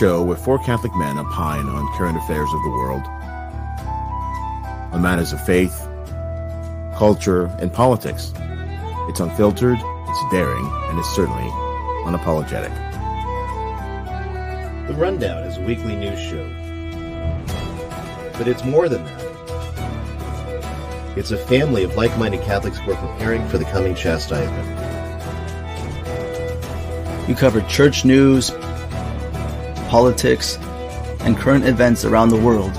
Show where four Catholic men opine on current affairs of the world, on matters of faith, culture, and politics. It's unfiltered, it's daring, and it's certainly unapologetic. The Rundown is a weekly news show. But it's more than that. It's a family of like minded Catholics who are preparing for the coming chastisement. You cover church news, politics, and current events around the world,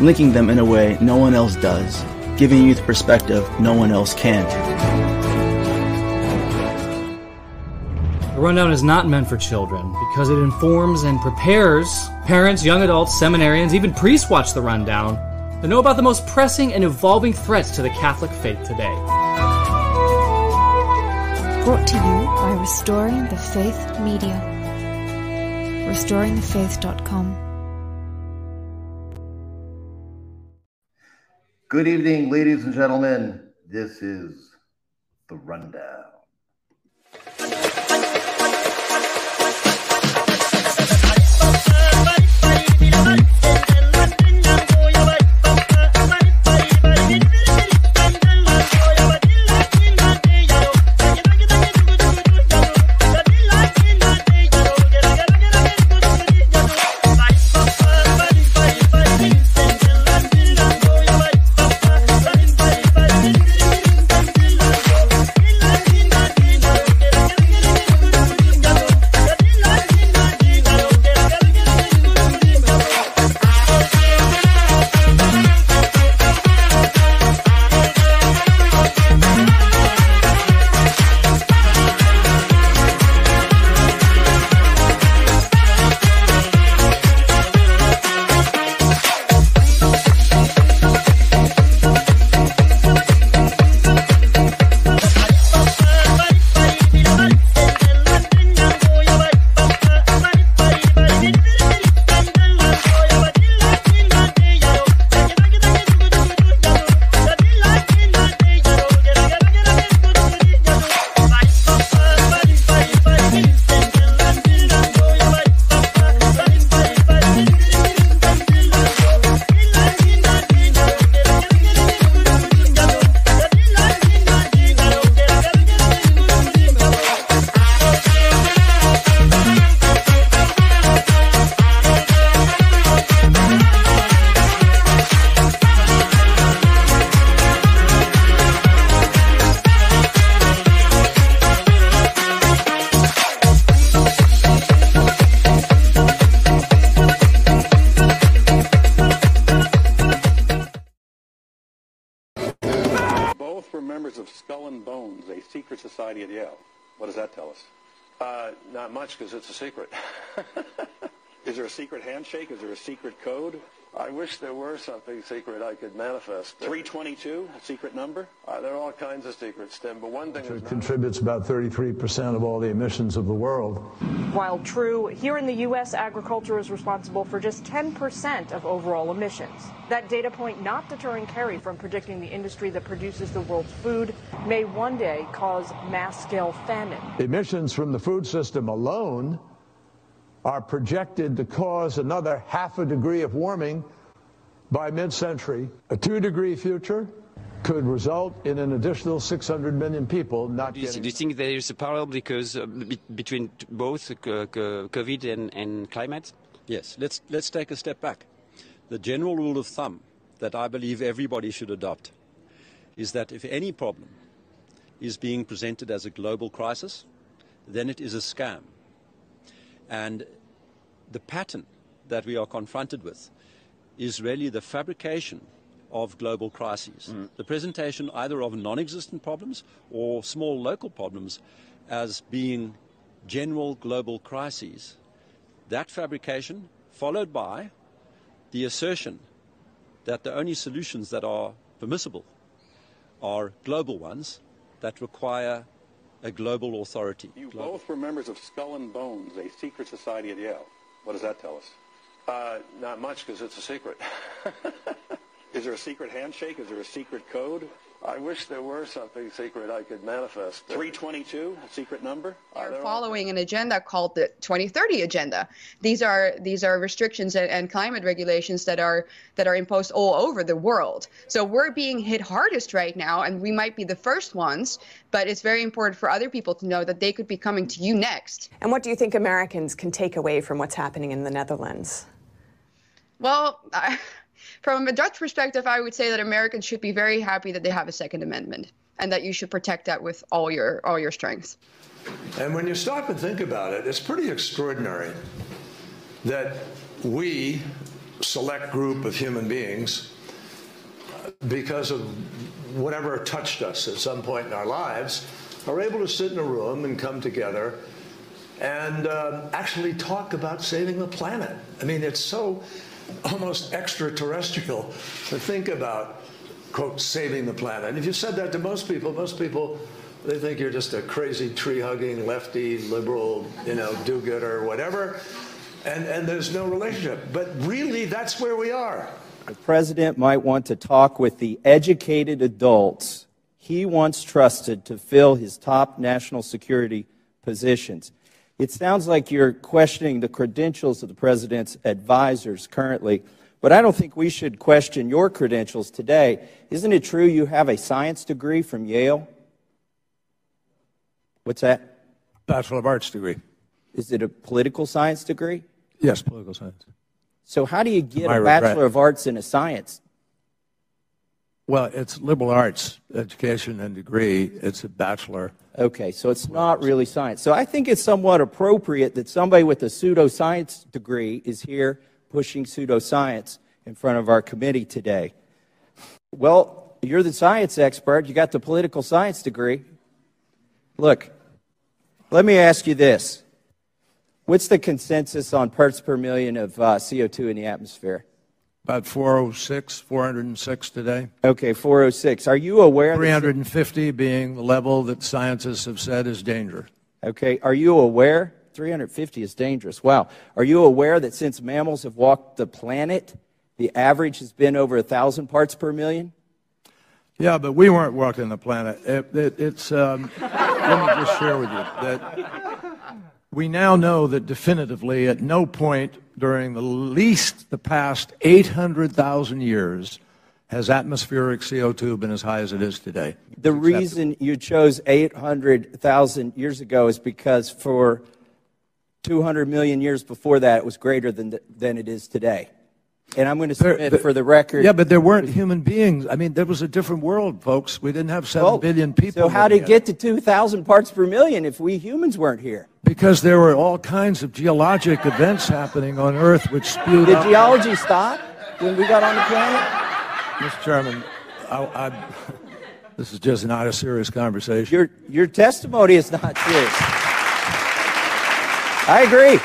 linking them in a way no one else does, giving you the perspective no one else can. The Rundown is not meant for children because it informs and prepares parents, young adults, seminarians, even priests watch The Rundown to know about the most pressing and evolving threats to the Catholic faith today. Brought to you by Restoring the Faith Media. RestoringTheFaith.com. Good evening, ladies and gentlemen. This is The Rundown. Handshake? Is there a secret code? I wish there were something secret I could manifest. 322, a secret number? Uh, there are all kinds of secrets, Tim, but one thing is It not- contributes about 33% of all the emissions of the world. While true, here in the U.S., agriculture is responsible for just 10% of overall emissions. That data point not deterring Kerry from predicting the industry that produces the world's food may one day cause mass scale famine. Emissions from the food system alone are projected to cause another half a degree of warming by mid-century. A two-degree future could result in an additional 600 million people not Do you, getting... do you think there is a parallel because uh, be, between both uh, c- c- COVID and, and climate? Yes, let's, let's take a step back. The general rule of thumb that I believe everybody should adopt is that if any problem is being presented as a global crisis, then it is a scam. And the pattern that we are confronted with is really the fabrication of global crises. Mm. The presentation either of non existent problems or small local problems as being general global crises. That fabrication, followed by the assertion that the only solutions that are permissible are global ones that require a global authority. You both were members of Skull and Bones, a secret society at Yale. What does that tell us? Uh, not much because it's a secret. Is there a secret handshake? Is there a secret code? I wish there were something secret I could manifest. 322, a secret number? They're following an agenda called the 2030 agenda. These are these are restrictions and, and climate regulations that are that are imposed all over the world. So we're being hit hardest right now, and we might be the first ones. But it's very important for other people to know that they could be coming to you next. And what do you think Americans can take away from what's happening in the Netherlands? Well. I, from a Dutch perspective, I would say that Americans should be very happy that they have a Second Amendment and that you should protect that with all your all your strength. And when you stop and think about it, it's pretty extraordinary that we, select group of human beings, because of whatever touched us at some point in our lives, are able to sit in a room and come together and uh, actually talk about saving the planet. I mean, it's so almost extraterrestrial to think about, quote, saving the planet. And if you said that to most people, most people, they think you're just a crazy tree hugging, lefty, liberal, you know, do gooder, whatever. And, and there's no relationship. But really, that's where we are. The president might want to talk with the educated adults he once trusted to fill his top national security positions. It sounds like you're questioning the credentials of the president's advisors currently, but I don't think we should question your credentials today. Isn't it true you have a science degree from Yale? What's that? Bachelor of Arts degree. Is it a political science degree? Yes, political science. So, how do you get My a regret. Bachelor of Arts in a science? Well, it's liberal arts education and degree. It's a bachelor. Okay, so it's not really science. So I think it's somewhat appropriate that somebody with a pseudoscience degree is here pushing pseudoscience in front of our committee today. Well, you're the science expert. You got the political science degree. Look, let me ask you this. What's the consensus on parts per million of uh, CO2 in the atmosphere? About 406, 406 today. Okay, 406. Are you aware that 350 being the level that scientists have said is danger. Okay, are you aware? 350 is dangerous. Wow. Are you aware that since mammals have walked the planet, the average has been over 1,000 parts per million? Yeah, but we weren't walking the planet. It, it, it's, um, let me just share with you that we now know that definitively at no point during the least the past 800,000 years has atmospheric CO2 been as high as it is today. The reason you chose 800,000 years ago is because for 200 million years before that, it was greater than, than it is today. And I'm going to submit There- for the record. Yeah, but there weren't human beings. I mean, there was a different world, folks. We didn't have seven Well, billion people. So how did it get to 2,000 parts per million if we humans weren't here? Because there were all kinds of geologic events happening on Earth which spewed Did out- geology stop when we got on the planet? Mr. Chairman, I, I, this is just not a serious conversation. Your, your testimony is not true. I agree.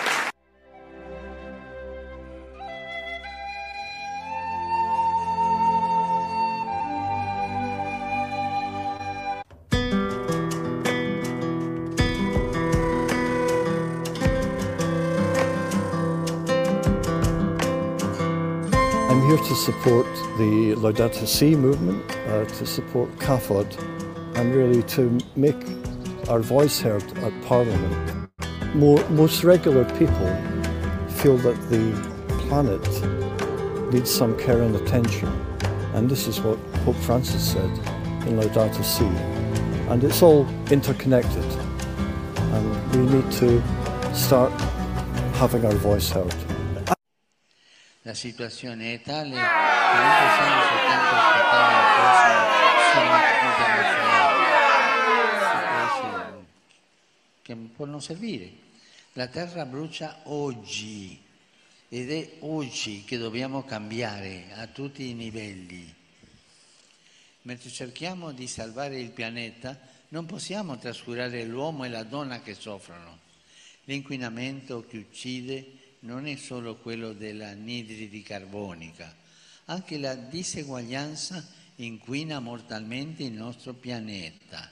Support the Laudato Si movement, uh, to support CAFOD, and really to make our voice heard at Parliament. More, most regular people feel that the planet needs some care and attention, and this is what Pope Francis said in Laudato Si. And it's all interconnected, and we need to start having our voice heard. La situazione è tale che può non servire. La terra brucia oggi ed è oggi che dobbiamo cambiare a tutti i livelli. Mentre cerchiamo di salvare il pianeta, non possiamo trascurare l'uomo e la donna che soffrono. L'inquinamento che uccide non è solo quello dell'anidride carbonica, la diseguaglianza inquina mortalmente il nostro pianeta.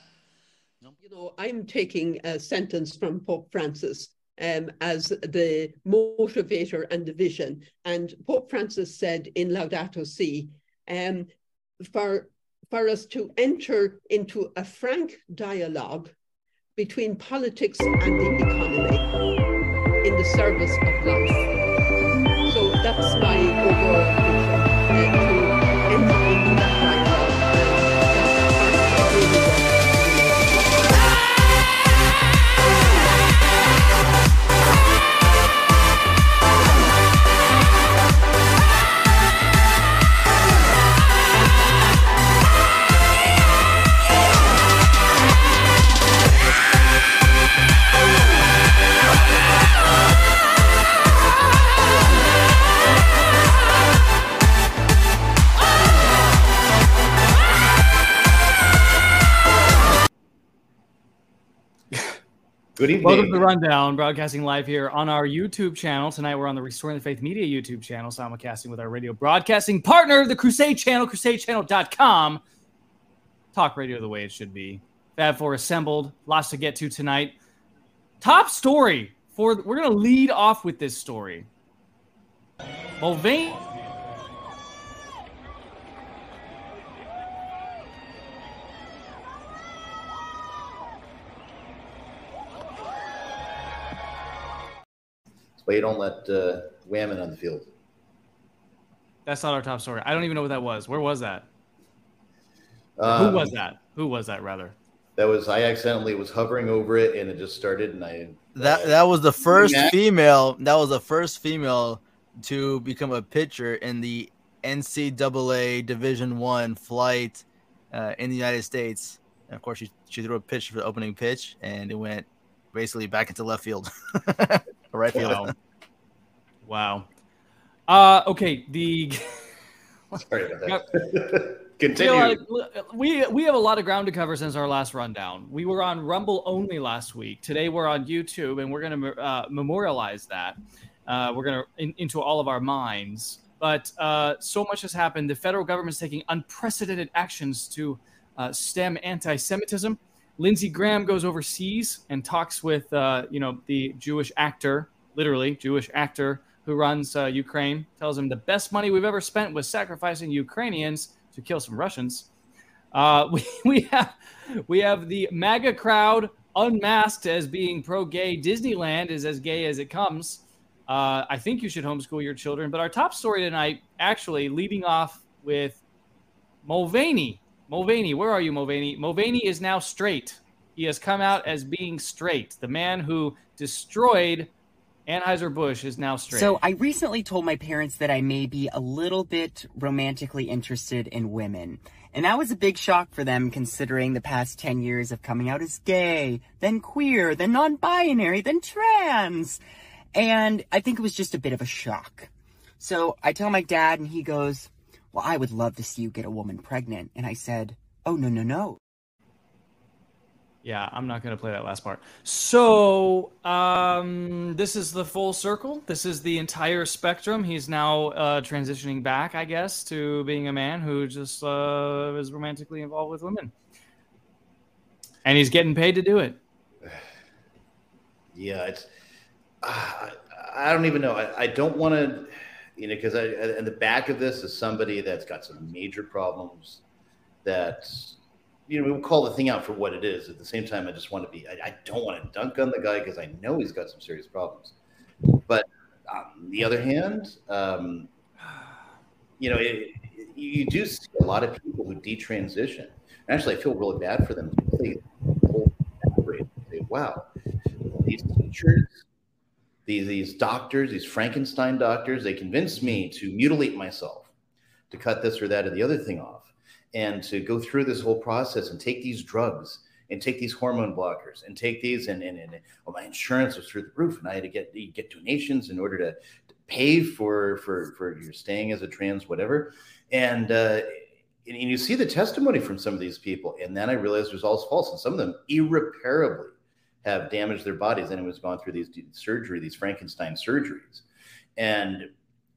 You know, I'm taking a sentence from Pope Francis um, as the motivator and the vision. And Pope Francis said in Laudato Si, um, for for us to enter into a frank dialogue between politics and the economy in the service of life. So that's my overall Good evening. Welcome to the Rundown, broadcasting live here on our YouTube channel. Tonight we're on the Restoring the Faith Media YouTube channel, simulcasting with our radio broadcasting partner, the Crusade Channel, crusadechannel.com. Talk radio the way it should be. Fab Four assembled. Lots to get to tonight. Top story for we're gonna lead off with this story. Mulvaney why you don't let uh, Whammon on the field. That's not our top story. I don't even know what that was. Where was that? Um, Who was that? Who was that rather? That was I accidentally was hovering over it and it just started and I That that was the first Matt? female. That was the first female to become a pitcher in the NCAA Division One flight uh, in the United States. And of course, she she threw a pitch for the opening pitch, and it went basically back into left field, right field. Wow. wow. Uh, okay. The Sorry about that. We, Continue. have a lot- we we have a lot of ground to cover since our last rundown. We were on Rumble only last week. Today we're on YouTube, and we're going to uh, memorialize that. Uh, we're going to in, into all of our minds. But uh, so much has happened. The federal government is taking unprecedented actions to uh, stem anti-Semitism. Lindsey Graham goes overseas and talks with uh, you know the Jewish actor, literally Jewish actor who runs uh, Ukraine. Tells him the best money we've ever spent was sacrificing Ukrainians to kill some Russians. Uh, we, we have we have the MAGA crowd unmasked as being pro-gay. Disneyland is as gay as it comes. Uh, I think you should homeschool your children. But our top story tonight, actually, leading off with Mulvaney. Mulvaney, where are you, Mulvaney? Mulvaney is now straight. He has come out as being straight. The man who destroyed Anheuser Busch is now straight. So I recently told my parents that I may be a little bit romantically interested in women. And that was a big shock for them considering the past 10 years of coming out as gay, then queer, then non-binary, then trans. And I think it was just a bit of a shock. So I tell my dad and he goes, well, I would love to see you get a woman pregnant. And I said, oh, no, no, no. Yeah, I'm not going to play that last part. So, um, this is the full circle. This is the entire spectrum. He's now uh, transitioning back, I guess, to being a man who just uh, is romantically involved with women. And he's getting paid to do it. Yeah, it's. Uh, I don't even know. I, I don't want to, you know, because I, and the back of this is somebody that's got some major problems. That, you know, we'll call the thing out for what it is. At the same time, I just want to be. I, I don't want to dunk on the guy because I know he's got some serious problems. But on the other hand, um, you know, it, it- you do see a lot of people who detransition. Actually, I feel really bad for them. They "Wow, these teachers, these these doctors, these Frankenstein doctors, they convinced me to mutilate myself, to cut this or that or the other thing off, and to go through this whole process and take these drugs and take these hormone blockers and take these and and, and well, my insurance was through the roof, and I had to get get donations in order to, pay for for for your staying as a trans whatever, and. uh and, and you see the testimony from some of these people, and then I realized it was all false, and some of them irreparably have damaged their bodies. Anyone who's gone through these surgery, these Frankenstein surgeries, and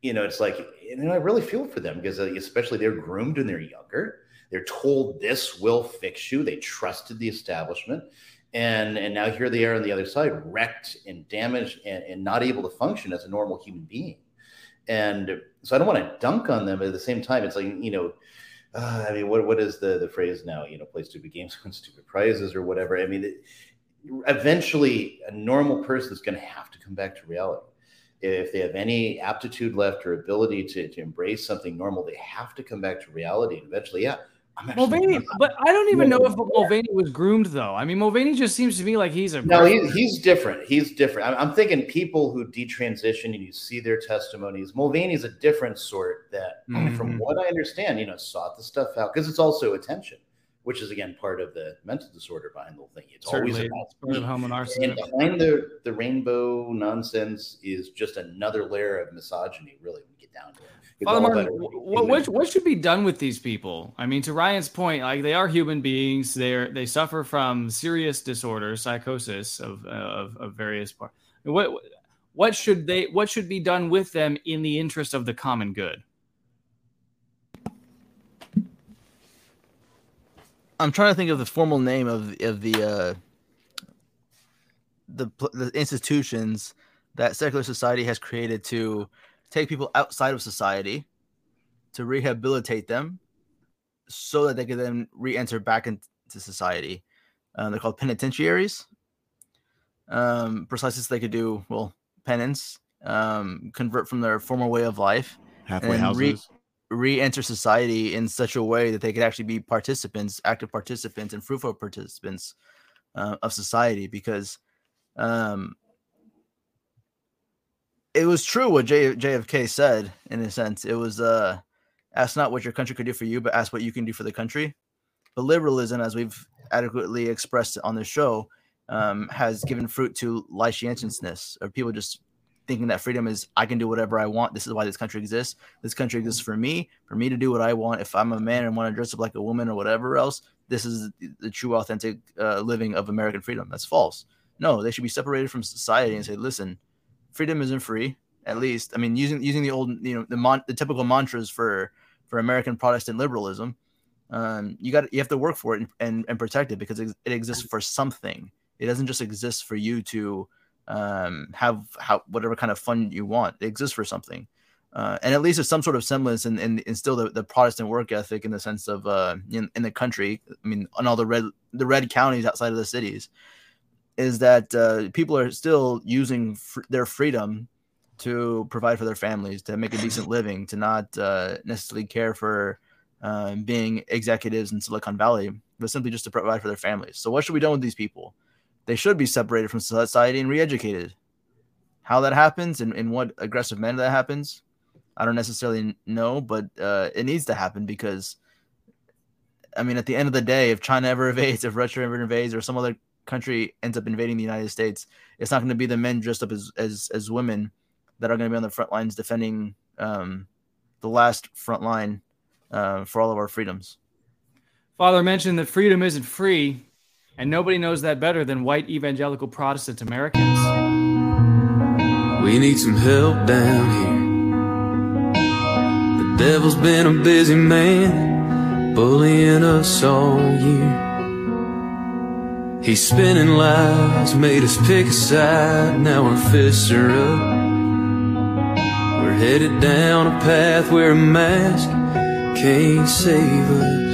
you know, it's like, you know, I really feel for them because, uh, especially they're groomed when they're younger. They're told this will fix you. They trusted the establishment, and and now here they are on the other side, wrecked and damaged, and, and not able to function as a normal human being. And so I don't want to dunk on them, but at the same time, it's like you know, uh, I mean, what what is the the phrase now? You know, play stupid games, win stupid prizes, or whatever. I mean, eventually, a normal person is going to have to come back to reality. If they have any aptitude left or ability to, to embrace something normal, they have to come back to reality. And eventually, yeah, I'm actually Mulvaney, not- but I don't even know if Mulvaney was groomed though. I mean, Mulvaney just seems to me like he's a No, he, he's different. He's different. I'm, I'm thinking people who detransition and you see their testimonies. Mulvaney's a different sort that, from Mhm. what I understand, you know, sought the stuff out because it's also attention, which is again part of the mental disorder behind the whole thing. It's always Certainly, about it's part of me. homo And behind the the rainbow nonsense is just another layer of misogyny. Really, when you get down to it. Father Martin, what, what what should be done with these people? I mean, to Ryan's point, like they are human beings. They're they suffer from serious disorders, psychosis of of, of various parts. What what should they what should be done with them in the interest of the common good? I'm trying to think of the formal name of of the uh, the the institutions that secular society has created to take people outside of society to rehabilitate them so that they can then re-enter back into society. Uh, they're called penitentiaries. Um, precisely so they could do well penance, um, convert from their former way of life, Halfway and re- houses. Re-enter society in such a way that they could actually be participants, active participants, and fruitful participants uh, of society. Because um, it was true what J- JFK said. In a sense, it was uh, ask not what your country could do for you, but ask what you can do for the country. But liberalism, as we've adequately expressed on the show, um, has given fruit to licentiousness, or people just thinking that freedom is I can do whatever I want. This is why this country exists. This country exists for me, for me to do what I want. If I'm a man and want to dress up like a woman or whatever else, this is the- true, authentic uh, living of American freedom. That's false. No, they should be separated from society and say, listen, freedom isn't free. At least, I mean, using using the old, you know, the mon- the typical mantras for for American Protestant liberalism. Um, you got you have to work for it and, and, and protect it because it, it exists for something. It doesn't just exist for you to um, have how whatever kind of fun you want. It exists for something, uh, and at least there's some sort of semblance and in, in, in still the, the Protestant work ethic in the sense of uh, in, in the country. I mean, on all the red the red counties outside of the cities, is that uh, people are still using fr- their freedom to provide for their families, to make a decent living, to not uh, necessarily care for um, being executives in Silicon Valley, but simply just to provide for their families. So, what should we do with these people? They should be separated from society and re-educated. How that happens and in what aggressive manner that happens, I don't necessarily know, but uh, it needs to happen because, I mean, at the end of the day, if China ever invades, if Russia ever invades, or some other country ends up invading the United States, it's not going to be the men dressed up as as, as women that are going to be on the front lines defending um, the last front line uh, for all of our freedoms. Father mentioned that freedom isn't free, and nobody knows that better than white evangelical Protestant Americans. We need some help down here. The devil's been a busy man, bullying us all year. He's spinning lies, made us pick a side, now our fists are up. We're headed down a path where a mask can't save us.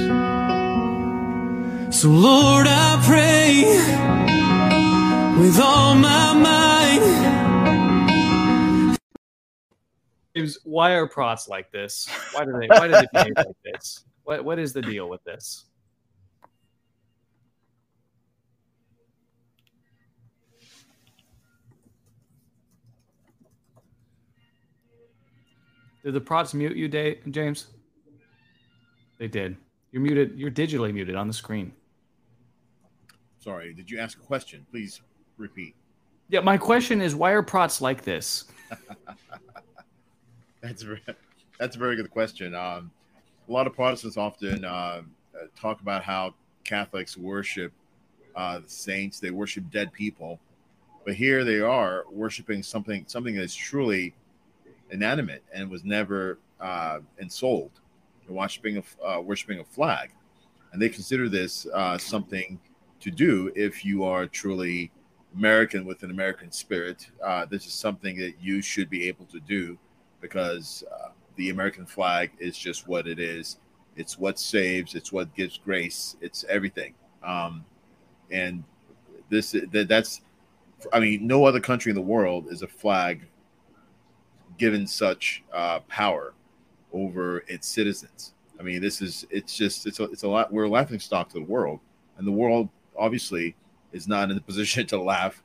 So Lord, I pray with all my might. James, why are prots like this? Why do they? Why do they behave like this? What What is the deal with this? Did the prots mute you, James? They did. You're muted. You're digitally muted on the screen. Sorry, did you ask a question? Please repeat. Yeah, my question is, why are prots like this? That's a, that's a very good question. Um, a lot of Protestants often uh, talk about how Catholics worship uh, the saints, they worship dead people, but here they are worshiping something something that's truly inanimate and was never uh, ensouled. They're worshiping a, uh, worshiping a flag, and they consider this uh, something to do if you are truly American with an American spirit. Uh, this is something that you should be able to do because uh, the American flag is just what it is. It's what saves. It's what gives grace. It's everything. Um, and this that, that's, I mean, no other country in the world is a flag given such uh, power over its citizens. I mean, this is it's just it's a, it's a lot. We're a laughing stock to the world, and the world obviously is not in the position to laugh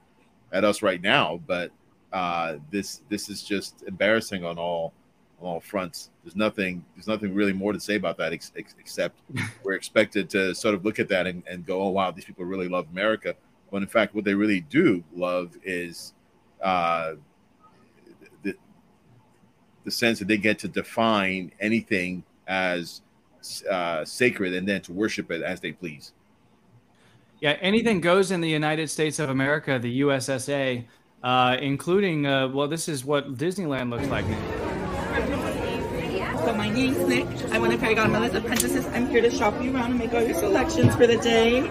at us right now. But uh, this this is just embarrassing on all on all fronts. There's nothing there's nothing really more to say about that ex- ex- except we're expected to sort of look at that and, and go, oh wow, these people really love America. When in fact, what they really do love is uh, the the sense that they get to define anything as uh, sacred and then to worship it as they please. Yeah, anything goes in the United States of America, the USSA, uh, including, uh, well, this is what Disneyland looks like. So my name's Nick. I'm one of Fairy Godmother's apprentices. I'm here to shop you around and make all your selections for the day.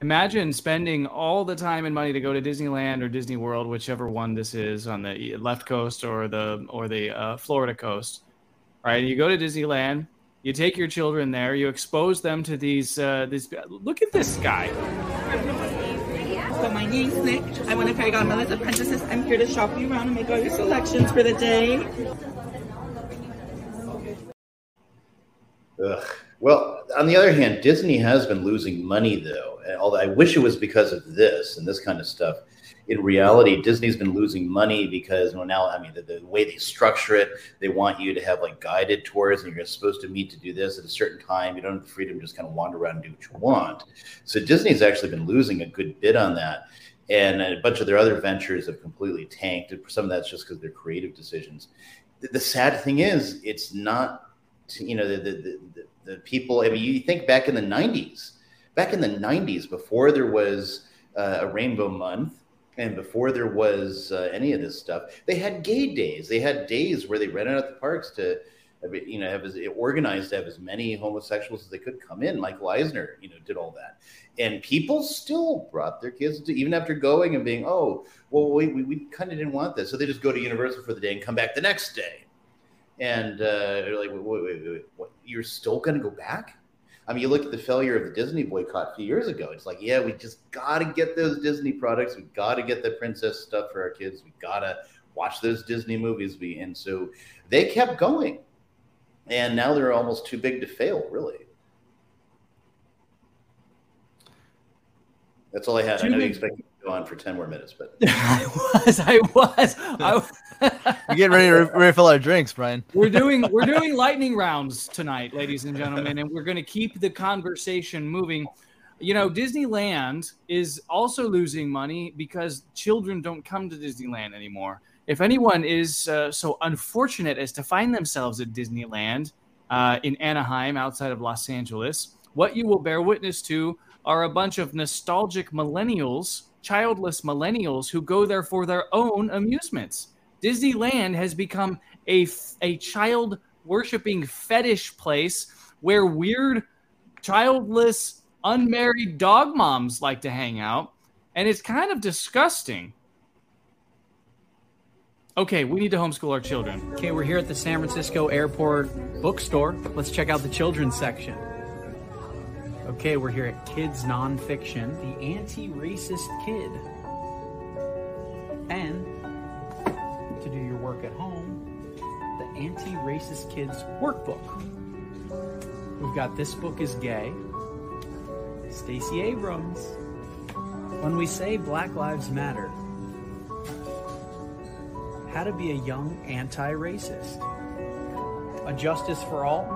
Imagine spending all the time and money to go to Disneyland or Disney World, whichever one this is on the left coast or the or the uh, Florida coast. Right? You go to Disneyland, you take your children there, you expose them to these uh, these. Look at this guy. So my name's Nick. I'm one of Fairy Godmother's apprentices. I'm here to shop you around and make all your selections for the day. Ugh. Well, on the other hand, Disney has been losing money though. And although I wish it was because of this and this kind of stuff. In reality, Disney's been losing money because well, now, I mean, the, the way they structure it, they want you to have like guided tours, and you're supposed to meet to do this at a certain time. You don't have the freedom to just kind of wander around and do what you want. So Disney's actually been losing a good bit on that and a bunch of their other ventures have completely tanked. And some of that's just because they're creative decisions. The, the, sad thing is, it's not, you know, the, the, the, the, people. I mean, you think back in the 90s, back in the 90s, before there was uh, a Rainbow Month and before there was uh, any of this stuff, they had gay days. They had days where they rented out the parks to, you know, have as organized to have as many homosexuals as they could come in. Michael Eisner, you know, did all that and people still brought their kids to even after going and being oh well we, we, we kind of didn't want this so they just go to universal for the day and come back the next day and uh, they're like wait, wait, wait, wait, what you're still going to go back i mean you look at the failure of the disney boycott a few years ago. It's like yeah we just got to get those disney products. We got to get the princess stuff for our kids. We got to watch those disney movies. We and so they kept going. And now they're almost too big to fail really. That's all I had. I know you expect me to go on for 10 more minutes, but I was, I was. I We're getting ready to refill our drinks, Brian. we're doing we're doing lightning rounds tonight, ladies and gentlemen, and we're going to keep the conversation moving. You know, Disneyland is also losing money because children don't come to Disneyland anymore. If anyone is uh, so unfortunate as to find themselves at Disneyland uh, in Anaheim, outside of Los Angeles, what you will bear witness to are a bunch of nostalgic millennials, childless millennials who go there for their own amusements. Disneyland has become a, a child worshiping fetish place where weird, childless, unmarried dog moms like to hang out. And it's kind of disgusting. Okay, we need to homeschool our children. Okay, we're here at the San Francisco Airport bookstore. Let's check out the children's section. Okay, we're here at Kids Nonfiction, the anti racist kid. And to do your work at home, the anti racist kids workbook. We've got This Book is Gay, Stacey Abrams. When we say Black Lives Matter, how to be a young anti racist, a justice for all,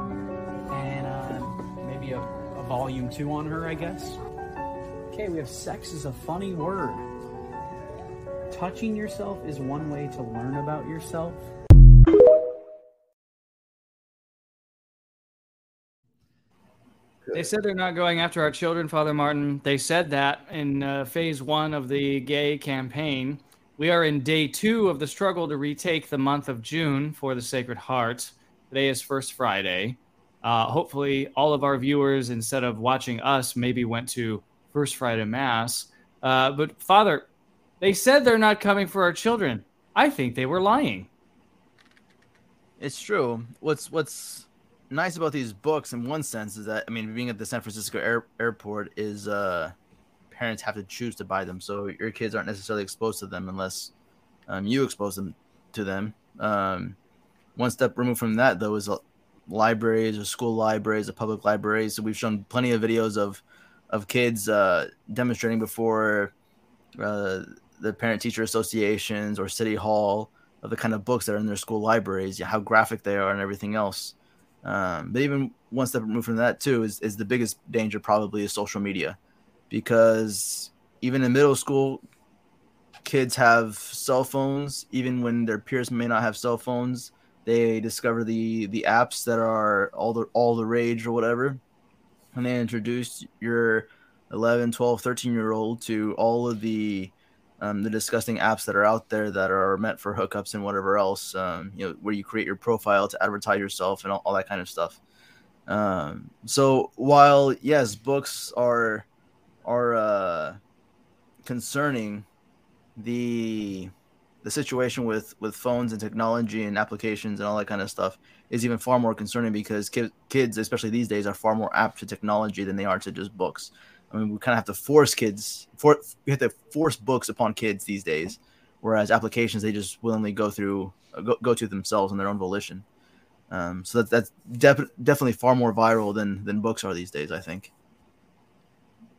and uh, maybe a volume two on her, I guess. Okay, we have sex is a funny word. Touching yourself is one way to learn about yourself. They said they're not going after our children, Father Martin. They said that in uh, phase one of the gay campaign. We are in day two of the struggle to retake the month of June for the Sacred Heart. Today is First Friday. Uh, hopefully, all of our viewers, instead of watching us, maybe went to First Friday Mass. Uh, but, Father, they said they're not coming for our children. I think they were lying. It's true. What's what's nice about these books in one sense is that I mean being at the San Francisco air, airport is uh parents have to choose to buy them. So your kids aren't necessarily exposed to them unless um, you expose them to them. Um, one step removed from that though is libraries or school libraries or public libraries. So we've shown plenty of videos of of kids uh, demonstrating before uh, the parent teacher associations or city hall of the kind of books that are in their school libraries, how graphic they are, and everything else. Um, but even one step removed from that too is, is the biggest danger probably is social media, because even in middle school, kids have cell phones. Even when their peers may not have cell phones, they discover the the apps that are all the all the rage or whatever, and they introduce your 11, 12, 13 year old to all of the um, the disgusting apps that are out there that are meant for hookups and whatever else, um, you know, where you create your profile to advertise yourself and all, all that kind of stuff. Um, so while yes, books are are uh, concerning, the the situation with with phones and technology and applications and all that kind of stuff is even far more concerning because kids, kids especially these days, are far more apt to technology than they are to just books. I mean, we kind of have to force kids for we have to force books upon kids these days, whereas applications they just willingly go through go, go to themselves on their own volition. Um, so that, that's def- definitely far more viral than than books are these days. I think.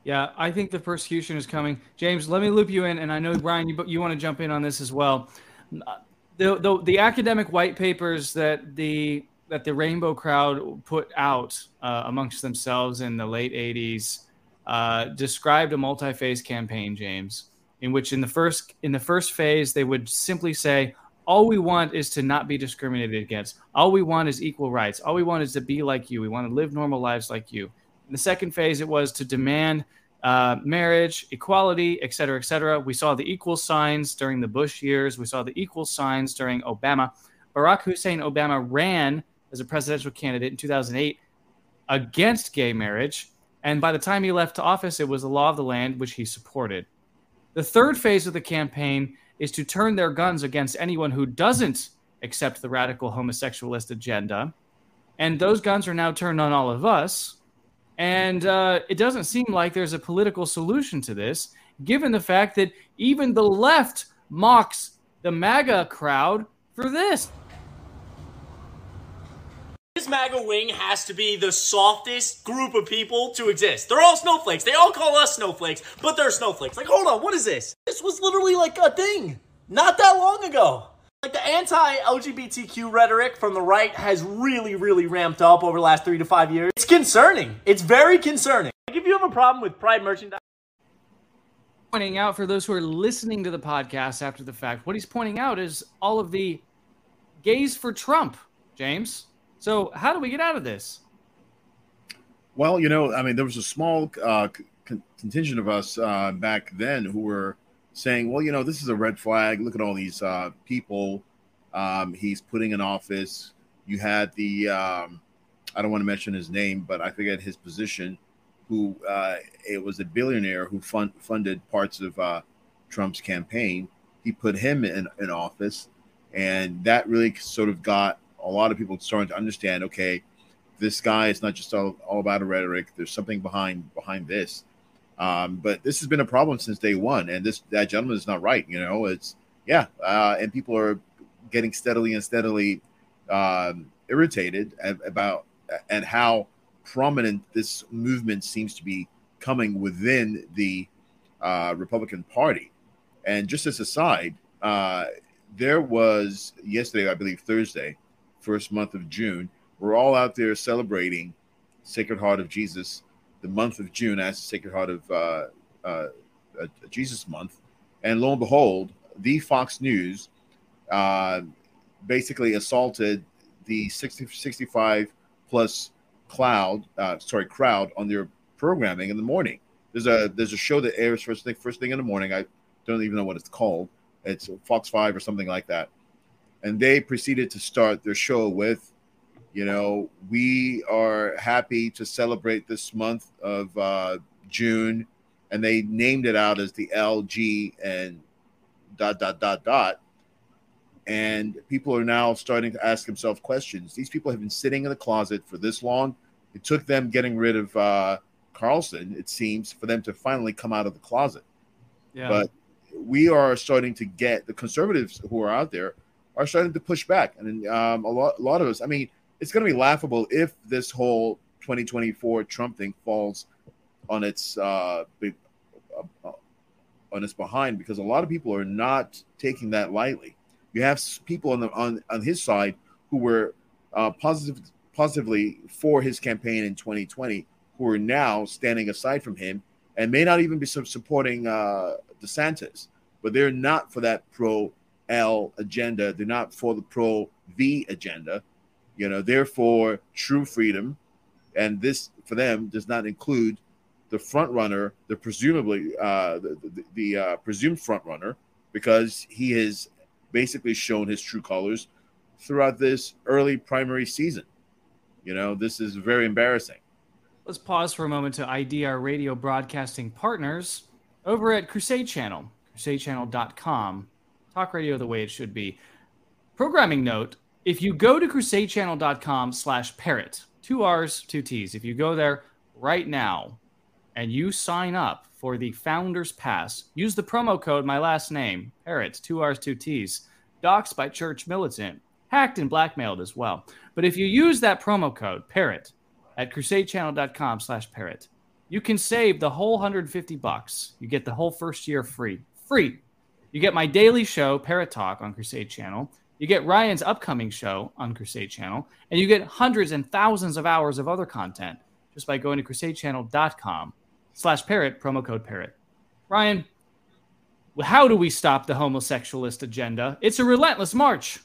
Yeah, I think the persecution is coming. James, let me loop you in, and I know Brian, you you want to jump in on this as well. The, the the academic white papers that the that the Rainbow crowd put out uh, amongst themselves in the late '80s uh, described a multi-phase campaign, James, in which in the first in the first phase they would simply say, "All we want is to not be discriminated against. All we want is equal rights. All we want is to be like you. We want to live normal lives like you." In the second phase, it was to demand uh, marriage, equality, et cetera, et cetera. We saw the equal signs during the Bush years. We saw the equal signs during Obama. Barack Hussein Obama ran as a presidential candidate in 2008 against gay marriage and by the time he left office, it was the law of the land, which he supported. The third phase of the campaign is to turn their guns against anyone who doesn't accept the radical homosexualist agenda. And those guns are now turned on all of us. And uh, it doesn't seem like there's a political solution to this, given the fact that even the left mocks the MAGA crowd for this. This MAGA wing has to be the softest group of people to exist. They're all snowflakes. They all call us snowflakes, but they're snowflakes. Like, hold on, what is this? This was literally like a thing not that long ago. Like the anti-LGBTQ rhetoric from the right has really, really ramped up over the last three to five years. It's concerning. It's very concerning. Like if you have a problem with Pride merchandise. Pointing out for those who are listening to the podcast after the fact, what he's pointing out is all of the gays for Trump, James. So, how do we get out of this? Well, you know, I mean, there was a small uh, contingent of us uh, back then who were saying, well, you know, this is a red flag. Look at all these uh, people um, he's putting in office. You had the, um, I don't want to mention his name, but I forget his position, who uh, it was a billionaire who fund, funded parts of uh, Trump's campaign. He put him in, in office, and that really sort of got a lot of people starting to understand okay this guy is not just all, all about a rhetoric there's something behind behind this um, but this has been a problem since day one and this that gentleman is not right you know it's yeah uh, and people are getting steadily and steadily um, irritated about and how prominent this movement seems to be coming within the uh, Republican Party. And just as a side, uh, there was yesterday, I believe Thursday, first month of June. We're all out there celebrating Sacred Heart of Jesus, the month of June as the Sacred Heart of uh, uh, uh, Jesus month. And lo and behold, the Fox News uh, basically assaulted the 60, 65 plus cloud, uh, sorry, crowd on their programming in the morning. There's a there's a show that airs first thing first thing in the morning. I don't even know what it's called. It's Fox Five or something like that and they proceeded to start their show with you know we are happy to celebrate this month of uh, june and they named it out as the lg and dot dot dot dot and people are now starting to ask themselves questions. These people have been sitting in the closet for this long. It took them getting rid of uh, Carlson, it seems, for them to finally come out of the closet. Yeah. But we are starting to get the conservatives who are out there are starting to push back, and um, a lot, a lot of us. I mean, it's going to be laughable if this whole 2024 Trump thing falls on its uh, big, uh, on its behind because a lot of people are not taking that lightly. You have people on the on, on his side who were uh, positive positively for his campaign in 2020 who are now standing aside from him and may not even be supporting uh, DeSantis, but they're not for that pro L agenda. They're not for the pro V agenda. You know, they're true freedom, and this for them does not include the front runner, the presumably uh, the, the, the uh, presumed front runner, because he has basically shown his true colors throughout this early primary season. You know, this is very embarrassing. Let's pause for a moment to ID our radio broadcasting partners over at Crusade Channel, crusadechannel.com. Talk radio the way it should be. Programming note if you go to crusadechannel.com slash parrott, two R's, two T's, if you go there right now and you sign up for the Founders Pass, use the promo code, my last name, parrott, two R's, two T's, doxed by Church Militant, hacked and blackmailed as well. But if you use that promo code, parrott, at crusadechannel.com slash parrott, you can save the whole 150 bucks. You get the whole first year free. Free. You get my daily show, Parrott Talk, on Crusade Channel. You get Ryan's upcoming show on Crusade Channel. And you get hundreds and thousands of hours of other content just by going to crusadechannel.com slash parrott, promo code parrott. Ryan, how do we stop the homosexualist agenda? It's a relentless march.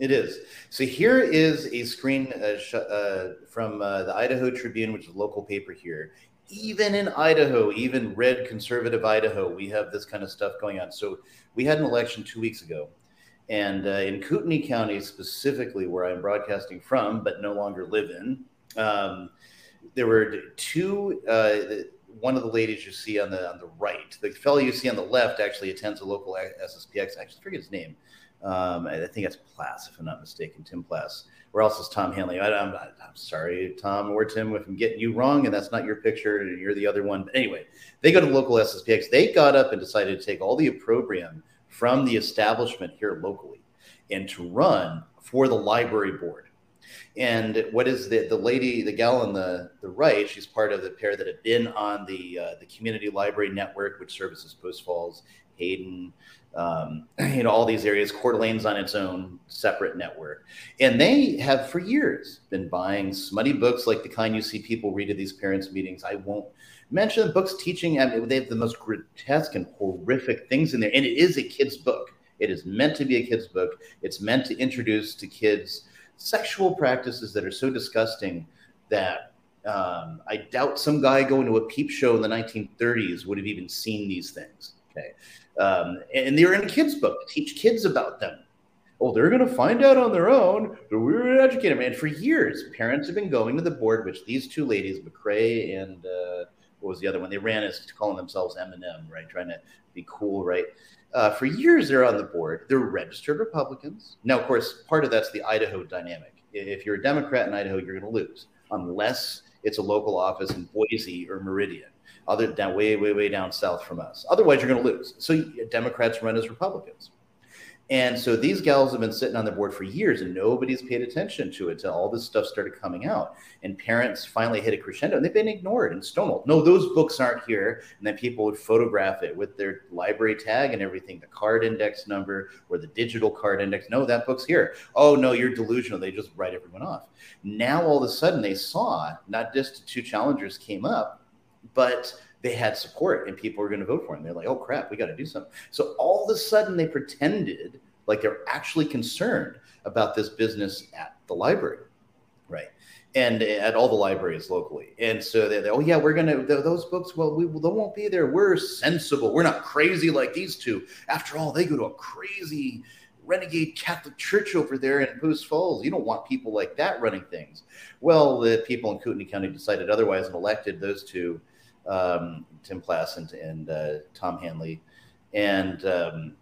It is. So here is a screen uh, sh- uh, from uh, the Idaho Tribune, which is a local paper here. Even in Idaho, even red conservative Idaho, we have this kind of stuff going on. So we had an election two weeks ago. And uh, in Kootenai County, specifically where I'm broadcasting from, but no longer live in, um, there were two. Uh, one of the ladies you see on the on the right, the fellow you see on the left, actually attends a local SSPX. I actually forget his name. Um, I think that's Plass, if I'm not mistaken, Tim Plass. Where else is Tom Hanley? I, am I'm sorry, Tom or Tim, if I'm getting you wrong, and that's not your picture, and you're the other one. But anyway, they go to local SSPX. They got up and decided to take all the opprobrium from the establishment here locally and to run for the library board. And what is the the lady, the gal on the the right? She's part of the pair that have been on the uh, the community library network, which services Post Falls, Hayden, um, you know, all these areas. Coeur d'Alene's on its own separate network, and they have for years been buying smutty books like the kind you see people read at these parents' meetings. I won't mention the books teaching. I mean, they have the most grotesque and horrific things in there, and it is a kid's book. It is meant to be a kid's book. It's meant to introduce to kids sexual practices that are so disgusting that um, I doubt some guy going to a peep show in the 1930s would have even seen these things. Okay. Um, and they're in a kid's book to teach kids about them. Oh, they're going to find out on their own, but we're going to educate them. And for years, parents have been going to the board, which these two ladies, McCrae and uh, what was the other one? They ran as calling themselves M&M, right? Trying to be cool, right? Uh, for years, they're on the board. They're registered Republicans. Now, of course, part of that's the Idaho dynamic. If you're a Democrat in Idaho, you're going to lose unless it's a local office in Boise or Meridian, other down way, way, way down south from us. Otherwise, you're going to lose. So Democrats run as Republicans. And so these gals have been sitting on the board for years and nobody's paid attention to it until all this stuff started coming out. And parents finally hit a crescendo and they've been ignored and stonewalled. No, those books aren't here. And then people would photograph it with their library tag and everything, the card index number or the digital card index. No, that book's here. Oh, no, you're delusional. They just write everyone off. Now all of a sudden they saw not just two challengers came up, but they had support and people were going to vote for him. They're like, oh crap, we got to do something. So all of a sudden they pretended like they're actually concerned about this business at the library, right? And at all the libraries locally. And so they're, oh yeah, we're going to, those books, well, we they won't be there. We're sensible. We're not crazy like these two. After all, they go to a crazy renegade Catholic church over there in Post Falls. You don't want people like that running things. Well, the people in Kootenai County decided otherwise and elected those two um, Tim Plass and, and uh, Tom Hanley. And, um,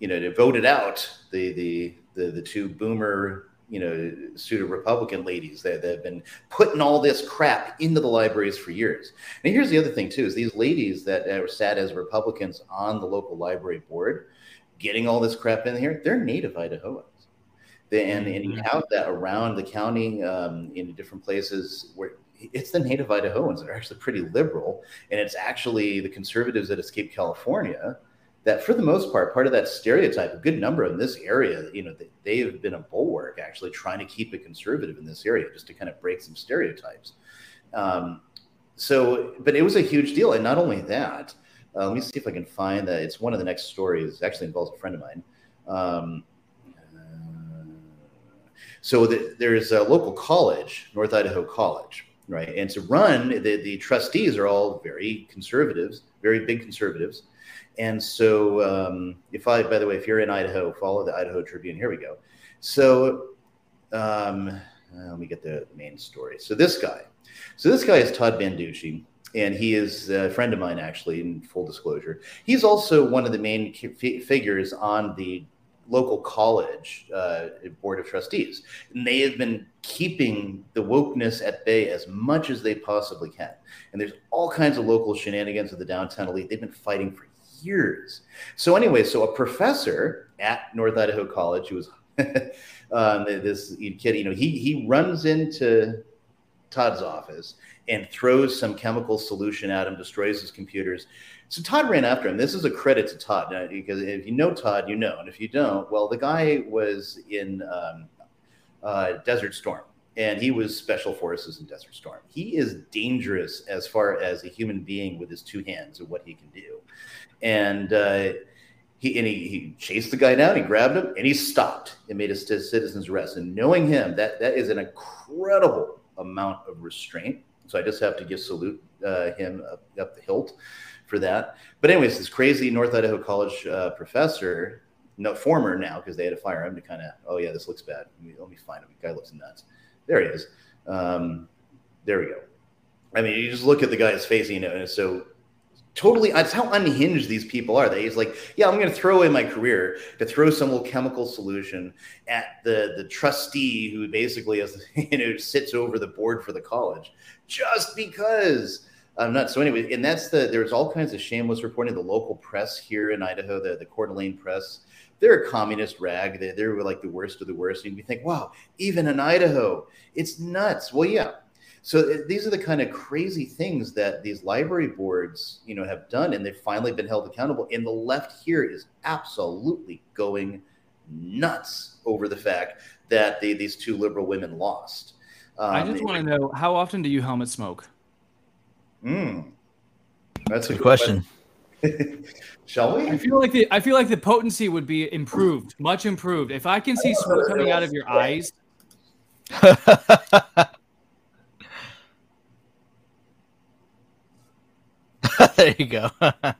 you know, to voted out the the the, the two boomer you know, pseudo Republican ladies that, that have been putting all this crap into the libraries for years. And here's the other thing too: is these ladies that are sat as Republicans on the local library board, getting all this crap in here, they're native Idahoans. They, and, and you have that around the county um, in different places where it's the native Idahoans that are actually pretty liberal, and it's actually the conservatives that escape California that for the most part, part of that stereotype, a good number in this area, you know, they, have been a bulwark actually trying to keep it conservative in this area just to kind of break some stereotypes. Um, so, but it was a huge deal. And not only that, uh, let me see if I can find that. It's one of the next stories, actually involves a friend of mine. Um, uh, so the, there's a local college, North Idaho College, right? And to run, the, the trustees are all very conservatives, very big conservatives and so, um, if I, by the way, if you're in Idaho, follow the Idaho Tribune. Here we go. So, um, uh, let me get the main story. So, this guy, so this guy is Todd Banducci, and he is a friend of mine, actually, in full disclosure. He's also one of the main figures on the local college uh, board of trustees. And they have been keeping the wokeness at bay as much as they possibly can. And there's all kinds of local shenanigans of the downtown elite. They've been fighting for years. So anyway, so a professor at North Idaho College who was um, this kid, you know, he he runs into Todd's office and throws some chemical solution at him, destroys his computers. So Todd ran after him. This is a credit to Todd uh, because if you know Todd, you know, and if you don't, well, the guy was in um, uh, Desert Storm and he was special forces in Desert Storm. He is dangerous as far as a human being with his two hands and what he can do and uh, he and he, he chased the guy down. He grabbed him and he stopped and made a citizen's arrest. And knowing him, that that is an incredible amount of restraint. So I just have to give salute uh, him up, up, the hilt for that. But anyways, this crazy North Idaho College uh, professor, no former now because they had to fire him to kind of, oh yeah, this looks bad. Let me, let me find him. The guy looks nuts. There he is. Um, there we go. I mean, you just look at the guy's face, you know, and it's so totally that's how unhinged these people are. they he's like, yeah, I'm going to throw away my career to throw some little chemical solution at the the trustee who basically has you know sits over the board for the college just because I'm not. So anyway, and that's the there's all kinds of shameless reporting. The local press here in Idaho, the the Coeur d'Alene press. They're a communist rag. They, they're like the worst of the worst. And you think, wow, even in Idaho, it's nuts. Well, yeah, so these are the kind of crazy things that these library boards, you know, have done, and they've finally been held accountable. And the left here is absolutely going nuts over the fact that they, these two liberal women lost. Um, I just want to know how often do you helmet smoke? Hmm, that's a good question. question. Shall we? I feel like the I feel like the potency would be improved, much improved. If I can see smoke coming out of your eyes. there you go.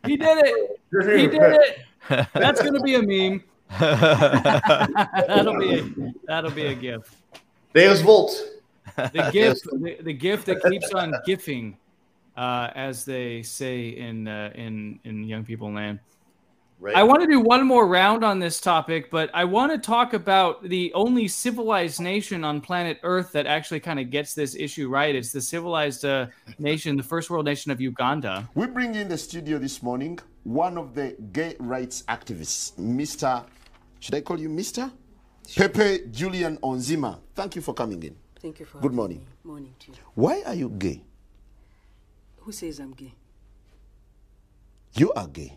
he did it. He did it. That's gonna be a meme. that'll be a, that'll be a gift. Deus Vult. The gift, the, the gift that keeps on gifting, uh, as they say in uh, in in young people land. Right. I want to do one more round on this topic, but I want to talk about the only civilized nation on planet Earth that actually kind of gets this issue right. It's the civilized uh, nation, the first world nation of Uganda. We bring in the studio this morning one of the gay rights activists, Mr. Should I call you Mr? Sure. Pepe Julian Onziema. Thank you for coming in. Thank you for Good morning. Me. Morning to you. Why are you gay? Who says I'm gay? You are gay.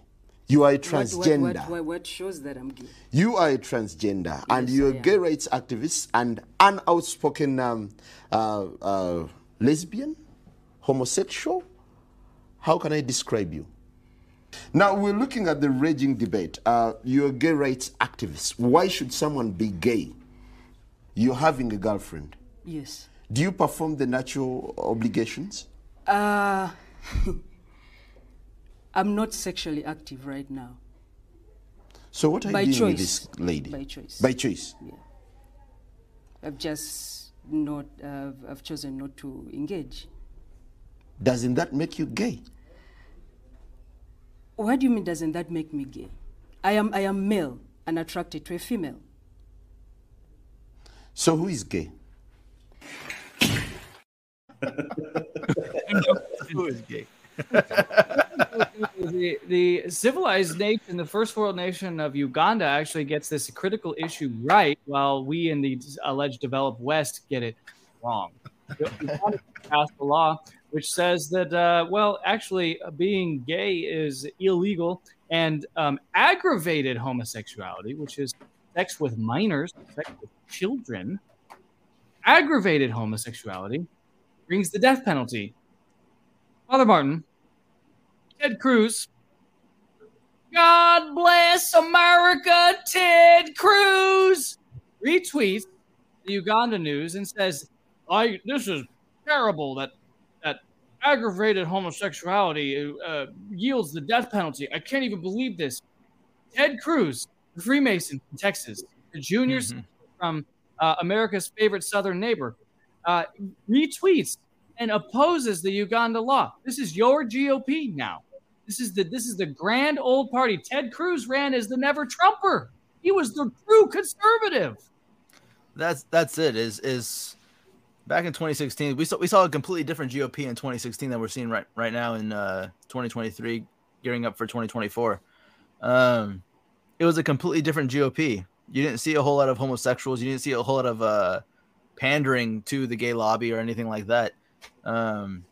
You are a transgender. What, what, what, what shows that I'm gay? You are a transgender, yes, and you're a gay rights activist and an outspoken um, uh, uh, lesbian, homosexual. How can I describe you? Now we're looking at the raging debate. Uh, you're a gay rights activist. Why should someone be gay? You're having a girlfriend. Yes. Do you perform the natural obligations? Uh I'm not sexually active right now. So what are By you doing choice. with this lady? By choice. By choice. Yeah. I've just not. Uh, I've chosen not to engage. Doesn't that make you gay? What do you mean? Doesn't that make me gay? I am. I am male. and attracted to a female. So who is gay? Who is gay? the, the civilized nation, the first world nation of Uganda, actually gets this critical issue right, while we in the alleged developed West get it wrong. Passed a law which says that, uh, well, actually, uh, being gay is illegal, and um, aggravated homosexuality, which is sex with minors, sex with children, aggravated homosexuality brings the death penalty. Father Martin, Ted Cruz. God bless America, Ted Cruz retweets the Uganda news and says, "I this is terrible that that aggravated homosexuality uh, yields the death penalty. I can't even believe this." Ted Cruz, the Freemason from Texas, the junior Mm-hmm. from uh, America's favorite southern neighbor, uh, retweets and opposes the Uganda law. This is your GOP now. This is the this is the grand old party. Ted Cruz ran as the never Trumper. He was the true conservative. That's that's it. Is is back in 2016 we saw we saw a completely different GOP in 2016 than we're seeing right right now in uh 2023 gearing up for 2024. Um it was a completely different GOP. You didn't see a whole lot of homosexuals, you didn't see a whole lot of uh pandering to the gay lobby or anything like that. Um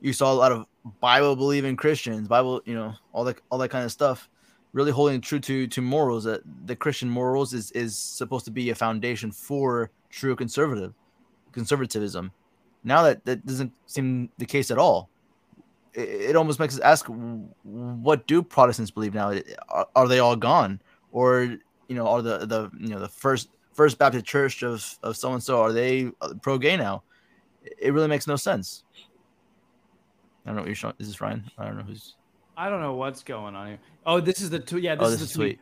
you saw a lot of Bible believing Christians, Bible, you know, all that all that kind of stuff really holding true to to morals that the Christian morals is is supposed to be a foundation for true conservative conservatism. Now that that doesn't seem the case at all. It, it almost makes us ask, what do Protestants believe now? Are, are they all gone, or you know, are the the you know the first First Baptist Church of of so and so are they uh, pro gay now? It really makes no sense. I don't know what you're showing. Is this Ryan? I don't know who's. I don't know what's going on here. Oh, this is the tweet. Yeah, this, Oh, is this the is tweet.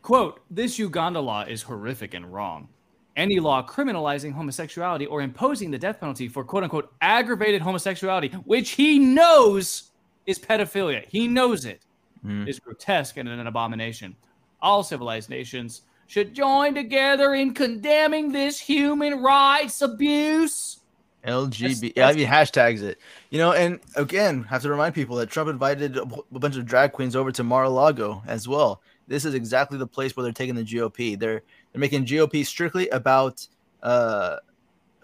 Quote: This Uganda law is horrific and wrong. Any law criminalizing homosexuality or imposing the death penalty for quote unquote aggravated homosexuality, which he knows is pedophilia, he knows it, Mm. is grotesque and an abomination. All civilized nations should join together in condemning this human rights abuse. LGBT. Yeah, I mean, hashtags it. You know, and again, have to remind people that Trump invited a bunch of drag queens over to Mar-a-Lago as well. This is exactly the place where they're taking the GOP. They're they're making GOP strictly about uh,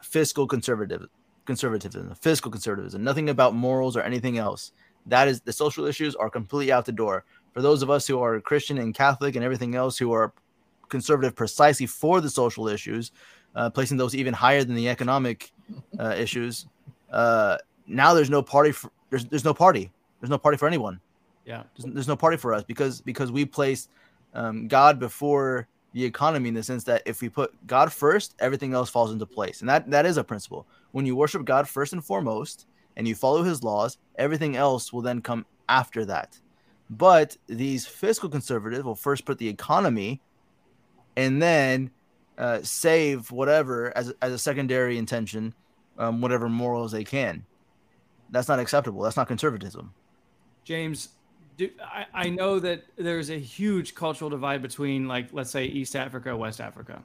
fiscal conservative conservatism, fiscal conservatism, nothing about morals or anything else. That is the social issues are completely out the door. For those of us who are Christian and Catholic and everything else who are conservative precisely for the social issues, uh, placing those even higher than the economic uh, issues. Uh, now there's no party for there's there's no party. There's no party for anyone. Yeah. There's, there's no party for us because because we place um, God before the economy in the sense that if we put God first, everything else falls into place, and that that is a principle. When you worship God first and foremost, and you follow His laws, everything else will then come after that. But these fiscal conservatives will first put the economy, and then uh, save whatever as as a secondary intention, um, whatever morals they can. That's not acceptable. That's not conservatism. James, do, I, I know that there's a huge cultural divide between, like, let's say East Africa, West Africa.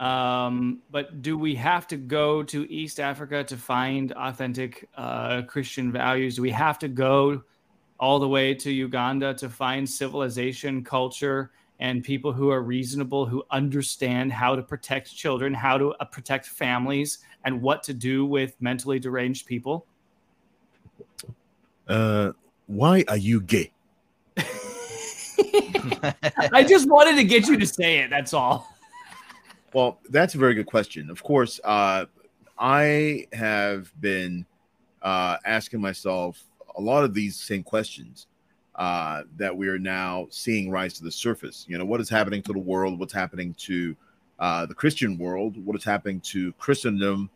Um, but do we have to go to East Africa to find authentic uh, Christian values? Do we have to go all the way to Uganda to find civilization, culture, and people who are reasonable, who understand how to protect children, how to uh, protect families, and what to do with mentally deranged people? Uh, why are you gay? I just wanted to get you to say it. That's all. Well, that's a very good question. Of course, uh, I have been uh, asking myself a lot of these same questions uh, that we are now seeing rise to the surface. You know, what is happening to the world? What's happening to uh, the Christian world? What is happening to Christendom?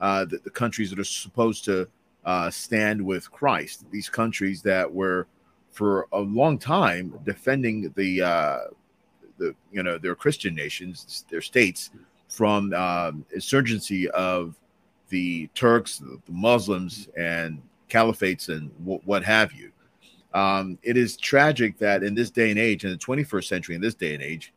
Uh, the, the countries that are supposed to uh, stand with Christ, these countries that were for a long time defending the uh, the you know their Christian nations, their states from um, insurgency of the Turks, the, Muslims, and caliphates and w- what have you. Um, it is tragic that in this day and age, in the 21st century, in this day and age,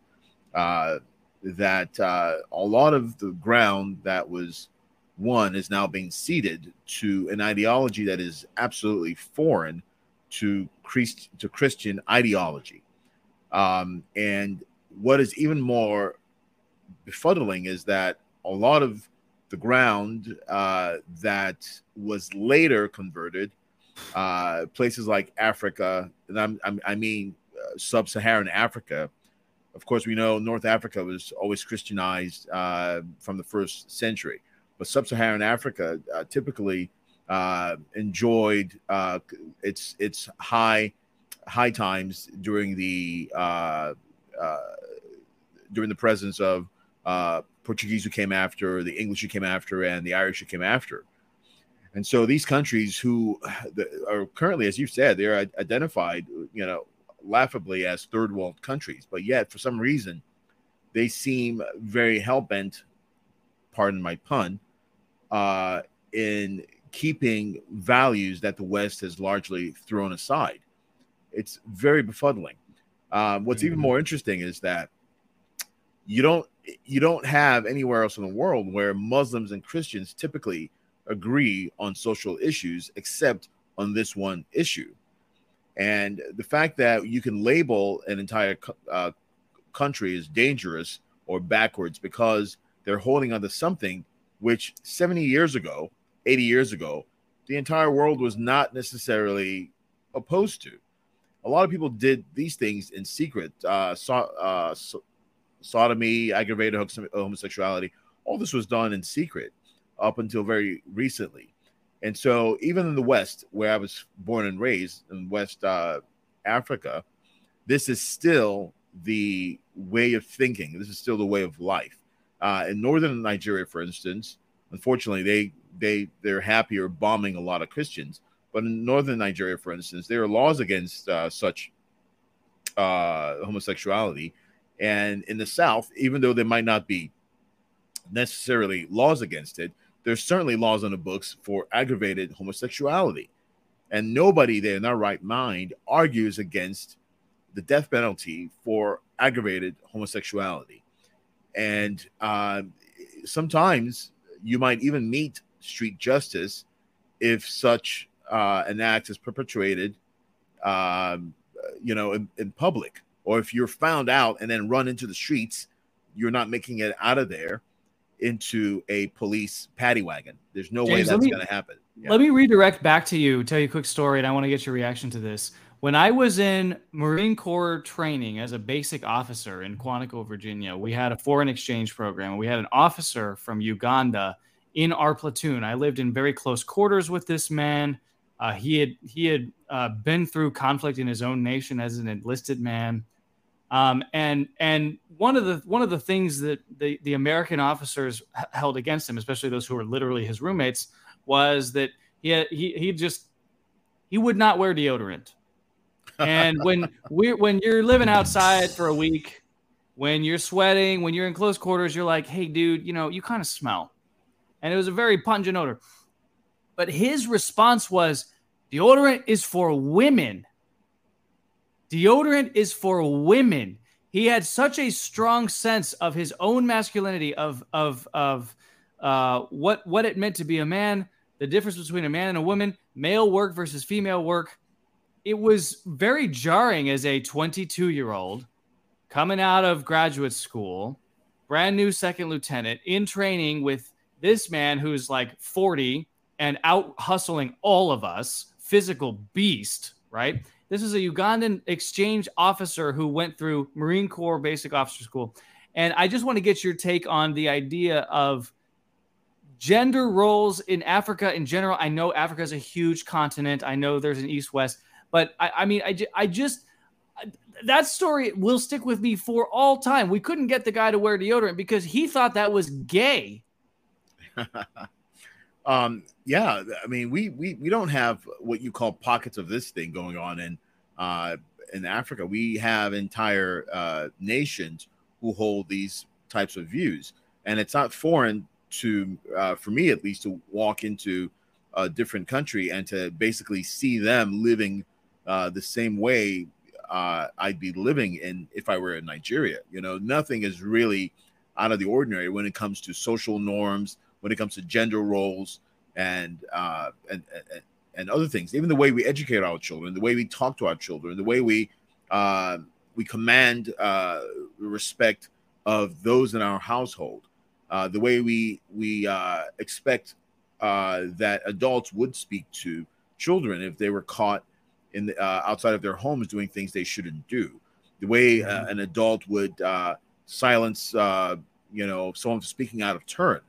uh, that uh, a lot of the ground that was won is now being ceded to an ideology that is absolutely foreign to Christ, to Christian ideology. Um, and what is even more befuddling is that a lot of the ground uh, that was later converted, uh, places like Africa, and I'm, I'm, i mean uh, sub-Saharan Africa. Of course, we know North Africa was always Christianized uh, from the first century, but sub-Saharan Africa uh, typically uh, enjoyed its its high high times during the during the presence of uh, Portuguese who came after, the English who came after, and the Irish who came after. And so these countries who are currently, as you said, they're identified, you know, laughably as third world countries, but yet for some reason they seem very hell bent, pardon my pun, uh, in keeping values that the West has largely thrown aside. It's very befuddling. Uh, what's mm-hmm. even more interesting is that you don't you don't have anywhere else in the world where Muslims and Christians typically agree on social issues except on this one issue. And the fact that you can label an entire uh, country as dangerous or backwards because they're holding on to something which 70 years ago, 80 years ago, the entire world was not necessarily opposed to. A lot of people did these things in secret. Uh, saw, uh, so, sodomy, aggravated homosexuality. All this was done in secret up until very recently. And so, even in the West, where I was born and raised in West uh, Africa, this is still the way of thinking. This is still the way of life. Uh, in northern Nigeria, for instance, unfortunately, they they they're happier bombing a lot of Christians. But in northern Nigeria, for instance, there are laws against uh, such uh, homosexuality and in the South, even though there might not be necessarily laws against it, there's certainly laws on the books for aggravated homosexuality. And nobody there in their right mind argues against the death penalty for aggravated homosexuality. And uh, sometimes you might even meet street justice if such uh, an act is perpetrated, um, you know, in, in public or if you're found out and then run into the streets, you're not making it out of there into a police paddy wagon. There's no James, way that's going to happen. Yeah. Let me redirect back to you, tell you a quick story, and I want to get your reaction to this. When I was in Marine Corps training as a basic officer in Quantico, Virginia, we had a foreign exchange program. We had an officer from Uganda in our platoon. I lived in very close quarters with this man. Uh, he had he had uh, been through conflict in his own nation as an enlisted man. Um, and and one of the one of the things that the, the American officers h- held against him, especially those who were literally his roommates, was that he had, he he just he would not wear deodorant. And when we when you're living outside for a week, when you're sweating, when you're in close quarters, you're like, hey, dude, you know, you kind of smell. And it was a very pungent odor. But his response was, deodorant is for women. Deodorant is for women. He had such a strong sense of his own masculinity, of of of uh, what what it meant to be a man, the difference between a man and a woman, male work versus female work. It was very jarring as a 22 year old coming out of graduate school, brand new second lieutenant in training with this man who's like 40 and out hustling all of us, physical beast, right? This is a Ugandan exchange officer who went through Marine Corps Basic Officer School. And I just want to get your take on the idea of gender roles in Africa in general. I know Africa is a huge continent. I know there's an East West, but I, I mean, I, I just, that story will stick with me for all time. We couldn't get the guy to wear deodorant because he thought that was gay. Um, yeah, I mean, we we we don't have what you call pockets of this thing going on in uh, in Africa. We have entire uh, nations who hold these types of views, and it's not foreign to uh, for me at least to walk into a different country and to basically see them living uh, the same way uh, I'd be living in if I were in Nigeria. You know, nothing is really out of the ordinary when it comes to social norms, when it comes to gender roles, and uh, and, and and other things. Even the way we educate our children, the way we talk to our children, the way we uh, we command uh, respect of those in our household, uh, the way we we uh, expect uh, that adults would speak to children if they were caught in the, uh, outside of their homes doing things they shouldn't do, the way uh, an adult would uh, silence uh, you know someone speaking out of turn.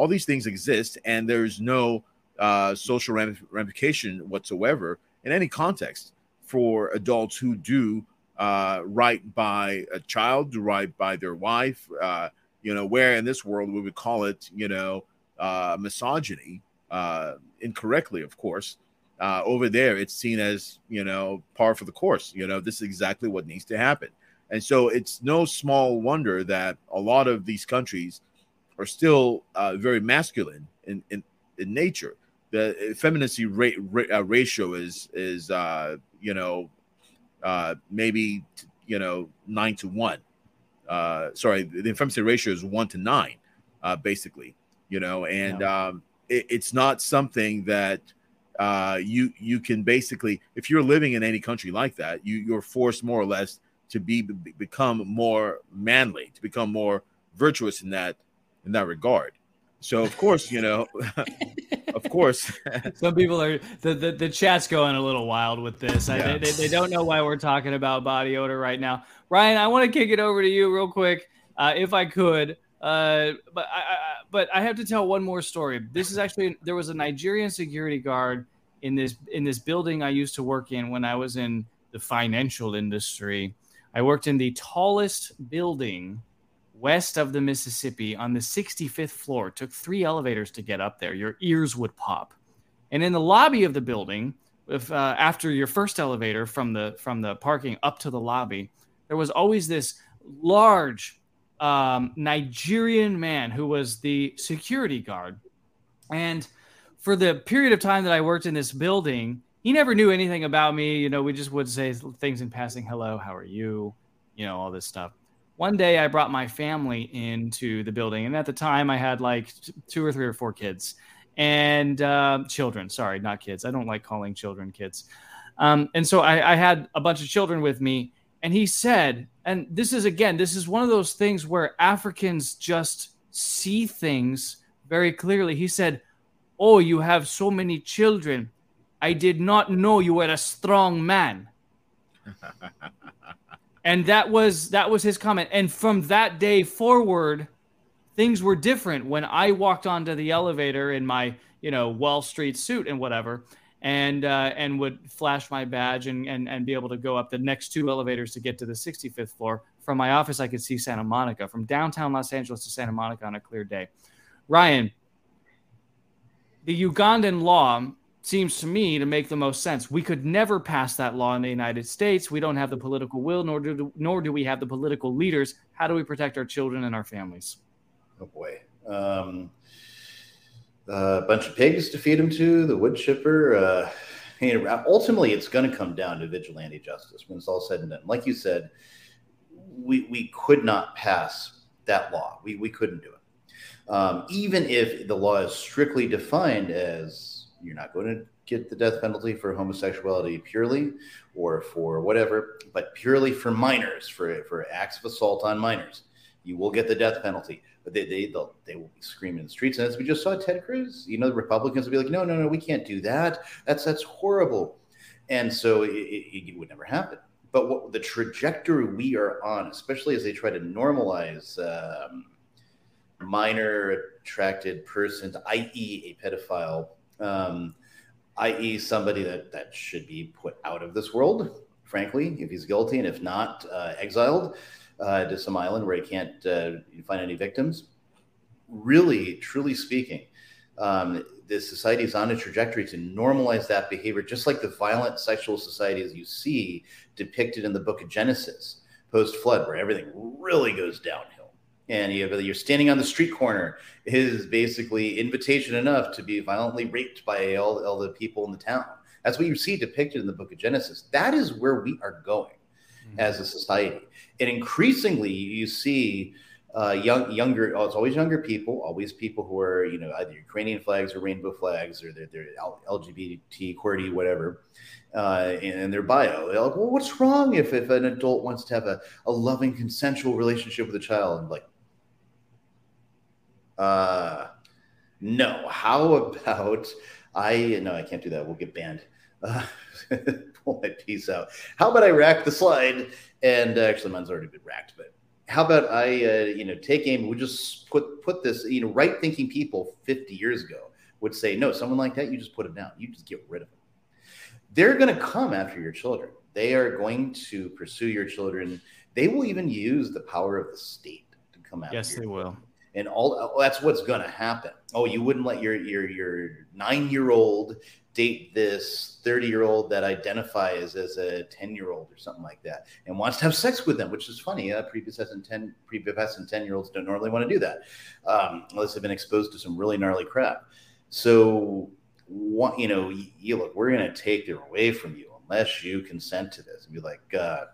All these things exist, and there's no uh, social ramification whatsoever in any context for adults who do uh, right by a child, do right by their wife. Uh, you know, where in this world we would call it, you know, uh, misogyny, uh, incorrectly, of course. Uh, over there, it's seen as you know par for the course. You know, this is exactly what needs to happen, and so it's no small wonder that a lot of these countries are still uh, very masculine in, in in nature. The femininity ra- ra- uh, ratio is is uh, you know uh, maybe you know nine to one. Uh, sorry, the femininity ratio is one to nine, uh, basically. You know, and yeah. um, it, it's not something that uh, you you can basically, if you're living in any country like that, you you're forced more or less to be become more manly, to become more virtuous in that in that regard. So of course, you know, of course, some people are the, the the chat's going a little wild with this. Yeah. I, they, they don't know why we're talking about body odor right now. Ryan, I want to kick it over to you real quick, uh, if I could. Uh, but I, I, but I have to tell one more story. This is actually there was a Nigerian security guard in this in this building I used to work in when I was in the financial industry. I worked in the tallest building west of the Mississippi on the 65th floor. It took three elevators to get up there. Your ears would pop. And in the lobby of the building, if uh, after your first elevator from the from the parking up to the lobby, there was always this large um, Nigerian man who was the security guard. And for the period of time that I worked in this building, he never knew anything about me. You know, we just would say things in passing hello, how are you? You know, all this stuff one day I brought my family into the building, and at the time I had like two or three or four kids and uh, children. Sorry, not kids. I don't like calling children kids. Um, and so I, I had a bunch of children with me, and he said, and this is again, this is one of those things where Africans just see things very clearly. He said, "Oh, you have so many children. I did not know you were a strong man." and that was that was his comment. And from that day forward things were different. When i walked onto the elevator in my you know wall street suit and whatever and uh, and would flash my badge and, and and be able to go up the next two elevators to get to the 65th floor from my office i could see santa monica from downtown los angeles to santa monica on a clear day. Ryan the ugandan law seems to me to make the most sense. We could never pass that law in the United States. We don't have the political will, nor do nor do we have the political leaders. How do we protect our children and our families? Oh boy, um, a bunch of pigs to feed them to. The wood chipper. Uh, ultimately, it's going to come down to vigilante justice when it's all said and done. Like you said, we we could not pass that law. We we couldn't do it. Um, even if the law is strictly defined as you're not going to get the death penalty for homosexuality purely or for whatever, but purely for minors, for, for acts of assault on minors. You will get the death penalty, but they, they, they will be screaming in the streets. And as we just saw Ted Cruz, you know, the Republicans will be like, no, no, no, we can't do that. That's, that's horrible. And so it, it, it would never happen. But what the trajectory we are on, especially as they try to normalize um, minor attracted persons, i.e., a pedophile um, i.e., somebody that, that should be put out of this world, frankly, if he's guilty, and if not, uh, exiled uh, to some island where he can't uh, find any victims. Really, truly speaking, um, the society is on a trajectory to normalize that behavior, just like the violent sexual societies you see depicted in the book of Genesis post flood, where everything really goes downhill and you you're standing on the street corner is basically invitation enough to be violently raped by all, all the people in the town. That's what you see depicted in the book of Genesis. That is where we are going. as a society. And increasingly, you see uh, young, younger. Oh, it's always younger people, always people who are you know either Ukrainian flags or rainbow flags or they're, they're LGBT, QWERTY, whatever. Uh, in their bio, they're like, "Well, what's wrong if, if an adult wants to have a, a loving, consensual relationship with a child?" And like, uh, no. How about I? No, I can't do that. We'll get banned. Uh, pull my piece out. How about I rack the slide? And uh, actually, mine's already been racked. But how about I, uh, you know, take aim? We just put put this. You know, right thinking people 50 years ago would say, no, someone like that, you just put it down. You just get rid of them. They're going to come after your children. They are going to pursue your children. They will even use the power of the state to come after. Yes, they will and all that's what's going to happen. Oh, you wouldn't let your your your nine year old date this 30 year old that identifies as a 10 year old or something like that and wants to have sex with them, which is funny. Uh, prepubescent 10 prepubescent 10 year olds don't normally want to do that um, unless they've been exposed to some really gnarly crap. So, what, you know, you, you look, we're going to take it away from you unless you consent to this and be like, uh,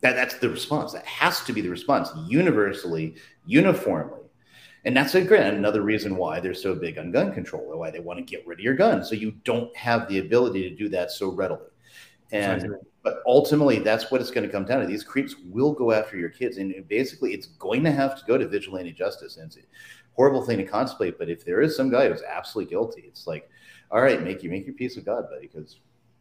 that, that's the response. That has to be the response universally, uniformly. And that's again another reason why they're so big on gun control, or why they want to get rid of your gun. So you don't have the ability to do that so readily. And but ultimately, that's what it's going to come down to. These creeps will go after your kids, and basically, it's going to have to go to vigilante justice. And it's a horrible thing to contemplate. But if there is some guy who's absolutely guilty, it's like, all right, make you make your peace with God, buddy, because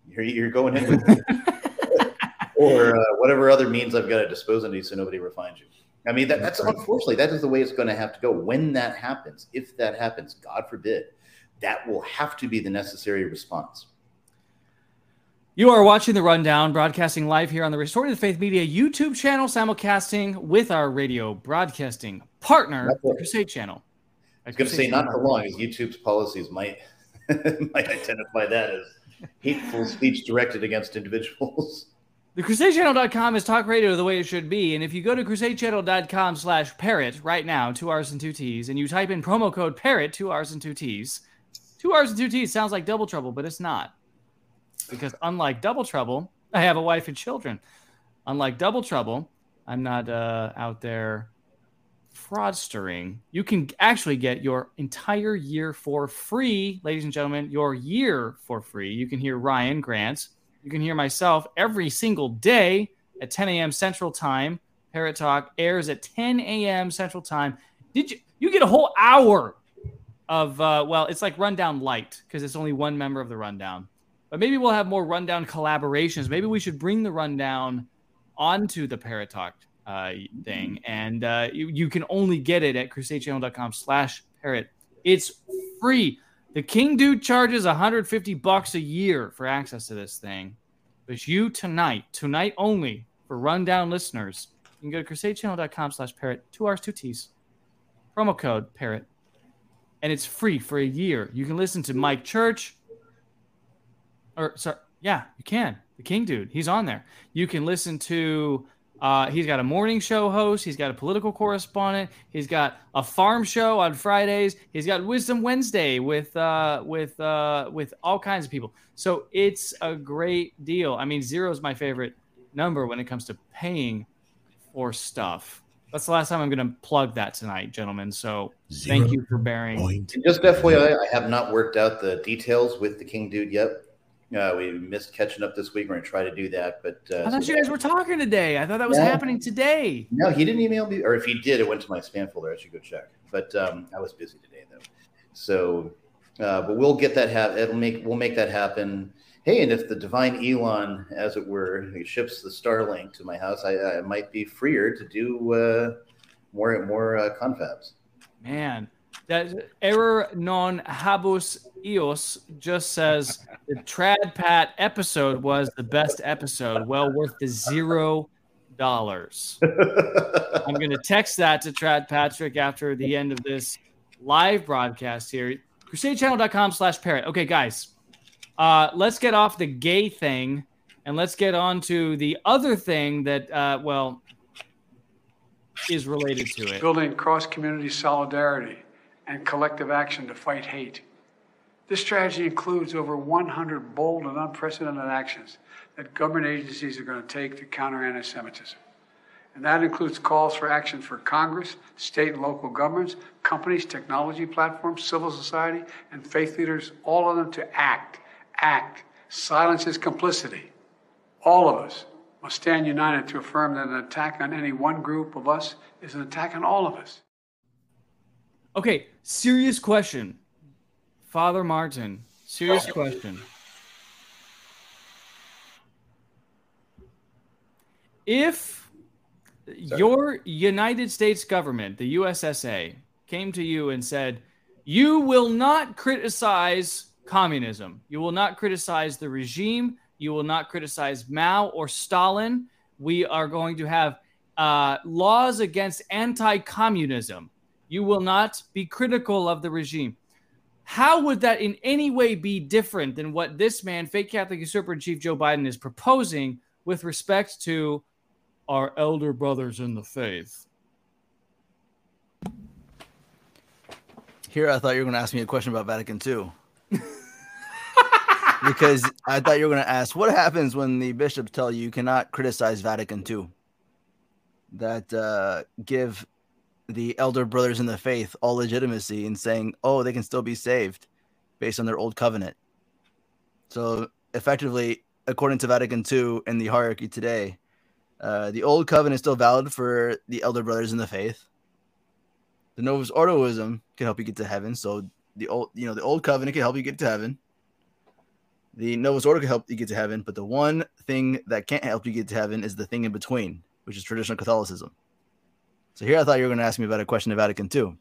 you're you're going in with or uh, whatever other means I've got to dispose of you so nobody ever finds you. I mean, that, that's unfortunately that is the way it's going to have to go. When that happens, if that happens, God forbid, that will have to be the necessary response. You are watching the rundown, broadcasting live here on the Restoring the Faith Media YouTube channel, simulcasting with our radio broadcasting partner, the Crusade Channel. I was going to say, not for long, as YouTube's policies might might identify that as hateful speech directed against individuals. The CrusadeChannel.com is talk radio the way it should be. And if you go to CrusadeChannel.com slash parrott right now, two R's and two T's, and you type in promo code parrott, two R's and two T's, two R's and two T's sounds like double trouble, but it's not. Because unlike double trouble, I have a wife and children. Unlike double trouble, I'm not uh, out there fraudstering. You can actually get your entire year for free, ladies and gentlemen, your year for free. You can hear Ryan Grant you can hear myself every single day at 10 a.m. Central Time. Parrott Talk airs at 10 a.m. Central Time. Did you you get a whole hour of uh, well, it's like Rundown Light because it's only one member of the Rundown. But maybe we'll have more Rundown collaborations. Maybe we should bring the Rundown onto the Parrott Talk uh, thing, and uh, you, you can only get it at CrusadeChannel.com/parrott. It's free. The King Dude charges 150 bucks a year for access to this thing. But you tonight, tonight only, for rundown listeners, you can go to crusadechannel.com slash parrott, two R's, two T's. Promo code parrott. And it's free for a year. You can listen to Mike Church. Or sorry, yeah, you can. The King Dude, he's on there. You can listen to uh, he's got a morning show host. He's got a political correspondent. He's got a farm show on Fridays. He's got Wisdom Wednesday with uh, with uh, with all kinds of people. So it's a great deal. I mean, zero is my favorite number when it comes to paying for stuff. That's the last time I'm going to plug that tonight, gentlemen. So zero thank you for bearing. Just FYI, I have not worked out the details with the King Dude yet. Uh, we missed catching up this week. We're gonna try to do that, but uh, I thought so you guys were talking today. I thought that was happening today. No, he didn't email me, or if he did, it went to my spam folder. I should go check. But um, I was busy today though, so uh, but we'll get that happen. It'll make we'll make that happen. Hey, and if the divine Elon, as it were, ships the Starlink to my house, I, I might be freer to do uh, more more uh, confabs. Man, that error non habus eos just says the Trad Pat episode was the best episode, well worth the zero dollars. I'm going to text that to Trad Patrick after the end of this live broadcast here. CrusadeChannel.com slash parrott. Okay, guys, uh, let's get off the gay thing and let's get on to the other thing that, uh, well, is related to it. Building cross community solidarity and collective action to fight hate. This strategy includes over 100 bold and unprecedented actions that government agencies are going to take to counter anti Semitism. And that includes calls for action for Congress, state and local governments, companies, technology platforms, civil society, and faith leaders, all of them to act, act. Silence is complicity. All of us must stand united to affirm that an attack on any one group of us is an attack on all of us. Okay, serious question. Father Martin, serious question. If your United States government, the USSA, came to you and said, you will not criticize communism, you will not criticize the regime, you will not criticize Mao or Stalin, we are going to have uh, laws against anti communism. You will not be critical of the regime. How would that in any way be different than what this man, fake Catholic usurper in chief Joe Biden, is proposing with respect to our elder brothers in the faith? Here, I thought you were going to ask me a question about Vatican II. because I thought you were going to ask what happens when the bishops tell you you cannot criticize Vatican II, that uh, give the elder brothers in the faith all legitimacy in saying, oh, they can still be saved based on their old covenant. So, effectively, according to Vatican II and the hierarchy today, uh, the old covenant is still valid for the elder brothers in the faith. The Novus Ordoism can help you get to heaven. So the old, you know, the old covenant can help you get to heaven. The Novus Ordo can help you get to heaven, but the one thing that can't help you get to heaven is the thing in between, which is traditional Catholicism. So here I thought you were going to ask me about a question of Vatican II.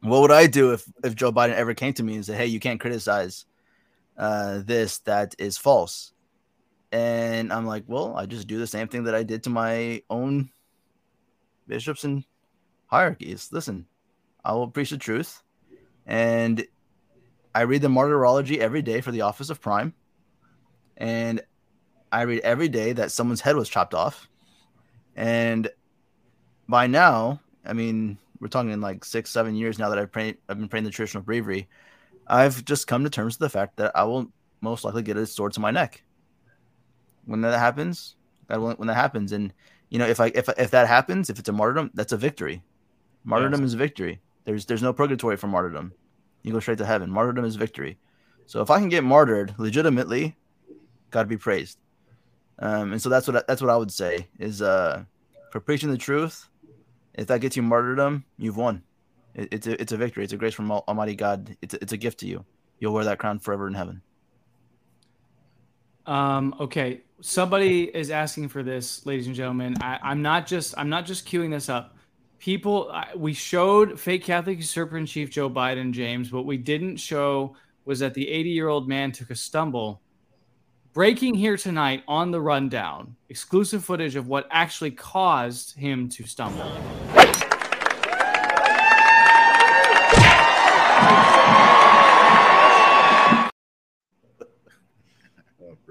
What would I do if, if Joe Biden ever came to me and said, hey, you can't criticize uh, this that is false? And I'm like, well, I just do the same thing that I did to my own bishops and hierarchies. Listen, I will preach the truth. And I read the martyrology every day for the office of prime. And I read every day that someone's head was chopped off. And by now, I mean, we're talking in like six, seven years now that I've, prayed, I've been praying the traditional breviary. I've just come to terms with the fact that I will most likely get a sword to my neck. When that happens, that will, when that happens, and you know, if I if if that happens, if it's a martyrdom, that's a victory. Martyrdom yes. is a victory. There's there's no purgatory for martyrdom. You go straight to heaven. Martyrdom is victory. So if I can get martyred legitimately, God be praised. Um, and so that's what I, that's what I would say is uh, for preaching the truth if that gets you martyrdom, you've won. It, it's a, it's a victory. It's a grace from Almighty God. It's a, it's a gift to you. You'll wear that crown forever in heaven. Um, okay, somebody is asking for this, ladies and gentlemen. I, am not just I'm not just queuing this up. People, I, we showed fake Catholic usurper in chief Joe Biden, James. What we didn't show was that the 80 year old man took a stumble Breaking here tonight on the rundown, exclusive footage of what actually caused him to stumble.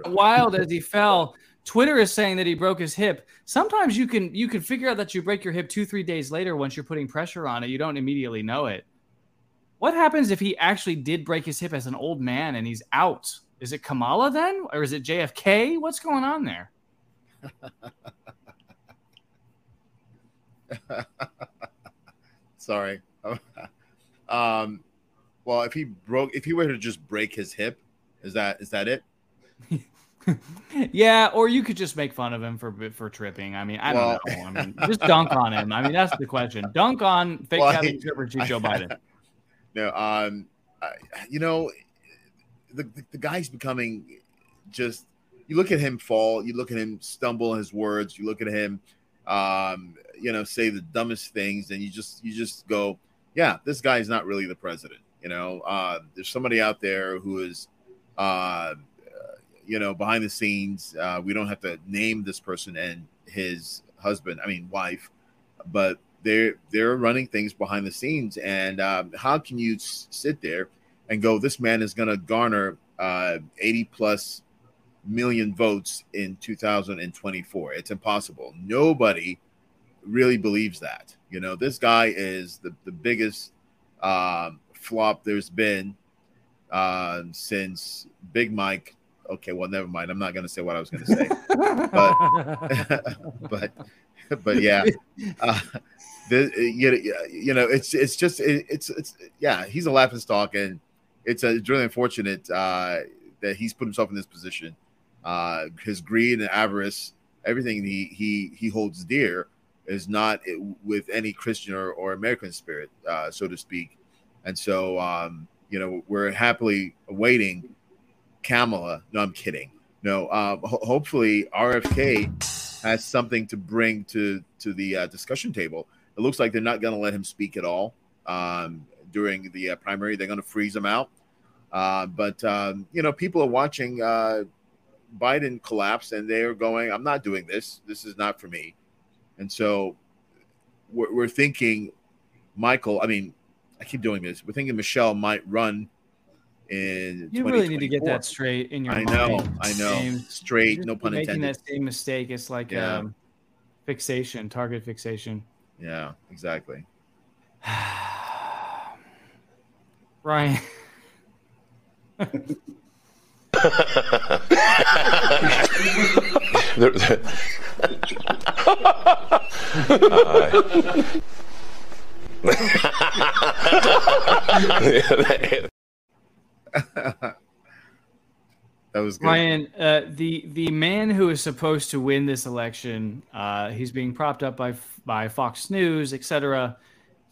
Wild as he fell. Twitter is saying that he broke his hip. Sometimes you can you can figure out that you break your hip two three days later once you're putting pressure on it. You don't immediately know it. What happens if he actually did break his hip as an old man and he's out? Is it Kamala then, or is it JFK? What's going on there? Sorry. um, well, if he broke, if he were to just break his hip, is that is that it? yeah, or you could just make fun of him for for tripping. I mean, I well, don't know. I mean, just dunk on him. I mean, that's the question. Dunk on fake well, Catholic Chief Joe Biden. No, um, I, you know, the, the, the guy's becoming just you look at him fall, you look at him stumble his words, you look at him um, you know, say the dumbest things, and you just you just go, yeah, this guy is not really the president. You know, uh, there's somebody out there who is, uh, you know, behind the scenes. Uh, we don't have to name this person and his husband, I mean wife, but they're they're running things behind the scenes. And um, how can you s- sit there and go, this man is going to garner uh, 80 plus million votes in 2024. It's impossible. Nobody really believes that. You know, this guy is the, the biggest um, flop there's been uh, since Big Mike. Okay, well, never mind. I'm not going to say what I was going to say, but but but yeah, uh, the, you, you know, it's it's just it, it's it's yeah, he's a laughing stock, and it's, a, it's really unfortunate uh, that he's put himself in this position. Uh, his greed and avarice, everything he he he holds dear, is not with any Christian or, or American spirit, uh, so to speak. And so, um, you know, we're happily awaiting Kamala. No, I'm kidding. No, uh, ho- hopefully RFK has something to bring to to the uh, discussion table. It looks like they're not going to let him speak at all um, during the uh, primary. They're going to freeze him out. Uh, but um, you know, people are watching uh, Biden collapse, and they are going, "I'm not doing this. This is not for me." And so, we're, we're thinking, Michael. I mean, I keep doing this. We're thinking Michelle might run in. You really need to get that straight in your I mind. know, I know. James. Straight, no pun making intended. that same mistake. It's like Yeah. um, fixation, target fixation. Yeah, exactly. Ryan. There- there- That was good. Ryan, uh, the the man who is supposed to win this election, uh, he's being propped up by by Fox News, etc.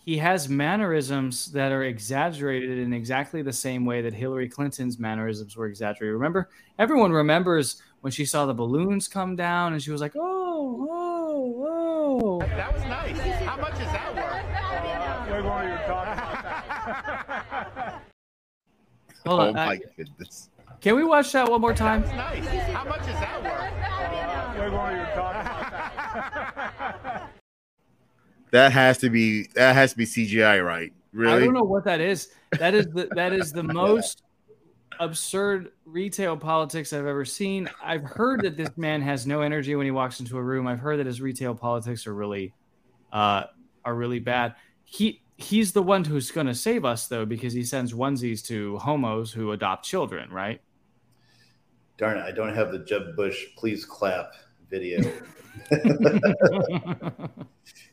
He has mannerisms that are exaggerated in exactly the same way that Hillary Clinton's mannerisms were exaggerated. Remember, everyone remembers when she saw the balloons come down, and she was like, "Oh, oh, oh." That was nice. How much is that worth? We won't even talk about that. Hold oh uh, my I- goodness. Can we watch that one more time? Nice. How much is that worth? We won't even talk about that. That has to be that has to be CGI, right? Really? I don't know what that is. That is the that is the most absurd retail politics I've ever seen. I've heard that this man has no energy when he walks into a room. I've heard that his retail politics are really uh are really bad. He he's the one who's going to save us though because he sends onesies to homos who adopt children, right? Darn it, I don't have the Jeb Bush please clap video.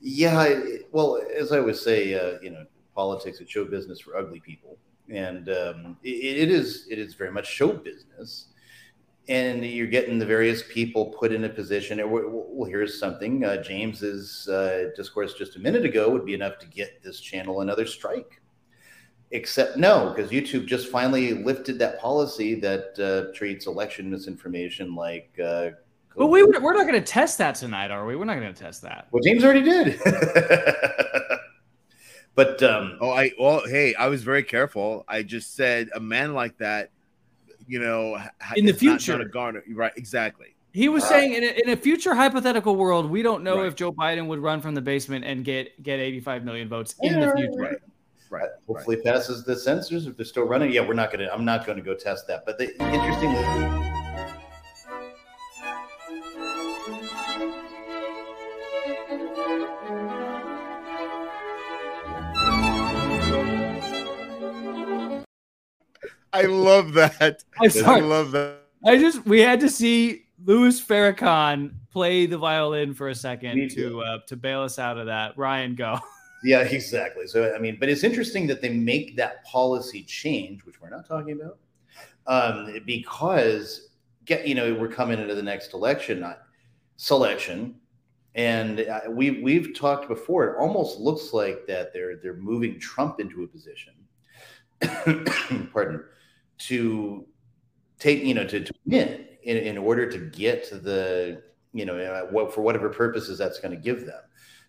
yeah, I- well, as I always say, uh, you know, politics is show business for ugly people, and um, it, it is it is very much show business. And you're getting the various people put in a position. and Well, well, here's something. Uh, James's uh, discourse just a minute ago would be enough to get this channel another strike. Except no, because YouTube just finally lifted that policy that uh, treats election misinformation like. Uh, But we we're not going to test that tonight, are we? We're not going to test that. well, James already did. but um, oh, I well, hey, I was very careful. I just said a man like that, you know, In the is not future. garner right? Exactly. He was saying in a, in a future hypothetical world, we don't know Right. if Joe Biden would run from the basement and get get 85 million votes in the future. Right. Right. hopefully passes the censors if they're still running. Yeah, we're not gonna. I'm not going to go test that. But the interesting. I love that. I'm I love that. I just we had to see Louis Farrakhan play the violin for a second to uh, to bail us out of that. Ryan, go. Yeah, exactly. So I mean, but it's interesting that they make that policy change, which we're not talking about, um, because get you know we're coming into the next election not selection, and uh, we we've talked before. It almost looks like that they're they're moving Trump into a position, pardon, to take you know to, to win in, in order to get the you know uh, what for whatever purposes that's going to give them.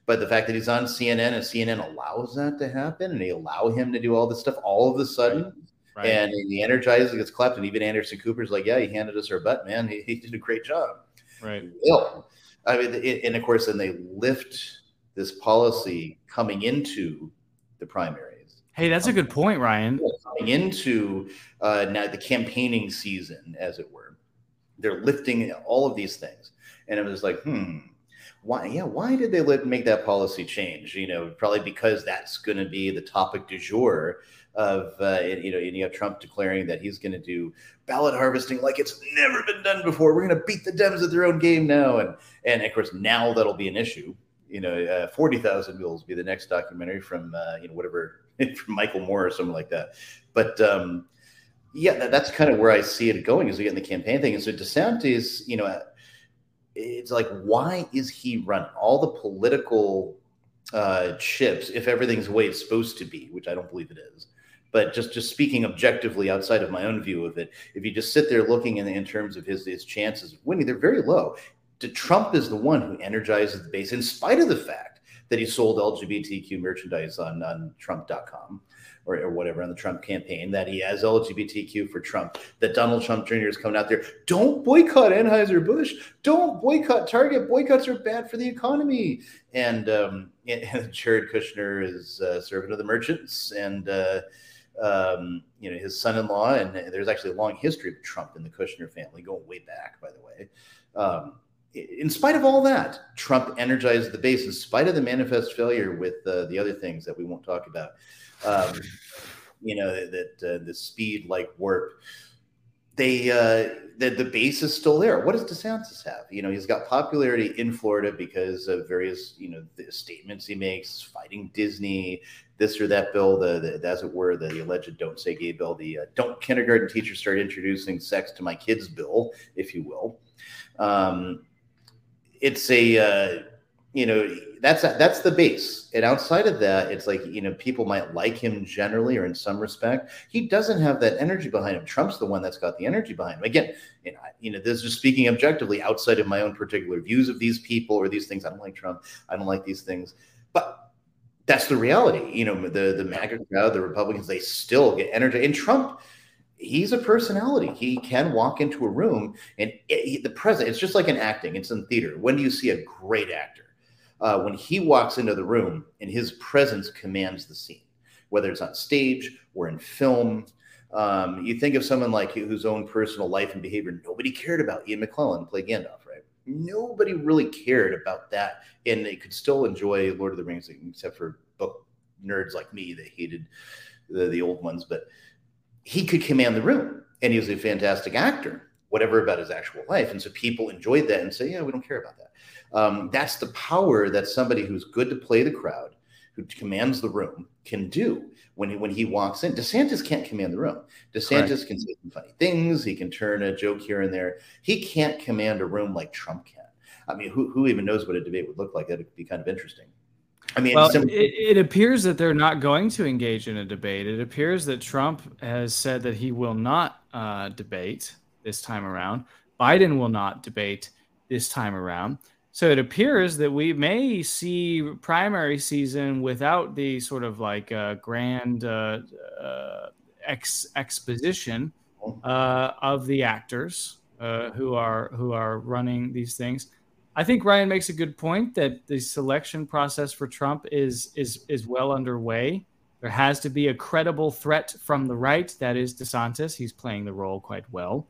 But the fact that he's on CNN and CNN allows that to happen and they allow him to do all this stuff all of a sudden. Right. And he energizes, gets clapped, and even Anderson Cooper's like, "Yeah, he handed us our butt, man. He, he did a great job." Right. Ill. I mean, it, and of course, then they lift this policy coming into the primaries, Hey, that's a good point, Ryan. coming into uh, now the campaigning season, as it were. They're lifting all of these things, and it was like, hmm. why yeah why did they let make that policy change you know probably because that's going to be the topic du jour of uh, you know and you have trump declaring that he's going to do ballot harvesting like it's never been done before we're going to beat the dems at their own game now and and of course now that'll be an issue you know uh, 40000 mules will be the next documentary from uh, you know whatever from michael moore or something like that but um yeah that, that's kind of where i see it going as we get in the campaign thing and so desantis you know it's like why is he running all the political uh, chips if everything's the way it's supposed to be, which I don't believe it is. But just just speaking objectively outside of my own view of it, if you just sit there looking in, in terms of his his chances of winning, they're very low. Trump is the one who energizes the base, in spite of the fact that he sold LGBTQ merchandise on, on Trump.com or, or whatever on the Trump campaign that he has LGBTQ for Trump, that Donald Trump Jr. is coming out there. Don't boycott Anheuser-Busch. Don't boycott Target. Boycotts are bad for the economy. And, um, and Jared Kushner is uh, servant of the merchants and, uh, um, you know, his son-in-law, and there's actually a long history of Trump and the Kushner family going way back, by the way. Um, in spite of all that, Trump energized the base in spite of the manifest failure with uh, the other things that we won't talk about. Um, you know that uh, the speed like warp. They uh the, the base is still there. What does desantis have? You know he's got popularity in florida because of various you know the statements he makes fighting disney this or that bill the, the as it were the, the alleged don't say gay bill the uh, don't kindergarten teachers start introducing sex to my kids bill if you will. Um it's a uh you know that's that's the base. And outside of that it's like you know people might like him generally or in some respect. He doesn't have that energy behind him. Trump's the one that's got the energy behind him. Again you know, you know this is just speaking objectively outside of my own particular views of these people or these things. I don't like trump. I don't like these things. But that's the reality. You know the the maga crowd the republicans they still get energy. And trump he's a personality. He can walk into a room and it, the present. It's just like in acting. It's in theater. When do you see a great actor? uh, when he walks into the room and his presence commands the scene, whether it's on stage or in film. Um, you think of someone like whose own personal life and behavior nobody cared about. Ian McKellen played Gandalf, right? Nobody really cared about that, and they could still enjoy Lord of the Rings, except for book nerds like me that hated the, the old ones. But he could command the room, and he was a fantastic actor. Whatever about his actual life, and so people enjoyed that and say, "Yeah, we don't care about that." Um, that's the power that somebody who's good to play the crowd, who commands the room, can do when he, when he walks in. DeSantis can't command the room. DeSantis Correct. can say some funny things. He can turn a joke here and there. He can't command a room like Trump can. I mean, who, who even knows what a debate would look like? That'd be kind of interesting. I mean, well, it, it, appears that they're not going to engage in a debate. It appears that Trump has said that he will not uh, debate this time around. Biden will not debate this time around. So it appears that we may see primary season without the sort of like uh, grand uh, uh, ex- exposition uh, of the actors uh, who are who are running these things. I think Ryan makes a good point that the selection process for Trump is is is well underway. There has to be a credible threat from the right. That is DeSantis. He's playing the role quite well.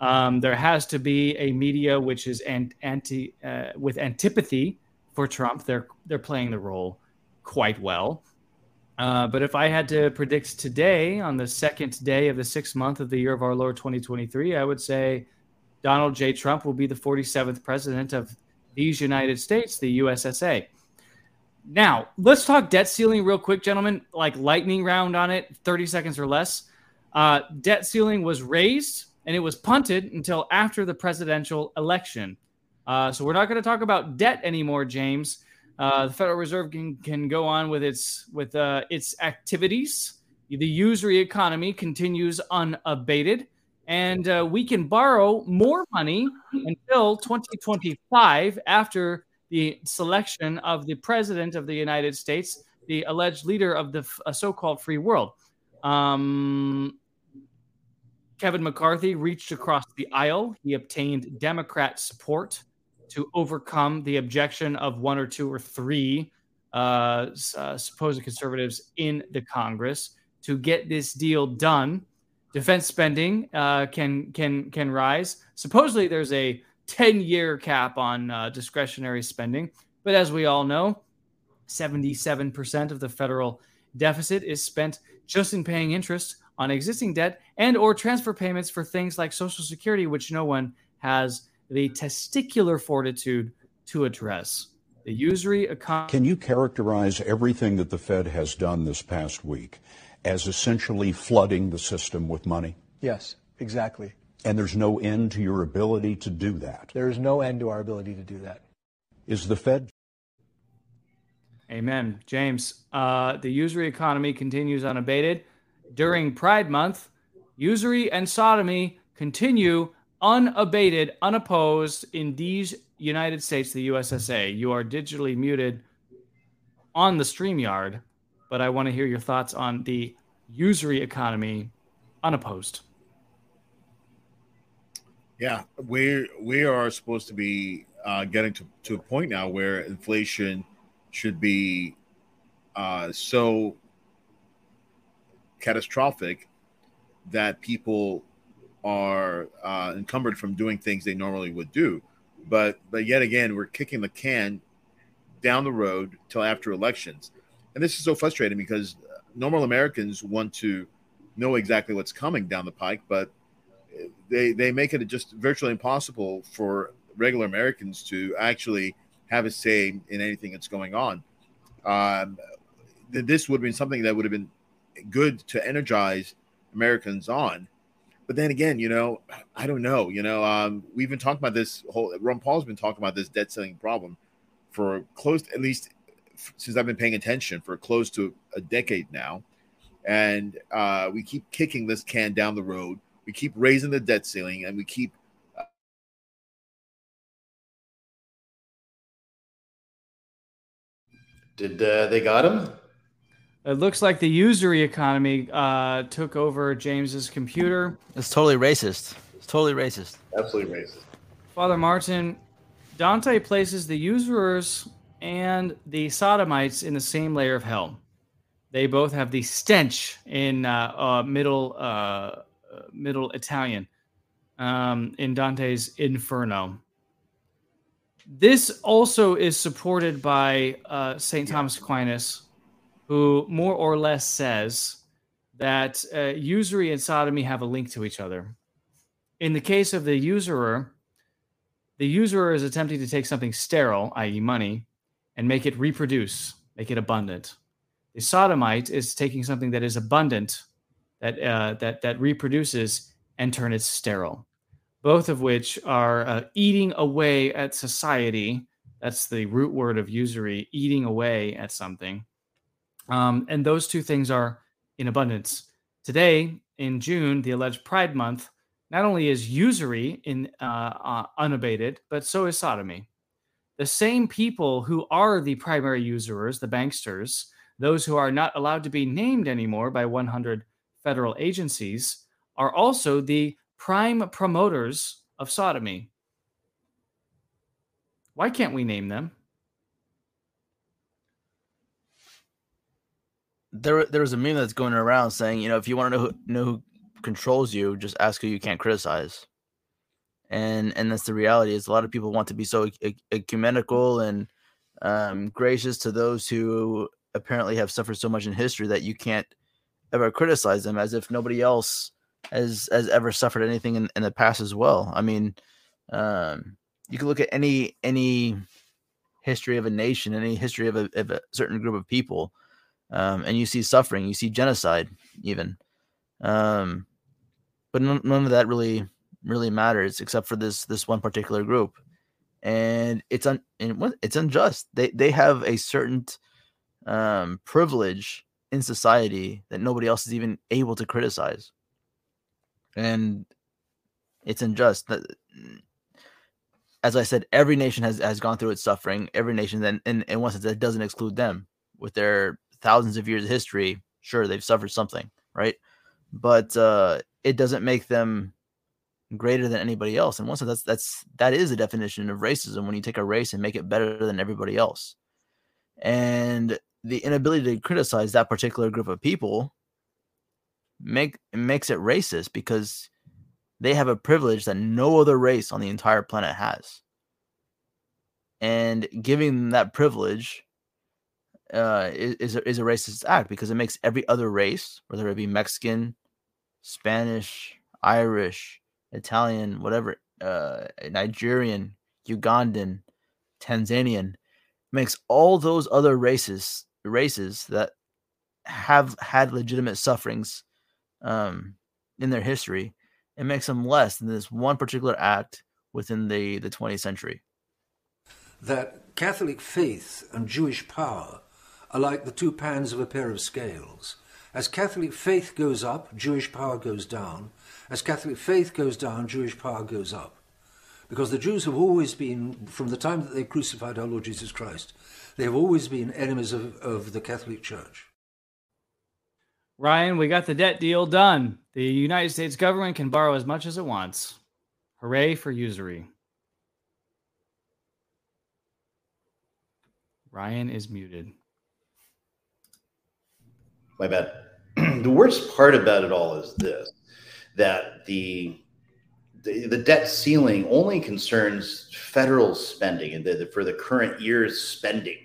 Um, there has to be a media which is anti uh, with antipathy for Trump. They're they're playing the role quite well. Uh, but if I had to predict today, on the second day of the sixth month of the year of our Lord 2023, I would say Donald J. Trump will be the 47th president of these United States, the USSA. Now, let's talk debt ceiling real quick, gentlemen. Like lightning round on it, 30 seconds or less. Uh, debt ceiling was raised and it was punted until after the presidential election. Uh, so we're not going to talk about debt anymore, James. Uh, the Federal Reserve can, can go on with its with uh, its activities. The usury economy continues unabated, and uh, we can borrow more money until 2025 after the selection of the president of the United States, the alleged leader of the f- so-called free world. Um, Kevin McCarthy reached across the aisle. He obtained Democrat support to overcome the objection of one or two or three uh, uh, supposed conservatives in the Congress to get this deal done. Defense spending uh, can can can rise. Supposedly, there's a 10 year cap on uh, discretionary spending. But as we all know, 77% of the federal deficit is spent just in paying interest on existing debt and or transfer payments for things like social security which no one has the testicular fortitude to address the usury economy Can you characterize everything that the Fed has done this past week as essentially flooding the system with money? Yes, exactly. And there's no end to your ability to do that. There is no end to our ability to do that. Is the Fed Amen. James, uh, the usury economy continues unabated. During Pride Month, usury and sodomy continue unabated, unopposed in these United States, the USSA. You are digitally muted on the StreamYard, but I want to hear your thoughts on the usury economy unopposed. Yeah, we we are supposed to be uh, getting to, to a point now where inflation should be uh, so catastrophic that people are uh, encumbered from doing things they normally would do. But but yet again, we're kicking the can down the road till after elections, and this is so frustrating because normal Americans want to know exactly what's coming down the pike, but they they make it just virtually impossible for regular Americans to actually have a say in anything that's going on. Um, this would have been something that would have been good to energize Americans on. But then again, you know, I don't know. You know, um, we've been talking about this whole. Ron Paul's been talking about this debt ceiling problem for close, at least since I've been paying attention for close to a decade now, and uh, we keep kicking this can down the road. We keep raising the debt ceiling, and we keep Did uh, they got him? It looks like the usury economy uh, took over James's computer. It's totally racist. It's totally racist. Absolutely racist. Father Martin, Dante places the usurers and the sodomites in the same layer of hell. They both have the stench in uh, uh, middle uh, middle Italian um, in Dante's Inferno. This also is supported by uh, St. Thomas Aquinas, who more or less says that uh, usury and sodomy have a link to each other. In the case of the usurer, the usurer is attempting to take something sterile, i.e., money, and make it reproduce, make it abundant. The sodomite is taking something that is abundant, that uh, that that reproduces, and turn it sterile both of which are uh, eating away at society. That's the root word of usury, eating away at something. Um, and those two things are in abundance. Today, in June, the alleged Pride Month, not only is usury in uh, uh, unabated, but so is sodomy. The same people who are the primary usurers, the banksters, those who are not allowed to be named anymore by 100 federal agencies, are also the prime promoters of sodomy. Why can't we name them? There, there was a meme that's going around saying, you know, if you want to know who, know who controls you, just ask who you can't criticize. And and that's the reality. Is a lot of people want to be so ecumenical and um, gracious to those who apparently have suffered so much in history that you can't ever criticize them, as if nobody else has has ever suffered anything in, in the past as well. I mean, um, you can look at any any history of a nation, any history of a, of a certain group of people, um, and you see suffering, you see genocide, even. Um, but none, none of that really really matters except for this this one particular group, and it's un it's unjust. They they have a certain um, privilege in society that nobody else is even able to criticize and it's unjust that as I said, every nation has, has gone through its suffering. Every nation, then, in, in one sense, that doesn't exclude them with their thousands of years of history. Sure, they've suffered something, right? But uh, it doesn't make them greater than anybody else. And once that's that's that is a definition of racism when you take a race and make it better than everybody else. And the inability to criticize that particular group of people make makes it racist because they have a privilege that no other race on the entire planet has. And giving them that privilege uh, is, is is a racist act because it makes every other race, whether it be Mexican, Spanish, Irish, Italian, whatever, uh, Nigerian, Ugandan, Tanzanian, makes all those other races races that have had legitimate sufferings um, in their history, it makes them less than this one particular act within the, the 20th century. That Catholic faith and Jewish power are like the two pans of a pair of scales. As Catholic faith goes up, Jewish power goes down. As Catholic faith goes down, Jewish power goes up. Because the Jews have always been, from the time that they crucified our Lord Jesus Christ, they have always been enemies of, of the Catholic Church. Ryan, we got the debt deal done. The United States government can borrow as much as it wants. Hooray for usury. Ryan is muted. My bad. the worst part about it all is this that the the, debt ceiling only concerns federal spending and the, the, for the current year's spending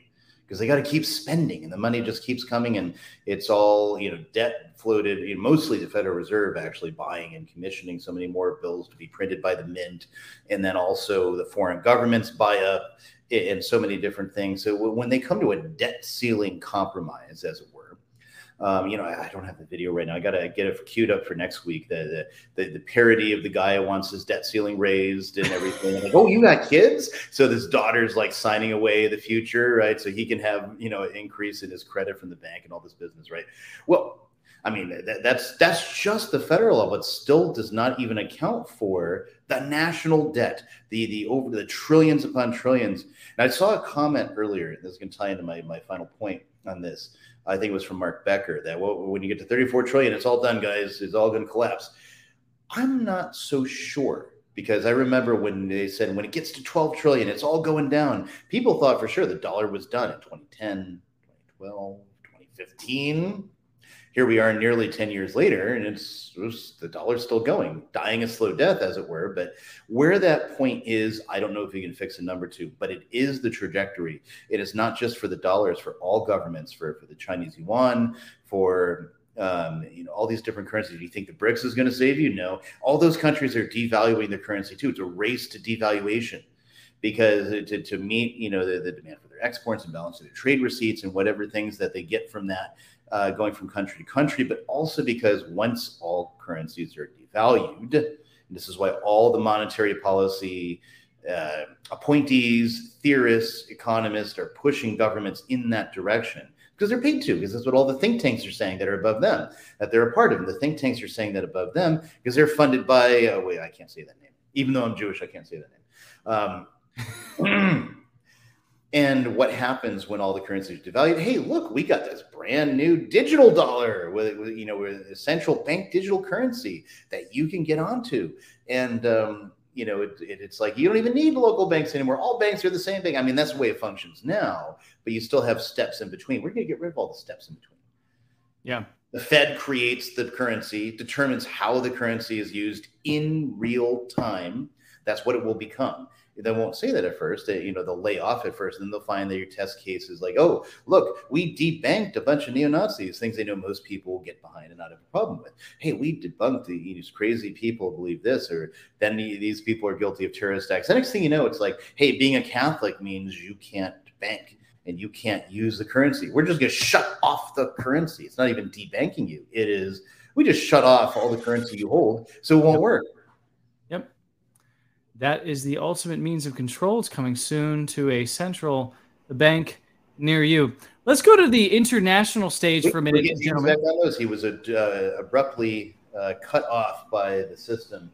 because they got to keep spending and the money just keeps coming and it's all you know debt floated you know, mostly the federal reserve actually buying and commissioning so many more bills to be printed by the mint and then also the foreign governments buy up and so many different things. So when they come to a debt ceiling compromise as it were um, you know, I, I, don't have the video right now. I got to get it queued up for next week. The, the, the the parody of the guy who wants his debt ceiling raised and everything. like, oh, you got kids? So this daughter's like signing away the future, right? So he can have you know an increase in his credit from the bank and all this business, right? Well, I mean, that, that's that's just the federal level. It still does not even account for the national debt, the the over the trillions upon trillions. And I saw a comment earlier. This is going to tie into my my final point on this. I think it was from Mark Becker that when you get to 34 trillion, it's all done, guys. It's all going to collapse. I'm not so sure because I remember when they said when it gets to 12 trillion, it's all going down. People thought for sure the dollar was done in 2010, 2012, 2015 here we are nearly 10 years later and it's, it's, the dollar's still going dying a slow death as it were but where that point is i don't know if you can fix a number to but it is the trajectory it is not just for the dollars for all governments for, for the chinese yuan for um, you know all these different currencies. Do you think the BRICS is going to save you? No. All those countries are devaluing their currency too. It's a race to devaluation because to, to meet you know the, the demand for their exports and balance their trade receipts and whatever things that they get from that uh, going from country to country, but also because once all currencies are devalued, and this is why all the monetary policy uh, appointees, theorists, economists are pushing governments in that direction because they're paid to, because that's what all the think tanks are saying that are above them, that they're a part of. And the think tanks are saying that above them because they're funded by, uh, wait, I can't say that name. Even though I'm Jewish, I can't say that name. Um, And what happens when all the currencies devalued? Hey, look, we got this brand new digital dollar with, with you know with a central bank digital currency that you can get onto, and um, you know it, it, it's like you don't even need local banks anymore. All banks are the same thing. I mean, that's the way it functions now, but you still have steps in between. We're going to get rid of all the steps in between. Yeah. The Fed creates the currency, determines how the currency is used in real time. That's what it will become they won't say that at first. They, you know, they'll lay off at first, and then they'll find that your test case is like, oh, look, we debanked a bunch of neo Nazis, things they know most people will get behind and not have a problem with. Hey, we debunked the, these crazy people believe this, or then these people are guilty of terrorist acts. The next thing you know, it's like, hey, being a Catholic means you can't bank and you can't use the currency. We're just going to shut off the currency. It's not even debanking you. It is we just shut off all the currency you hold, so it won't work. That is the ultimate means of control. It's coming soon to a central bank near you. Let's go to the international stage for a minute, gentlemen. He was uh, abruptly uh, cut off by the system.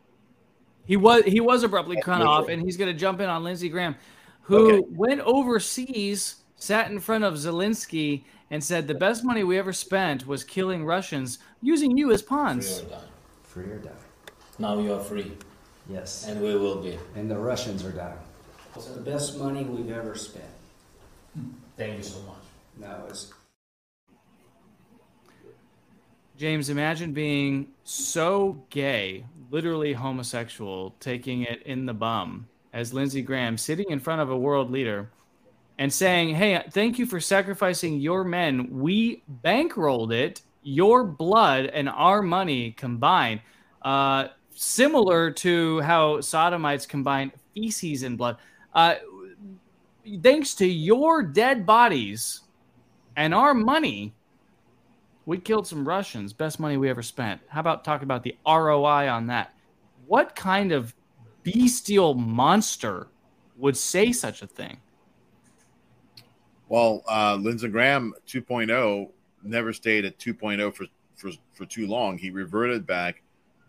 He was he was abruptly cut off, and he's going to jump in on Lindsey Graham, who okay. went overseas, sat in front of Zelensky, and said the best money we ever spent was killing Russians using you as pawns. Free or die. Free or die. Now you are free. Yes. And we will be. And the Russians are dying. It's the best money we've ever spent. Thank you so much. No, it's James, imagine being so gay, literally homosexual, taking it in the bum, as Lindsey Graham sitting in front of a world leader and saying, Hey, thank you for sacrificing your men. We bankrolled it, your blood and our money combined. Uh, similar to how sodomites combine feces and blood. Uh, thanks to your dead bodies and our money, we killed some Russians. Best money we ever spent. How about talking about the ROI on that? What kind of bestial monster would say such a thing? Well, uh, Lindsey Graham 2.0 never stayed at 2.0 for, for, for too long. He reverted back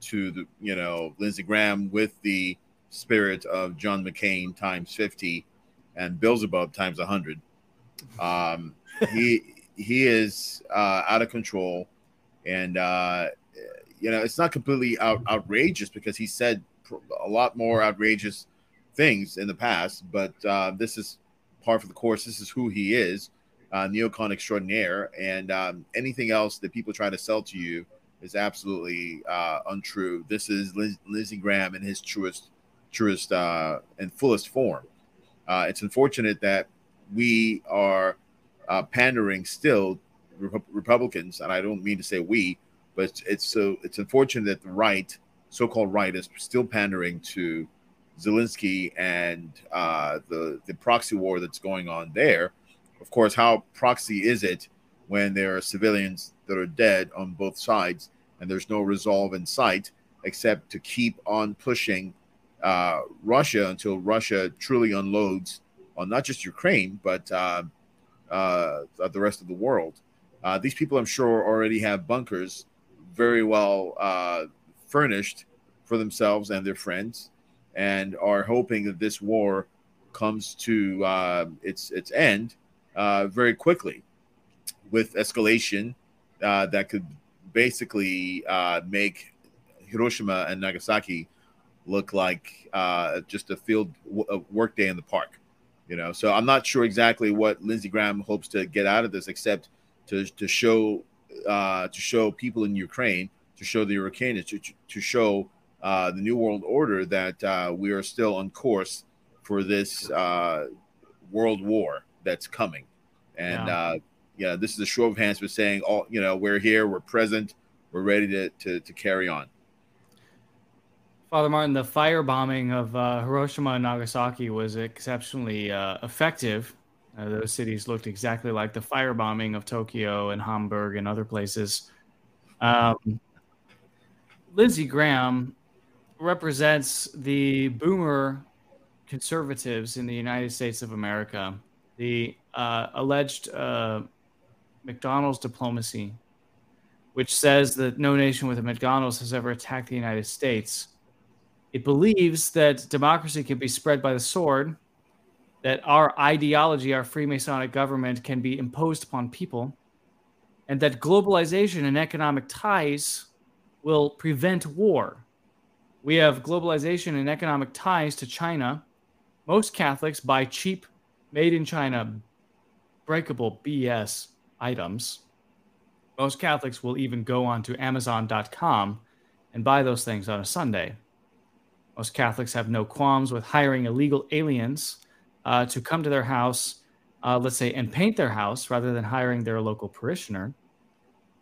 to the, you know, Lindsey Graham with the spirit of John McCain times 50 and Beelzebub times 100. Um, he he is uh, out of control, and uh, you know it's not completely out, outrageous because he said a lot more outrageous things in the past, but uh, this is par for the course. This is who he is, uh, neocon extraordinaire, and um, anything else that people try to sell to you is absolutely uh, untrue. This is Liz- Lindsey Graham in his truest, truest uh, and fullest form. Uh, it's unfortunate that we are uh, pandering still Rep- Republicans, and I don't mean to say we, but it's, it's so it's unfortunate that the right, so-called right, is still pandering to Zelensky and uh, the the proxy war that's going on there. Of course, how proxy is it when there are civilians that are dead on both sides and there's no resolve in sight except to keep on pushing uh, Russia until Russia truly unloads on not just Ukraine but uh, uh, the rest of the world. Uh, these people, I'm sure, already have bunkers very well uh, furnished for themselves and their friends, and are hoping that this war comes to uh, its its end very quickly, with escalation that could basically make Hiroshima and Nagasaki look like just a field a work day in the park you know so i'm not sure exactly what lindsey graham hopes to get out of this except to to show uh, to show people in ukraine to show the Ukrainians, to, to show uh, the new world order that uh, we are still on course for this uh, world war that's coming and yeah. Uh, yeah this is a show of hands for saying all you know we're here we're present we're ready to, to, to carry on Father Martin, the firebombing of uh, Hiroshima and Nagasaki was exceptionally uh, effective. Uh, those cities looked exactly like the firebombing of Tokyo and Hamburg and other places. Um, Lindsey Graham represents the boomer conservatives in the United States of America, the uh, alleged uh, McDonald's diplomacy, which says that no nation with a McDonald's has ever attacked the United States it believes that democracy can be spread by the sword, that our ideology, our Freemasonic government, can be imposed upon people, and that globalization and economic ties will prevent war. We have globalization and economic ties to China. Most Catholics buy cheap, made in China, breakable BS items. Most Catholics will even go onto Amazon.com and buy those things on a Sunday. Most Catholics have no qualms with hiring illegal aliens uh, to come to their house, uh, let's say, and paint their house rather than hiring their local parishioner.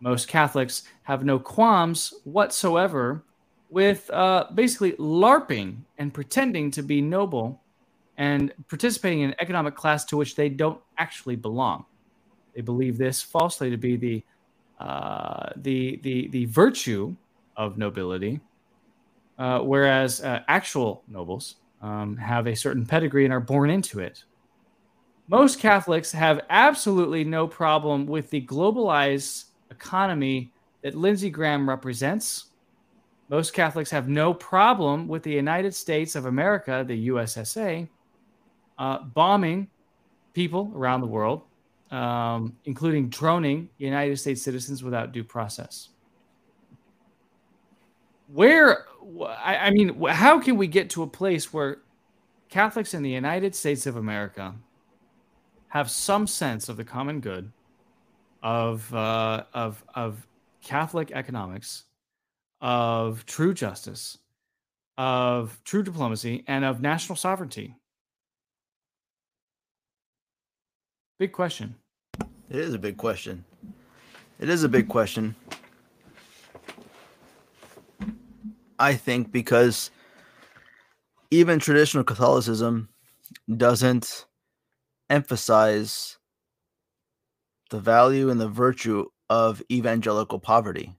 Most Catholics have no qualms whatsoever with uh, basically LARPing and pretending to be noble and participating in an economic class to which they don't actually belong. They believe this falsely to be the uh, the the the virtue of nobility uh, whereas uh, actual nobles um, have a certain pedigree and are born into it. Most Catholics have absolutely no problem with the globalized economy that Lindsey Graham represents. Most Catholics have no problem with the United States of America, the USSA, uh, bombing people around the world, um, including droning United States citizens without due process. Where I, mean, how can we get to a place where Catholics in the United States of America have some sense of the common good, of uh, of of Catholic economics, of true justice, of true diplomacy, and of national sovereignty? Big question. It is a big question. It is a big question. I think because even traditional Catholicism doesn't emphasize the value and the virtue of evangelical poverty.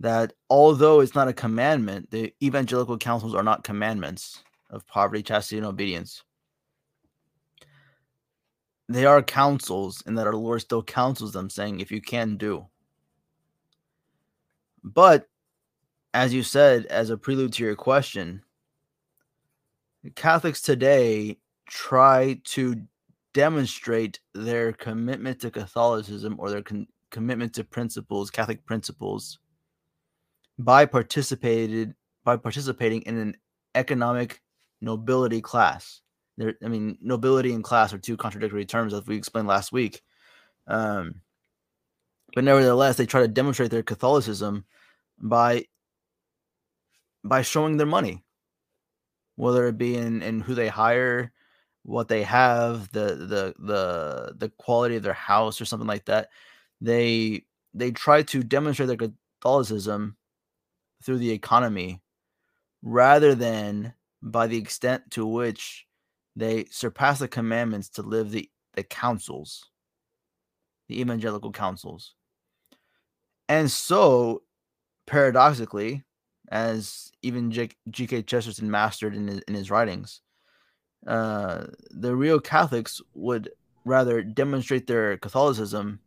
That although it's not a commandment, the evangelical counsels are not commandments of poverty, chastity, and obedience. They are counsels, and that our Lord still counsels them, saying, if you can do. But as you said, as a prelude to your question, Catholics today try to demonstrate their commitment to Catholicism or their con- commitment to principles, Catholic principles, by participated by participating in an economic nobility class. There, I mean, nobility and class are two contradictory terms, as we explained last week. Um, but nevertheless, they try to demonstrate their Catholicism by by showing their money, whether it be in, in who they hire, what they have, the the the the quality of their house or something like that. They they try to demonstrate their Catholicism through the economy rather than by the extent to which they surpass the commandments to live the, the counsels, the evangelical counsels. And so, paradoxically, as even G.K. Chesterton mastered in his, in his writings. Uh, the real Catholics would rather demonstrate their Catholicism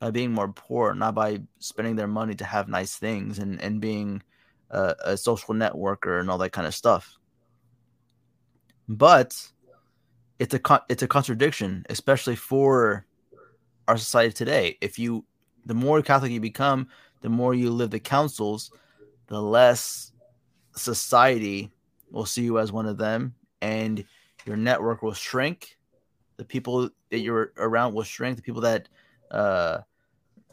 by being more poor, not by spending their money to have nice things and, and being a, a social networker and all that kind of stuff. But it's a it's a contradiction, especially for our society today. If you, the more Catholic you become, the more you live the counsels, the less society will see you as one of them and your network will shrink. The people that you're around will shrink. The people that uh,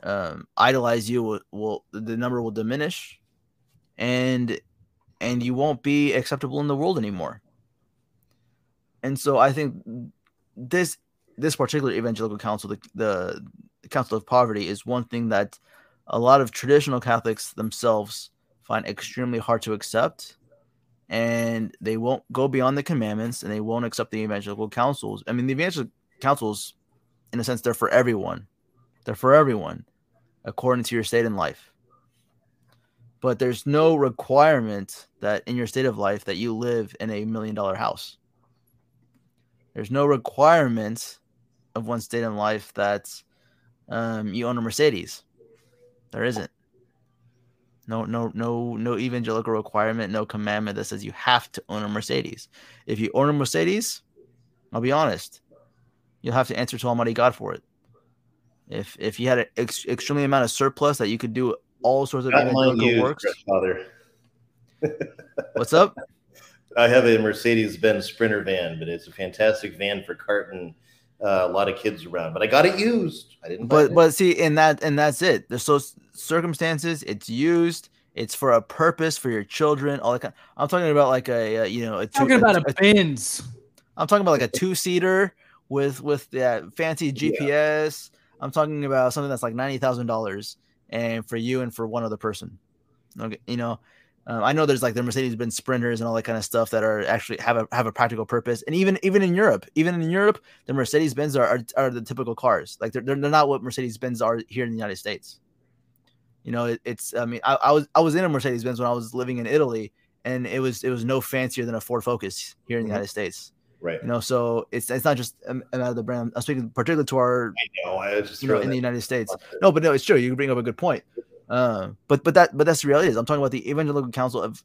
um, idolize you will, will the number will diminish and and you won't be acceptable in the world anymore and so i think this this particular evangelical counsel the, the, counsel of poverty is one thing that a lot of traditional catholics themselves find extremely hard to accept and they won't go beyond the commandments and they won't accept the evangelical counsels. I mean, the evangelical counsels, in a sense, they're for everyone. They're for everyone according to your state in life. But there's no requirement that in your state of life that you live in a million dollar house. There's no requirement of one state in life that um, you own a Mercedes. There isn't. No, no, no, no evangelical requirement, no commandment that says you have to own a Mercedes. If you own a Mercedes, I'll be honest, you'll have to answer to Almighty God for it. If if you had an ex- extremely amount of surplus that you could do all sorts of evangelical works. Father. What's up? I have a Mercedes Benz Sprinter van, but it's a fantastic van for carting uh, a lot of kids around. But I got it used. I didn't. buy But but see, and that and that's it. There's so circumstances. It's used. It's for a purpose for your children. All that kind. I'm talking about like a uh, you know a two, Talking about a Benz. I'm talking about like a two seater with with that fancy GPS. I'm talking about something that's like ninety thousand dollars, and for you and for one other person. Okay, you know, um, I know there's like the Mercedes Benz Sprinters and all that kind of stuff that are actually have a have a practical purpose. And even even in Europe, even in Europe, the Mercedes Benz are, are are the typical cars. Like they're they're not what Mercedes Benz are here in the United States. You know, it, it's I mean, I, I was I was in a Mercedes Benz when I was living in Italy, and it was it was no fancier than a Ford Focus here in the Mhm. United States. Right. You know, so it's it's not just um, about the brand. I'm speaking particularly to our I know. I just you know in the United States. No, but no, it's true. You bring up a good point. Uh, but but that but that's the reality. Is I'm talking about the evangelical counsel of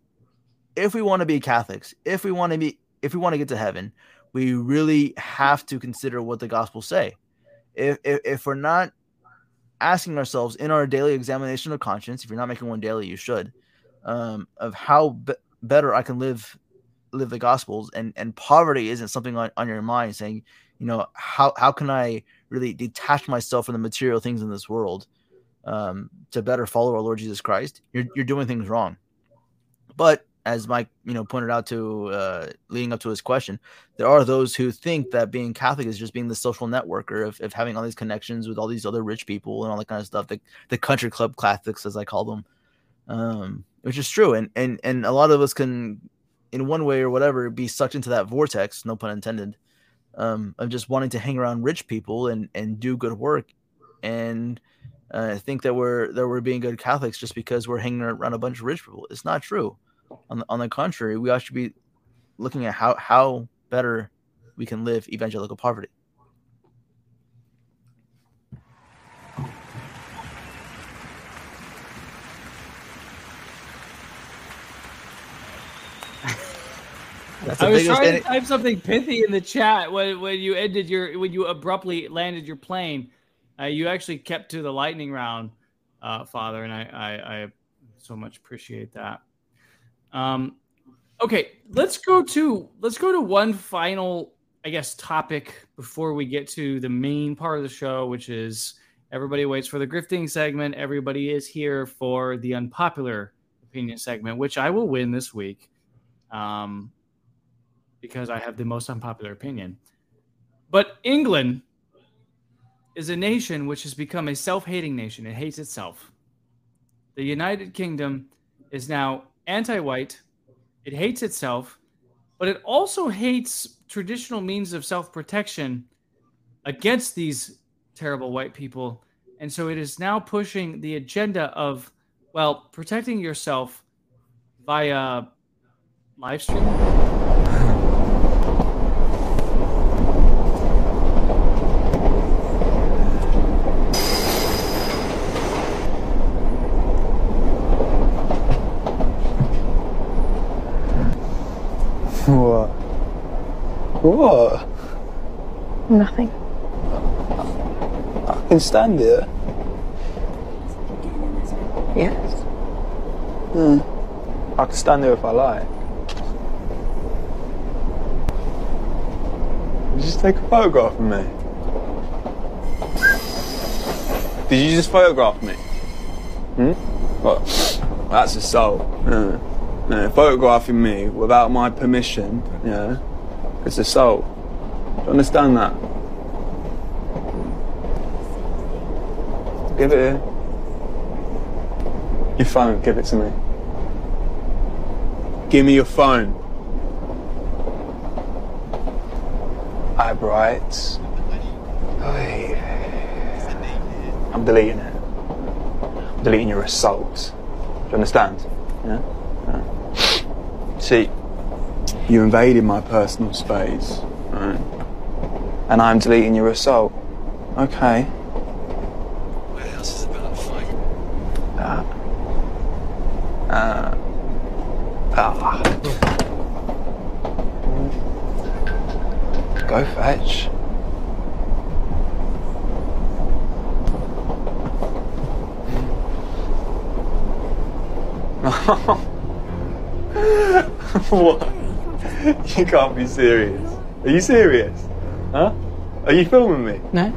if we want to be Catholics, if we want to be if we want to get to heaven, we really have to consider what the gospels say. If if, if we're not asking ourselves in our daily examination of conscience, if you're not making one daily, you should, um, of how be- better I can live live the gospels and and poverty isn't something on, on your mind saying you know how how can i really detach myself from the material things in this world um, to better follow our Lord Jesus Christ, you're you're doing things wrong. But as Mike, you know, pointed out to uh, leading up to his question, there are those who think that being Catholic is just being the social networker of, of having all these connections with all these other rich people and all that kind of stuff. The the country club Catholics, as I call them, um, which is true, and and and a lot of us can, in one way or whatever, be sucked into that vortex. No pun intended. Um, of just wanting to hang around rich people and and do good work, and uh, think that we're that we're being good Catholics just because we're hanging around a bunch of rich people. It's not true. On the, on the contrary, we should be looking at how how better we can live evangelical poverty. I was trying to type something pithy in the chat when, when you ended your when you abruptly landed your plane. Uh, you actually kept to the lightning round, uh, Father, and I, I, I so much appreciate that. Um, okay, let's go to let's go to one final, I guess, topic before we get to the main part of the show, which is everybody waits for the grifting segment. Everybody is here for the unpopular opinion segment, which I will win this week, um, because I have the most unpopular opinion. But England is a nation which has become a self-hating nation. It hates itself. The United Kingdom is now anti white, it hates itself, but it also hates traditional means of self protection against these terrible white people. And so it is now pushing the agenda of, well, protecting yourself via live stream. What? What? Nothing. I can stand here. Yes. Hmm. I can stand there if I like. Did you just take a photograph of me? Did you just photograph me? Hmm? What? That's assault. Yeah uh, photographing me without my permission, yeah, it's assault. Do you understand that? Give it here. Your phone, give it to me. Give me your phone. I bright. I'm deleting it. I'm deleting your assault. Do you understand? Yeah? You invaded my personal space, right? And I'm deleting your assault. Okay. What else is about fight? Uh, uh, ah. Go fetch. what? You can't be serious. Are you serious? Huh? Are you filming me? No.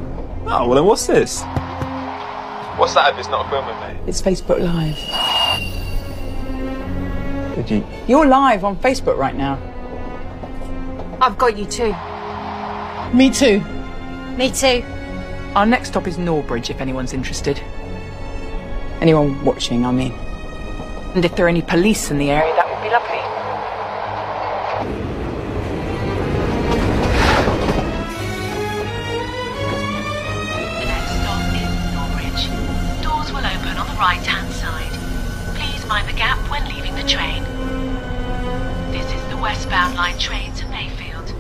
Oh, well then what's this? What's that if it's not filming me? It's Facebook Live. Did you? You're live on Facebook right now. I've got you too. Me too. Me too. Our next stop is Norbridge if anyone's interested. Anyone watching, I mean. And if there are any police in the area, that would be lovely. Right-hand side. Please mind the gap when leaving the train. This is the westbound line train to Mayfield.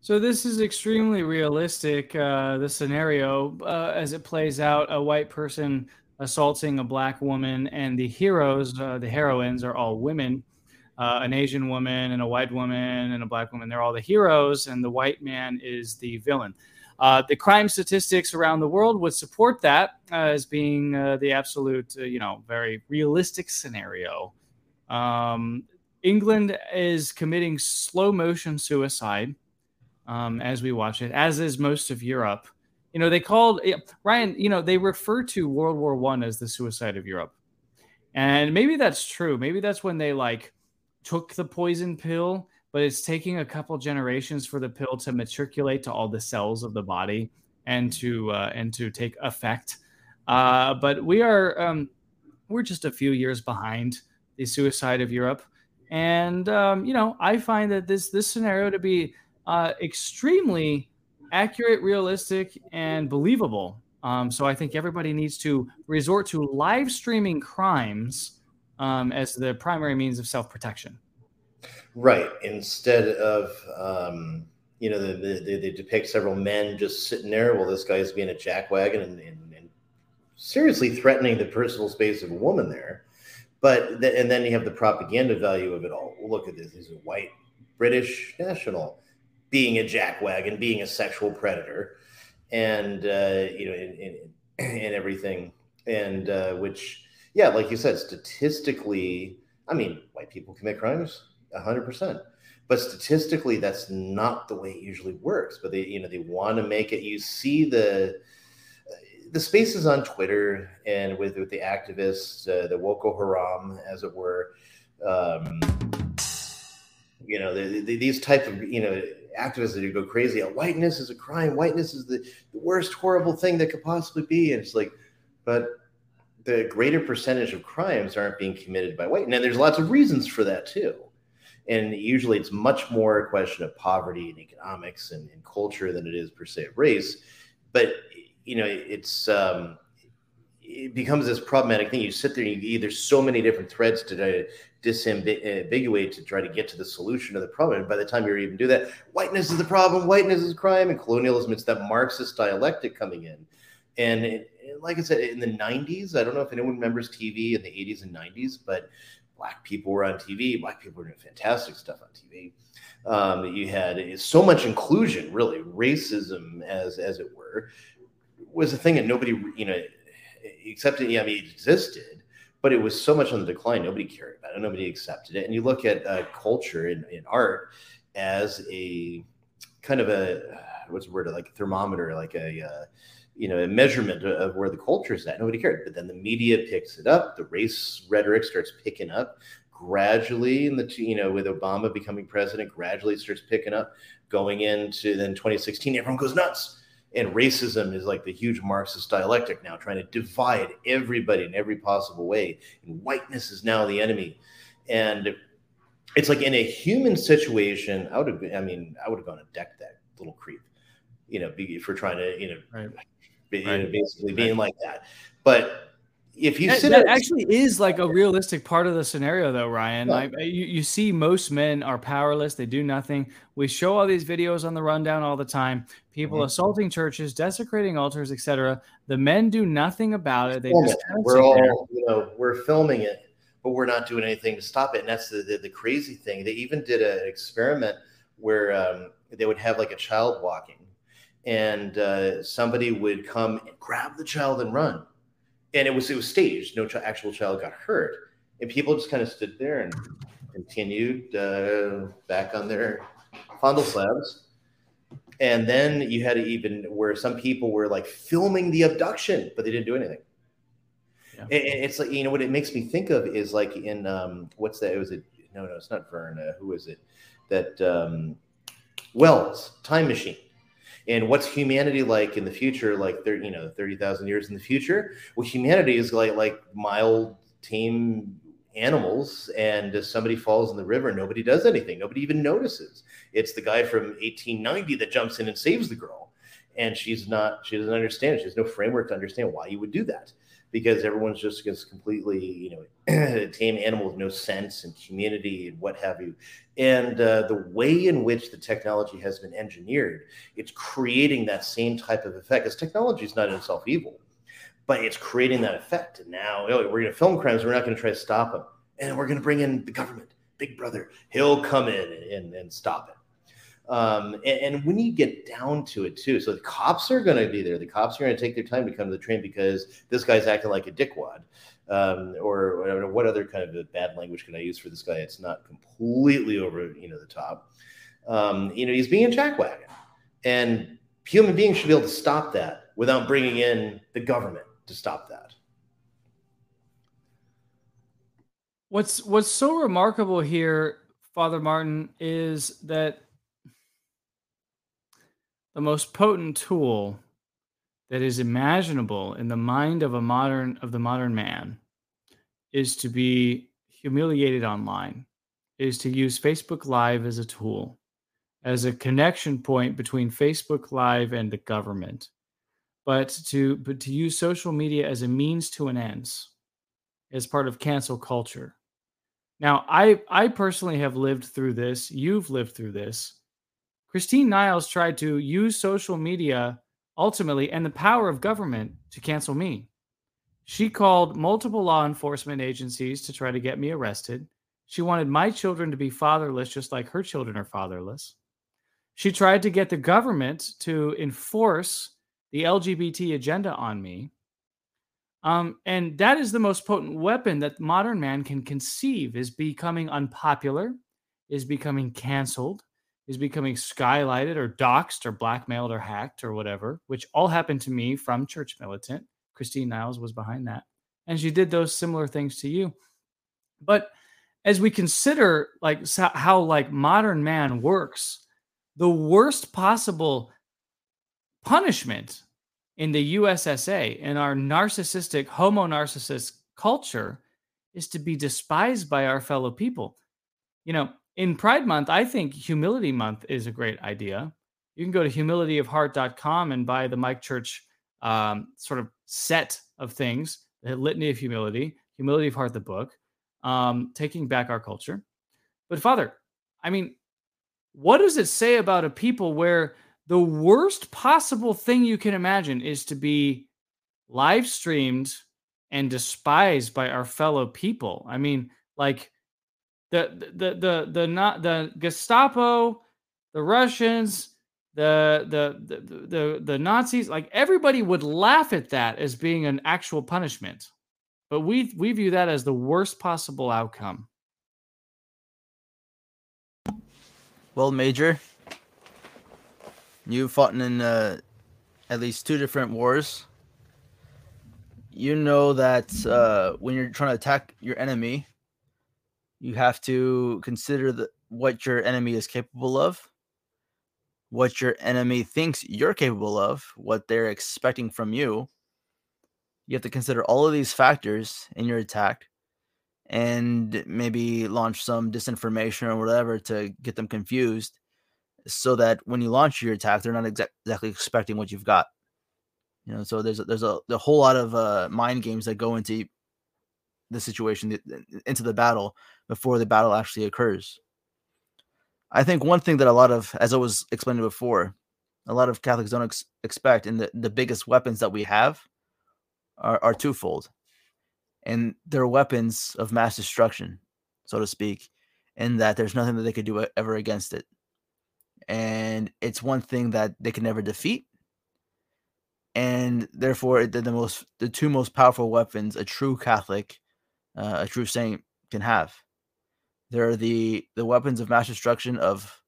So this is extremely realistic. Uh, the scenario uh, as it plays out, a white person assaulting a black woman, and the heroes, uh, the heroines, are all women. Uh, an Asian woman and a white woman and a black woman. They're all the heroes, and the white man is the villain. Uh, the crime statistics around the world would support that uh, as being uh, the absolute, uh, you know, very realistic scenario. Um, England is committing slow motion suicide um, as we watch it, as is most of Europe. You know, they called Ryan. You know, they refer to World War One as the suicide of Europe, and maybe that's true. Maybe that's when they like took the poison pill, but it's taking a couple generations for the pill to matriculate to all the cells of the body and to uh, and to take effect. Uh, but we are um, we're just a few years behind the suicide of Europe, and um, you know I find that this this scenario to be uh, extremely accurate, realistic, and believable. Um, so I think everybody needs to resort to live streaming crimes um, as the primary means of self protection. Right. Instead of, um, you know, the, the, they depict several men just sitting there while this guy's being a jackwagon and, and, and seriously threatening the personal space of a woman there. But and then you have the propaganda value of it all. Look at this. He's a white British national being a jackwagon, being a sexual predator, and uh, you know, and, and, everything, and uh, which, yeah, like you said, statistically, I mean, white people commit crimes, hundred percent, but statistically, that's not the way it usually works. But they, you know, they want to make it. You see the the spaces on Twitter and with with the activists, uh, the Boko Haram, as it were. Um, you know, the, the, these type of you know activists that go crazy. Whiteness is a crime. Whiteness is the, the worst horrible thing that could possibly be. And it's like, but the greater percentage of crimes aren't being committed by white. And there's lots of reasons for that too. And usually it's much more a question of poverty and economics and, and culture than it is per se of race. But you know, it's um, it becomes this problematic thing. You sit there and you either so many different threads to disambiguate to try to get to the solution of the problem. And by the time you even do that, whiteness is the problem, whiteness is crime, and colonialism, it's that Marxist dialectic coming in. And it, like I said, in the 90s, I don't know if anyone remembers TV in the 80s and 90s, but black people were on TV. Black people were doing fantastic stuff on TV. Um, you had so much inclusion, really, racism, as as it were, was a thing that nobody, you know, except yeah, I mean, it existed, but it was so much on the decline. Nobody cared about it. Nobody accepted it. And you look at uh, culture in art as a kind of a what's the word like a thermometer, like a uh, you know a measurement of where the culture is at. Nobody cared, but then the media picks it up. The race rhetoric starts picking up gradually in the you know with Obama becoming president. Gradually starts picking up. Going into then 2016, everyone goes nuts and racism is like the huge Marxist dialectic now, trying to divide everybody in every possible way. And whiteness is now the enemy. And it's like in a human situation, I would have, I mean, I would have gone and decked that little creep, you know, for trying to, you know, right. Be, right. Basically right. being like that. But if you that, that actually is like a realistic part of the scenario though ryan yeah. like you, you see most men are powerless they do nothing we show all these videos on the rundown all the time people mm-hmm. assaulting churches desecrating altars etc the men do nothing about it they just we're all there. you know we're filming it but we're not doing anything to stop it and that's the, the, the crazy thing they even did a, an experiment where um, they would have like a child walking and uh, somebody would come and grab the child and run and it was it was staged. No ch- actual child got hurt, and people just kind of stood there and continued uh, back on their fondle slabs. And then you had even where some people were like filming the abduction, but they didn't do anything. Yeah. And it's like you know what it makes me think of is like in um, what's that? It was a no, no, it's not Verne. Uh, who is it? That um, Wells Time Machine and what's humanity like in the future like there you know 30,000 years in the future? Well humanity is like like mild tame animals and if somebody falls in the river nobody does anything. Nobody even notices. It's the guy from 1890 that jumps in and saves the girl. And she's not she doesn't understand. She has no framework to understand why you would do that because everyone's just gets completely, you know, tame animal with no sense and community and what have you. And uh, the way in which the technology has been engineered, it's creating that same type of effect. Because technology is not in itself evil, but it's creating that effect. And now oh, we're going to film crimes. We're not going to try to stop them, and we're going to bring in the government, Big Brother. He'll come in and, and stop it. Um, and, and, when you get down to it too, so the cops are going to be there. The cops are going to take their time to come to the train because this guy's acting like a dickwad. Um, or, or what other kind of bad language can I use for this guy? It's not completely over, you know, the top. Um, you know, he's being a jackwagon, and human beings should be able to stop that without bringing in the government to stop that. What's what's so remarkable here, Father Martin, is that the most potent tool that is imaginable in the mind of a modern of the modern man is to be humiliated online, is to use Facebook Live as a tool, as a connection point between Facebook Live and the government, but to but to use social media as a means to an ends, as part of cancel culture. Now, I I personally have lived through this. You've lived through this. Christine Niles tried to use social media ultimately and the power of government to cancel me. She called multiple law enforcement agencies to try to get me arrested. She wanted my children to be fatherless, just like her children are fatherless. She tried to get the government to enforce the LGBT agenda on me. Um, and that is the most potent weapon that modern man can conceive is becoming unpopular, is becoming canceled, is becoming skylighted or doxxed or blackmailed or hacked or whatever, which all happened to me from Church Militant. Christine Niles was behind that. And she did those similar things to you. But as we consider like how like modern man works, the worst possible punishment in the USSA in our narcissistic homo narcissist culture is to be despised by our fellow people. You know, in Pride Month, I think Humility Month is a great idea. You can go to humilityofheart.com and buy the Mike Church um, sort of set of things the Litany of Humility, Humility of Heart, the book, um, Taking Back Our Culture. But, Father, I mean, what does it say about a people where the worst possible thing you can imagine is to be live streamed and despised by our fellow people? I mean, like, the the the the not the Gestapo, the Russians, the, the the the the Nazis, like everybody would laugh at that as being an actual punishment. But we we view that as the worst possible outcome. Well, Major, you fought in uh, at least two different wars. You know that uh, when you're trying to attack your enemy, you have to consider the, what your enemy is capable of, what your enemy thinks you're capable of, what they're expecting from you. You have to consider all of these factors in your attack and maybe launch some disinformation or whatever to get them confused so that when you launch your attack, they're not exa- exactly expecting what you've got. You know, so there's a, there's a, a whole lot of uh, mind games that go into the situation, into the battle before the battle actually occurs. I think one thing that a lot of, as I was explaining before, a lot of Catholics don't ex- expect, and the, the biggest weapons that we have are, are twofold. And they're weapons of mass destruction, so to speak, in that there's nothing that they could do ever against it. And it's one thing that they can never defeat. And therefore, the, the most, the two most powerful weapons a true Catholic, uh, a true saint can have there are the the weapons of mass destruction of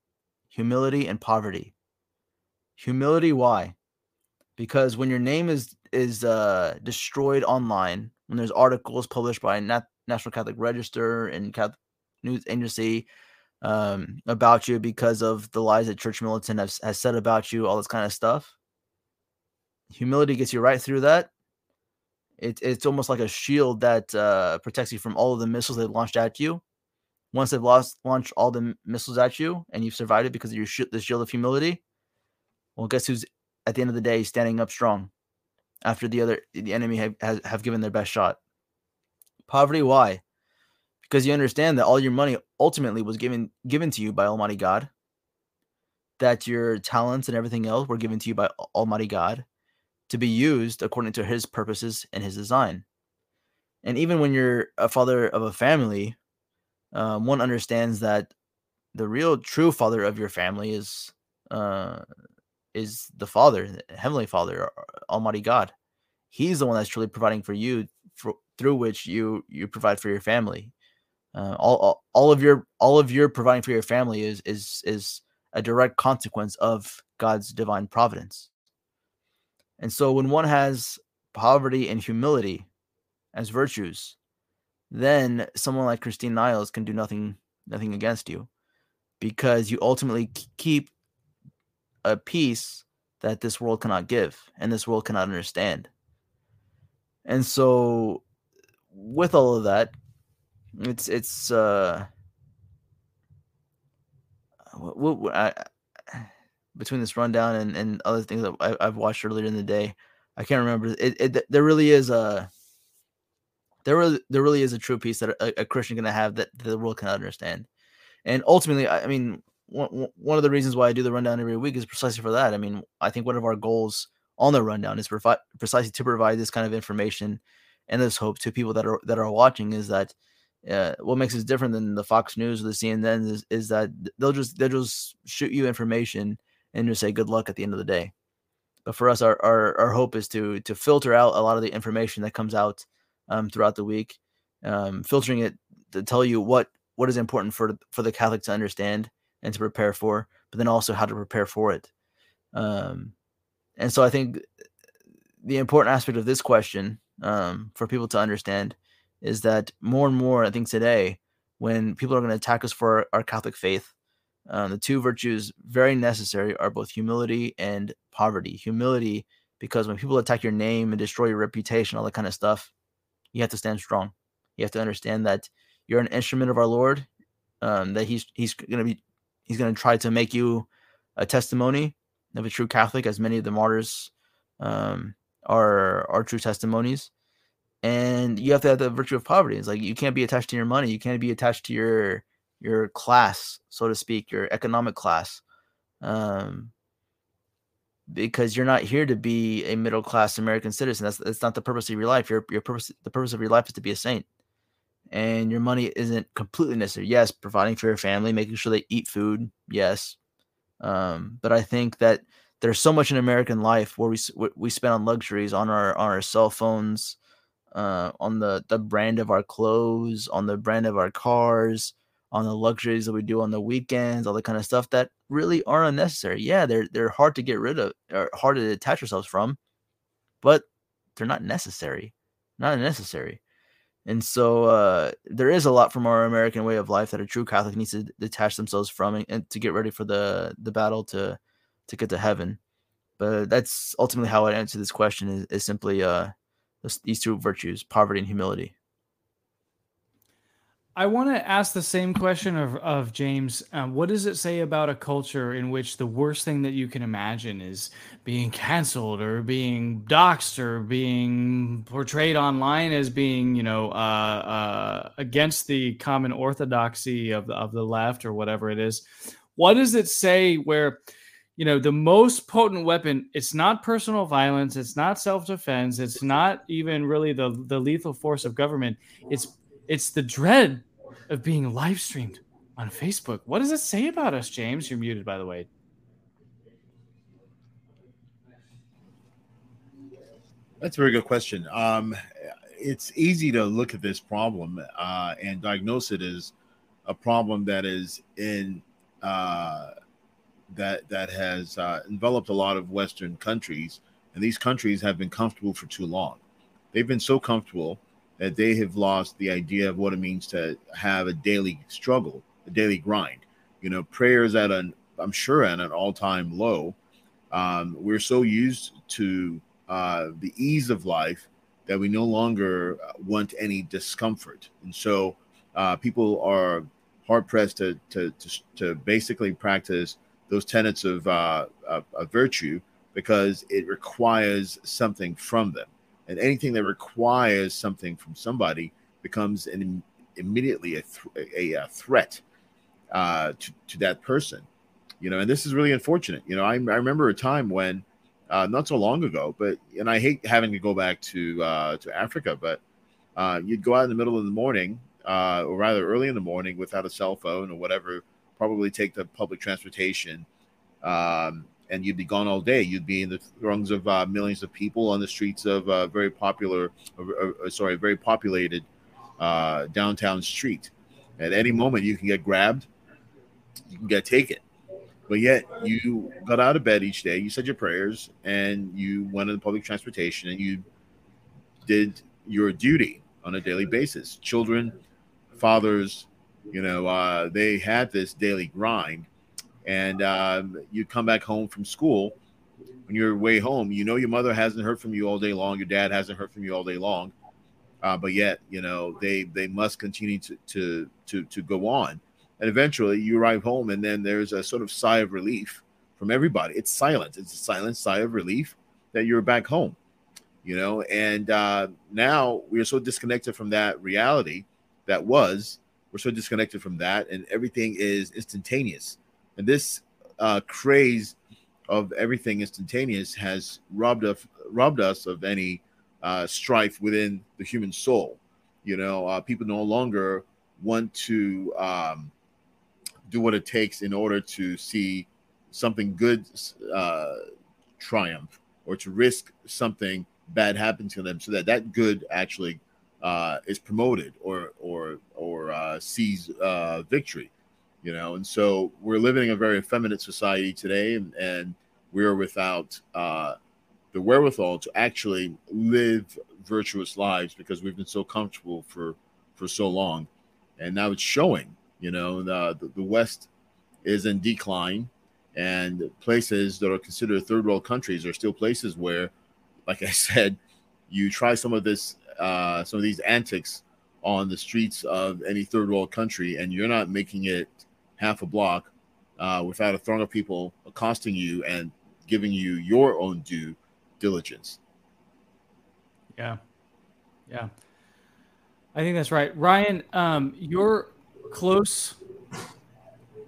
humility and poverty. Humility, why? Because when your name is is uh, destroyed online, when there's articles published by Nat- National Catholic Register and Catholic News Agency um, about you because of the lies that Church Militant has, has said about you, all this kind of stuff. Humility gets you right through that. It, it's almost like a shield that uh, protects you from all of the missiles they launched at you once they've lost launched all the missiles at you and you've survived it because of your sh- the shield of humility, well, guess who's at the end of the day standing up strong after the other the enemy have has, have given their best shot. Poverty, why? Because you understand that all your money ultimately was given given to you by Almighty God. That your talents and everything else were given to you by Almighty God to be used according to His purposes and His design. And even when you're a father of a family, um, one understands that the real true father of your family is uh, is the Father, the Heavenly Father, Almighty God. He's the one that's truly providing for you, for, through which you you provide for your family. Uh, all, all all of your all of your providing for your family is is is a direct consequence of God's divine providence. And so when one has poverty and humility as virtues, then someone like Christine Niles can do nothing nothing against you because you ultimately keep a peace that this world cannot give and this world cannot understand. And so with all of that, it's it's uh what, what, I, between this rundown and, and other things that I, have watched earlier in the day, I can't remember. It, it there really is a there really there really is a true peace that a, a Christian can have that the world cannot understand, and ultimately, I, I mean, one, one of the reasons why I do the rundown every week is precisely for that. I mean, I think one of our goals on the rundown is provide precisely to provide this kind of information and this hope to people that are that are watching is that uh, what makes us different than the Fox News or the CNN is, is that they'll just they'll just shoot you information and just say good luck at the end of the day. But for us, our our, our hope is to to filter out a lot of the information that comes out um, throughout the week, um, filtering it to tell you what what is important for for the Catholic to understand and to prepare for, but then also how to prepare for it. Um, and so I think the important aspect of this question um, for people to understand is that more and more, I think today, when people are going to attack us for our, our Catholic faith, um, the two virtues very necessary are both humility and poverty. Humility, because when people attack your name and destroy your reputation, all that kind of stuff, you have to stand strong. You have to understand that you're an instrument of our Lord. Um, that he's he's to be he's to try to make you a testimony of a true Catholic, as many of the martyrs um, are are true testimonies and you have to have the virtue of poverty. It's like you can't be attached to your money, you can't be attached to your your class, so to speak, your economic class, um, because you're not here to be a middle class American citizen. That's that's not the purpose of your life. Your your purpose, the purpose of your life is to be a saint, and your money isn't completely necessary. Yes, providing for your family, making sure they eat food. Yes, um, but I think that there's so much in American life where we we spend on luxuries, on our on our cell phones uh, on the the brand of our clothes, on the brand of our cars, on the luxuries that we do on the weekends, all the kind of stuff that really are unnecessary. Yeah, they're they're hard to get rid of, or hard to detach ourselves from, but they're not necessary, not necessary. And so uh, there is a lot from our American way of life that a true Catholic needs to detach themselves from and, and to get ready for the the battle to to get to heaven. But that's ultimately how I answer this question is, is simply uh, these two virtues, poverty and humility. I want to ask the same question of, of James. Um, what does it say about a culture in which the worst thing that you can imagine is being canceled or being doxxed or being portrayed online as being, you know, uh, uh, against the common orthodoxy of the, of the left or whatever it is? What does it say where you know the most potent weapon it's not personal violence it's not self-defense it's not even really the the lethal force of government it's it's the dread of being live streamed on facebook. What does it say about us james? You're muted by the way. That's a very good question. Um, it's easy to look at this problem uh, and diagnose it as a problem that is in uh, that that has uh, enveloped a lot of Western countries, and these countries have been comfortable for too long. They've been so comfortable that they have lost the idea of what it means to have a daily struggle, a daily grind. You know, prayers at an I'm sure at an all-time low. Um, we're so used to uh, the ease of life that we no longer want any discomfort, and so uh, people are hard pressed to, to to to basically practice those tenets of, uh, of, of virtue because it requires something from them. And anything that requires something from somebody becomes an immediately a, th- a, a, threat uh, to, to that person. You know, and this is really unfortunate. You know, I, I remember a time when, uh, not so long ago, but and I hate having to go back to uh, to Africa, but uh, you'd go out in the middle of the morning, uh, or rather early in the morning, without a cell phone or whatever probably take the public transportation, um, and you'd be gone all day. You'd be in the throngs of uh, millions of people on the streets of uh, very popular, uh, uh sorry, very populated uh, downtown street. At any moment, you can get grabbed, you can get taken. but yet you got out of bed each day, you said your prayers, and you went on public transportation and you did your duty on a daily basis. Children, fathers, you know, uh, they had this daily grind, and um, you come back home from school. When you're way home, you know your mother hasn't heard from you all day long, your dad hasn't heard from you all day long, uh, but yet you know they they must continue to to to to go on, and eventually you arrive home, and then there's a sort of sigh of relief from everybody. It's silent. It's a silent sigh of relief that you're back home, you know. And uh, now we are so disconnected from that reality that was. We're so disconnected from that, and everything is instantaneous. And this uh, craze of everything instantaneous has robbed of robbed us of any uh, strife within the human soul. You know, uh, people no longer want to um, do what it takes in order to see something good uh, triumph or to risk something bad happen to them so that that good actually uh, is promoted or or or uh, sees uh, victory you know? And so we're living in a very effeminate society today and, and we're without uh, the wherewithal to actually live virtuous lives because we've been so comfortable for for so long. And now it's showing you know? The, the, the west is in decline and places that are considered third world countries are still places where like i said you try some of this uh, some of these antics on the streets of any third world country and you're not making it half a block uh, without a throng of people accosting you and giving you your own due diligence. Yeah. Yeah. I think that's right. Ryan, um, you're close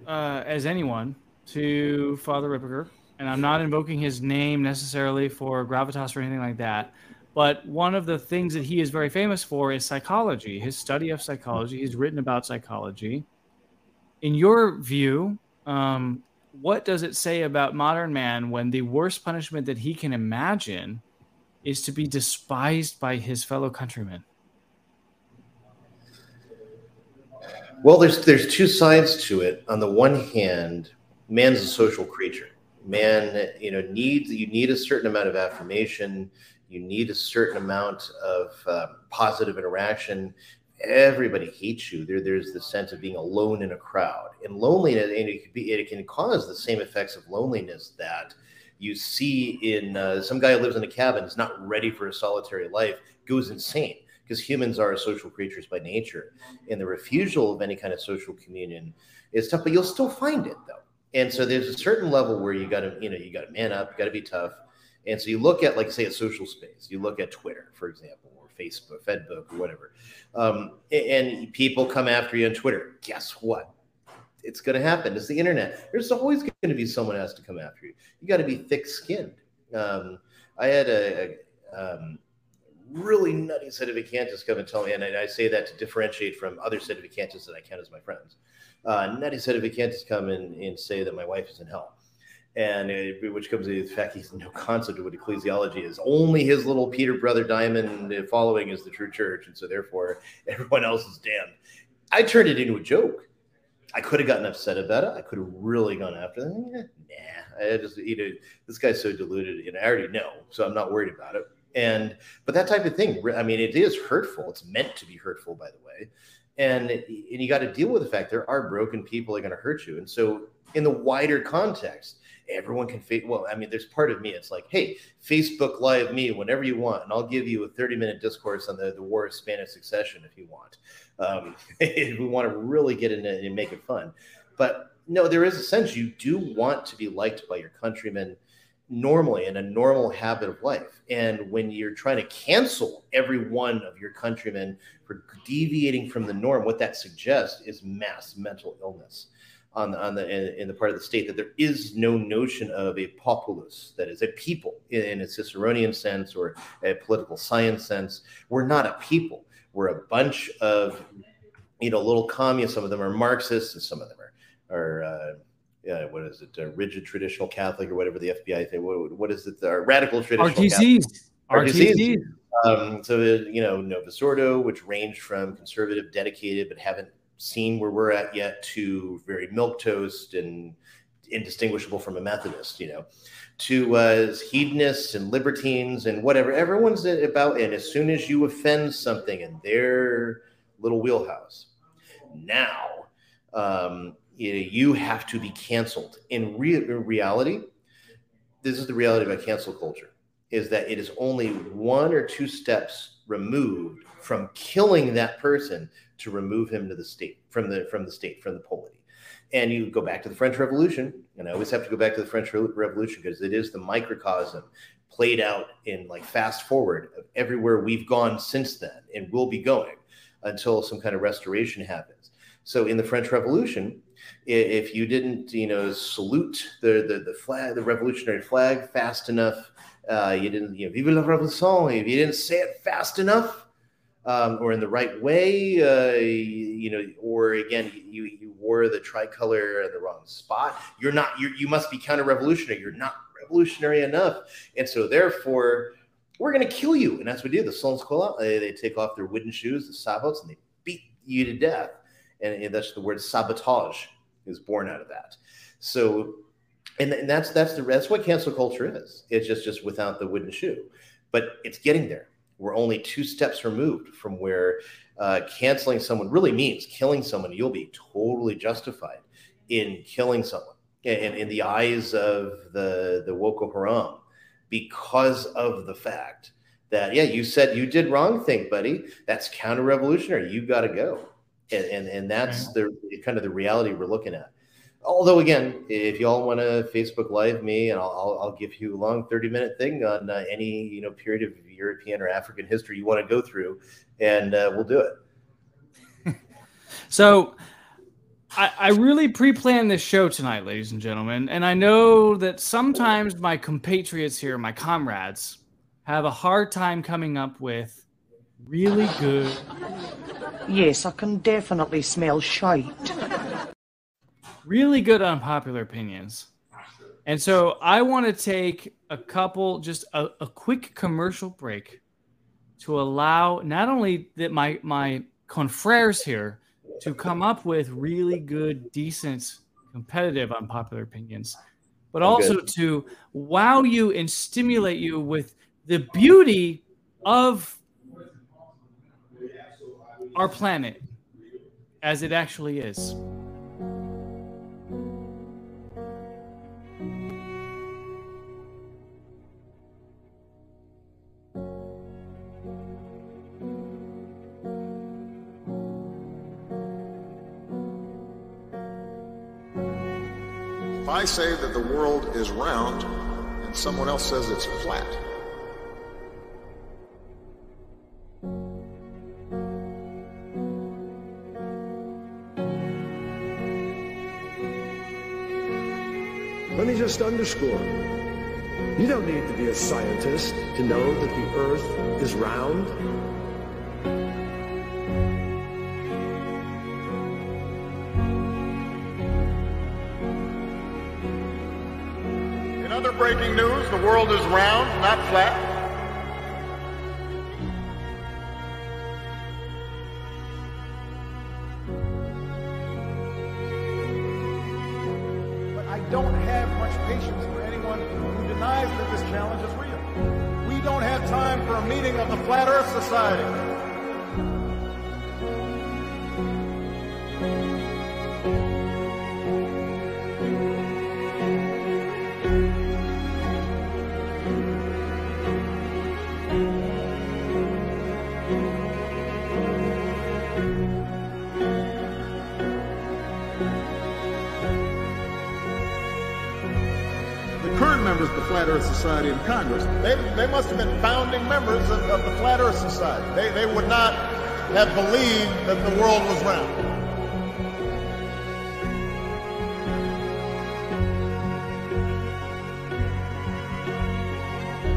uh, as anyone to Father Ripperger, and I'm not invoking his name necessarily for gravitas or anything like that. But one of the things that he is very famous for is psychology, his study of psychology. He's written about psychology. In your view, um, what does it say about modern man when the worst punishment that he can imagine is to be despised by his fellow countrymen? Well, there's there's two sides to it. On the one hand, man's a social creature. Man, you know, needs you need a certain amount of affirmation. You need a certain amount of uh, positive interaction. Everybody hates you. There, there's the sense of being alone in a crowd, and loneliness, and it can be, it can cause the same effects of loneliness that you see in uh, some guy who lives in a cabin is not ready for a solitary life, goes insane because humans are social creatures by nature, and the refusal of any kind of social communion is tough. But you'll still find it though, and so there's a certain level where you got to, you know, you got to man up, you got to be tough and so you look at, like, say, a social space. You look at Twitter, for example, Facebook, Fedbook, or whatever. Um, and people come after you on Twitter. Guess what? It's going to happen. It's the internet. There's always going to be someone has to come after you. You got to be thick-skinned. Um, I had a, a um, really nutty sedevacantists come and tell me, and I, I, say that to differentiate from other set of sedevacantists that I count as my friends. Uh, nutty sedevacantists come and, and say that my wife is in hell and which comes to the fact he's no concept of what ecclesiology is. Only his little Peter brother Dimond following is the true church, and so therefore everyone else is damned. I turned it into a joke. I could have gotten upset about it. I could have really gone after them. Eh, nah, I just you know this guy's so deluded, and I already know, so I'm not worried about it. And but that type of thing, I mean, it is hurtful. It's meant to be hurtful, by the way. And and you got to deal with the fact there are broken people that are going to hurt you. And so in the wider context, everyone can face well i mean there's part of me it's like hey facebook live me whenever you want and i'll give you a 30 minute discourse on the, the war of spanish succession if you want. Um, if we want to really get in it and make it fun. But no there is a sense you do want to be liked by your countrymen normally in a normal habit of life. And when you're trying to cancel every one of your countrymen for deviating from the norm what that suggests is mass mental illness on the, on the in, in, the part of the state that there is no notion of a populace that is a people in, a Ciceronian sense or a political science sense. We're not a people. We're a bunch of you know little communists. Some of them are Marxists, and some of them are are uh, yeah, what is it? Uh, rigid traditional Catholic or whatever the FBI thing. What, what is it? Radical traditional RTCs. RTCs. Um, so you know Novus Ordo, which ranged from conservative, dedicated, but haven't seen where we're at yet to very milk toast and indistinguishable from a Methodist, you know, to uh, hedonists and libertines and whatever. Everyone's about, and as soon as you offend something in their little wheelhouse, now um, you, have to be canceled. In, re- reality, this is the reality about cancel culture: is that it is only one or two steps removed from killing that person to remove him to the state from the from the state from the polity and you go back to the French Revolution, and I always have to go back to the French Revolution because it is the microcosm played out in like fast forward of everywhere we've gone since then and will be going until some kind of restoration happens. So in the French Revolution, if you didn't, you know, salute the the, the flag, the revolutionary flag fast enough, uh, you didn't, you know, "Vive la Révolution," if you didn't say it fast enough, um, or in the right way, uh, you, you, know, or again, you, you wore the tricolor in the wrong spot. You're not, you're, you must be counter revolutionary. You're not revolutionary enough. And so, therefore, we're going to kill you. And that's what we do. The Sans Culottes, they, they take off their wooden shoes, the sabots, and they beat you to death. And, and that's the word sabotage is born out of that. So, and, and that's that's the that's what cancel culture is. It's just just without the wooden shoe, but it's getting there we're only two steps removed from where uh, canceling someone really means killing someone. You'll be totally justified in killing someone in, in the eyes of the, the Boko Haram because of the fact that, yeah, you said you did wrong thing, buddy. That's counter revolutionary. You got to go. And, and, and that's the kind of the reality we're looking at although again if y'all want to facebook live me and I'll, I'll, I'll, give you a long 30 minute thing on uh, any you know period of european or african history you want to go through and uh, we'll do it. So I, I really pre-planned this show tonight ladies and gentlemen and i know that sometimes my compatriots here my comrades have a hard time coming up with really good yes i can definitely smell shite really good unpopular opinions. And so I want to take a couple, just a, a quick commercial break to allow not only that my my confreres here to come up with really good, decent, competitive unpopular opinions, but also to wow you and stimulate you with the beauty of our planet as it actually is. I say that the world is round and someone else says it's flat, Let me just underscore. You don't need to be a scientist to know that the earth is round breaking news. The world is round, not flat. Earth Society in Congress, they, they must have been founding members of, of the Flat Earth Society. They, they would not have believed that the world was round.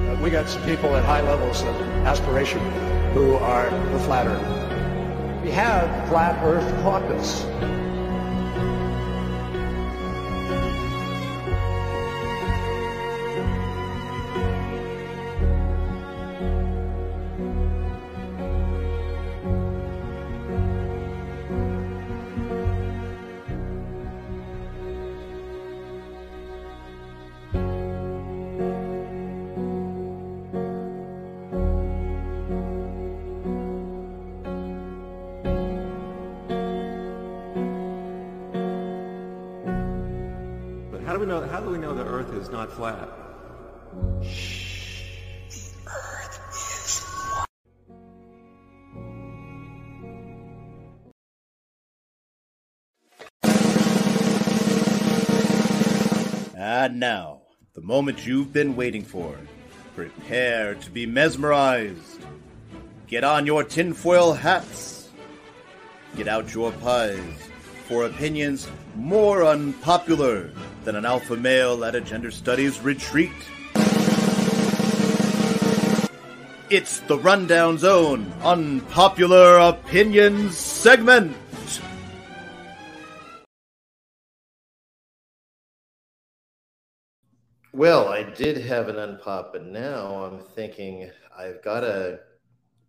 Uh, we got some people at high levels of aspiration who are the flat earth. We have Flat Earth Caucus. We know? How do we know the Earth is not flat? And now, the moment you've been waiting for. Prepare to be mesmerized. Get on your tinfoil hats. Get out your pies for opinions more unpopular than an alpha male at a gender studies retreat. It's the Rundown Zone Unpopular Opinions segment. Well, I did have an unpop, but now I'm thinking I've got to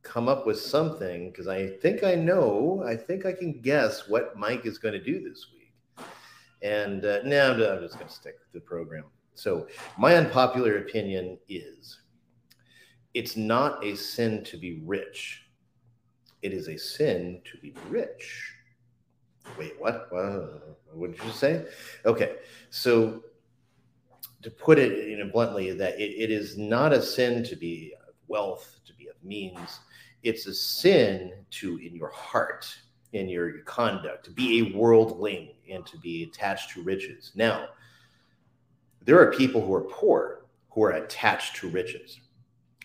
come up with something because I think I know, I think I can guess what Mike is going to do this week. And uh, now I'm, just going to stick with the program. So, my unpopular opinion is it's not a sin to be rich, it is a sin to be rich. Wait, what? what did you say? Okay, so to put it you know bluntly that it, it is not a sin to be of wealth to be of means it's a sin to in your heart in your conduct to be a worldling and to be attached to riches. Now there are people who are poor who are attached to riches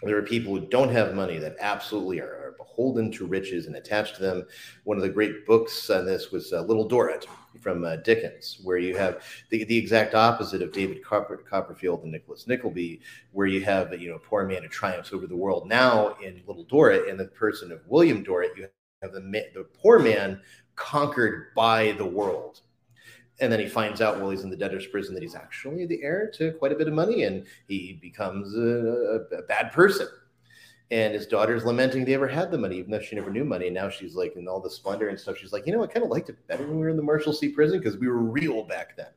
there are people who don't have money that absolutely are, are beholden to riches and attached to them one of the great books on this was uh, little dorrit from uh, Dickens, where you have the, the exact opposite of David Copper, Copperfield and Nicholas Nickleby, where you have you know poor man who triumphs over the world. Now in Little Dorrit, in the person of William Dorrit, you have the the poor man conquered by the world. And then he finds out while he's in the debtor's prison that he's actually the heir to quite a bit of money, and he becomes a, a, bad person and his daughter's lamenting they ever had the money, even though she never knew money. And now she's like, in all the splendor and stuff, she's like, you know, I kind of liked it better when we were in the Marshalsea prison because we were real back then.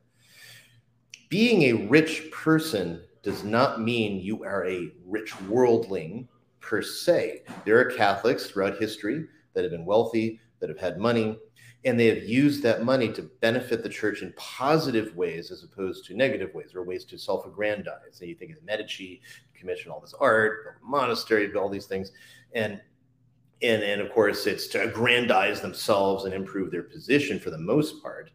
Being a rich person does not mean you are a rich worldling per se. There are Catholics throughout history that have been wealthy, that have had money, and they have used that money to benefit the church in positive ways as opposed to negative ways or ways to self-aggrandize. And you think of the Medici, commission all this art, build a monastery, build all these things, and and and of course it's to aggrandize themselves and improve their position for the most part.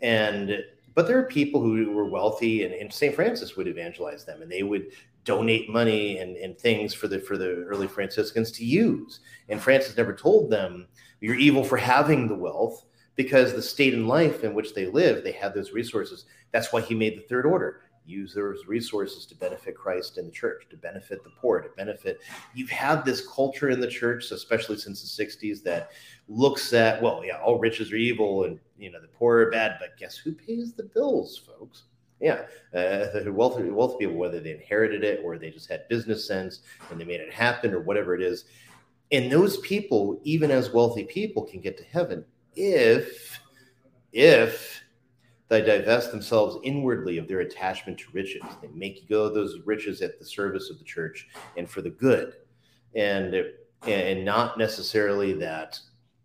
And but there are people who were wealthy, and, and St. Francis would evangelize them, and they would donate money and, and things for the for the early Franciscans to use. And Francis never told them you're evil for having the wealth because the state and life in which they live, they had those resources. That's why he made the third order use those resources to benefit Christ and the church, to benefit the poor, to benefit. You've had this culture in the church, especially since the 60s, that looks at, well, yeah, all riches are evil and, you know, the poor are bad, but guess who pays the bills, folks? Yeah, uh, the wealthy, wealthy people, whether they inherited it or they just had business sense and they made it happen or whatever it is. And those people, even as wealthy people, can get to heaven if, if they divest themselves inwardly of their attachment to riches. They make go those riches at the service of the church and for the good, and and not necessarily that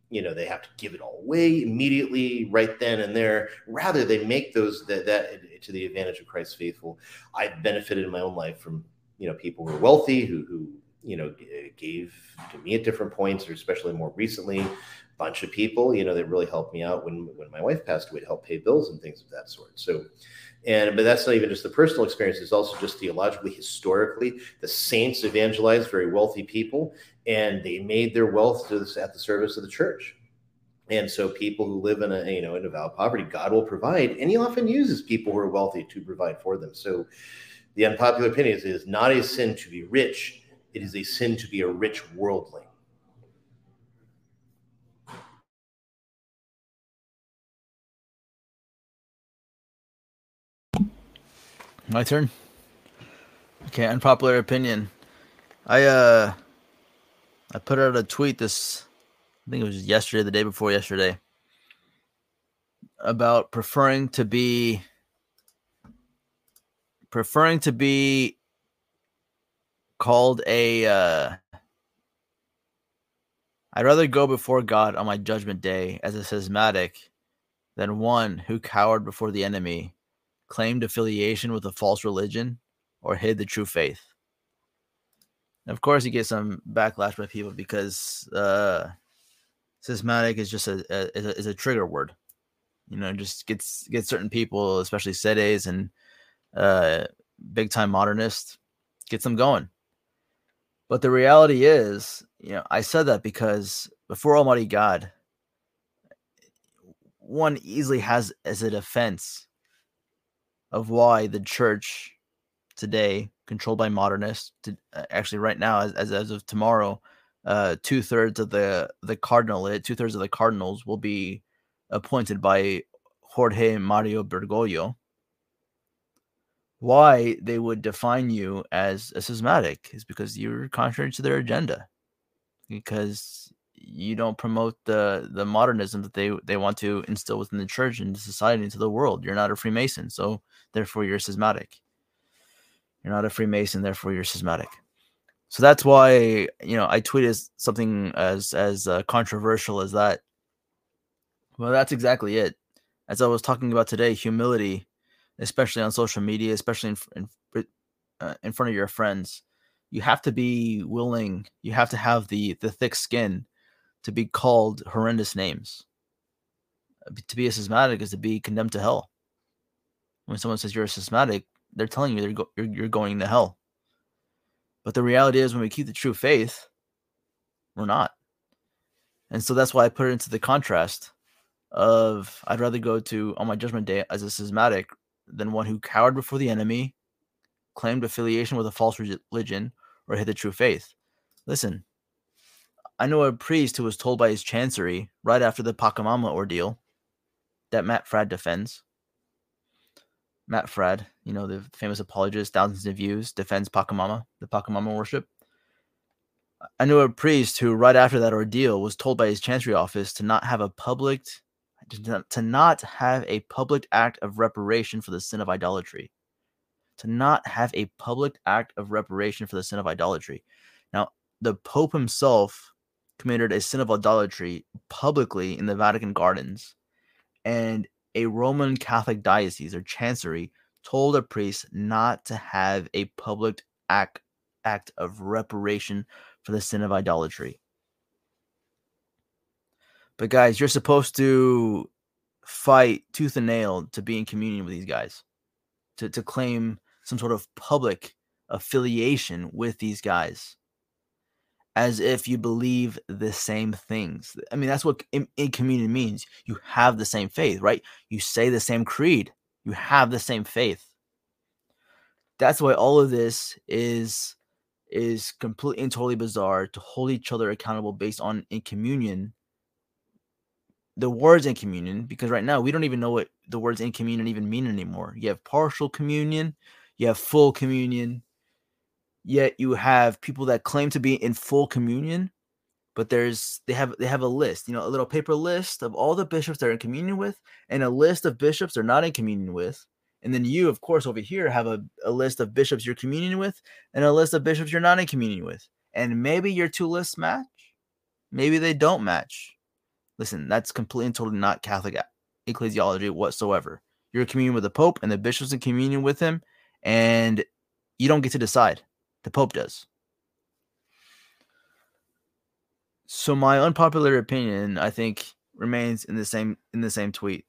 you know they have to give it all away immediately right then and there. Rather, they make those that that to the advantage of Christ's faithful. I've benefited in my own life from you know people who are wealthy who who you know gave to me at different points or especially more recently bunch of people, you know, that really helped me out when when my wife passed away to help pay bills and things of that sort. So, and but that's not even just the personal experience; it's also just theologically, historically, the saints evangelized very wealthy people, and they made their wealth to this, at the service of the church. And so, people who live in a you know in avowed poverty, God will provide, and He often uses people who are wealthy to provide for them. So, the unpopular opinion is it is not a sin to be rich; it is a sin to be a rich worldling. My turn. Okay, unpopular opinion. I uh I put out a tweet this I think it was yesterday, the day before yesterday, about preferring to be preferring to be called a uh I'd rather go before God on my judgment day as a schismatic than one who cowered before the enemy claimed affiliation with a false religion or hid the true faith. And of course, you get some backlash by people because uh, schismatic is just a, a, is a is a trigger word. You know, just gets gets certain people, especially sedes and uh, big time modernists, gets them going. But the reality is, you know, I said that because before Almighty God, one easily has as a defense of why the church today, controlled by modernists, to, uh, actually right now, as, as, as of tomorrow, uh, two thirds of the the cardinalate, two thirds of the cardinals will be appointed by Jorge Mario Bergoglio. Why they would define you as a schismatic is because you're contrary to their agenda, because you don't promote the the modernism that they they want to instill within the church and society into the world. You're not a Freemason, so therefore you're schismatic. You're not a Freemason, therefore you're schismatic. So that's why you know I tweeted something as as uh, controversial as that. Well, that's exactly it. As I was talking about today, humility, especially on social media, especially in in, uh, in front of your friends, you have to be willing. You have to have the the thick skin to be called horrendous names. To be a schismatic is to be condemned to hell. When someone says you're a schismatic, they're telling you they're go- you're, you're going to hell. But the reality is, when we keep the true faith, we're not. And so that's why I put it into the contrast of I'd rather go to on my judgment day as a schismatic than one who cowered before the enemy, claimed affiliation with a false religion, or hid the true faith. Listen, I know a priest who was told by his chancery right after the Pachamama ordeal that Matt Fradd defends. Matt Fradd, you know, the famous apologist, thousands of views, defends Pachamama, the Pachamama worship. I knew a priest who, right after that ordeal, was told by his chancery office to not have a public, to not have a public act of reparation for the sin of idolatry. To not have a public act of reparation for the sin of idolatry. Now, the Pope himself committed a sin of idolatry publicly in the Vatican gardens, and a Roman Catholic diocese or chancery told a priest not to have a public act act of reparation for the sin of idolatry. But guys, you're supposed to fight tooth and nail to be in communion with these guys, to, to claim some sort of public affiliation with these guys as if you believe the same things. I mean, that's what in, in, communion means. You have the same faith, right? You say the same creed. You have the same faith. That's why all of this is is completely and totally bizarre to hold each other accountable based on in communion the words in communion because right now we don't even know what the words in communion even mean anymore. You have partial communion, you have full communion, yet you have people that claim to be in full communion but there's they have they have a list you know a little paper list of all the bishops they're in communion with and a list of bishops they're not in communion with. And then you of course over here have a, a list of bishops you're communion with and a list of bishops you're not in communion with. And maybe your two lists match maybe they don't match. Listen that's completely and totally not catholic ecclesiology whatsoever. You're in communion with the pope and the bishops in communion with him and you don't get to decide the Pope does. So my unpopular opinion, I think, remains in the same in the same tweet.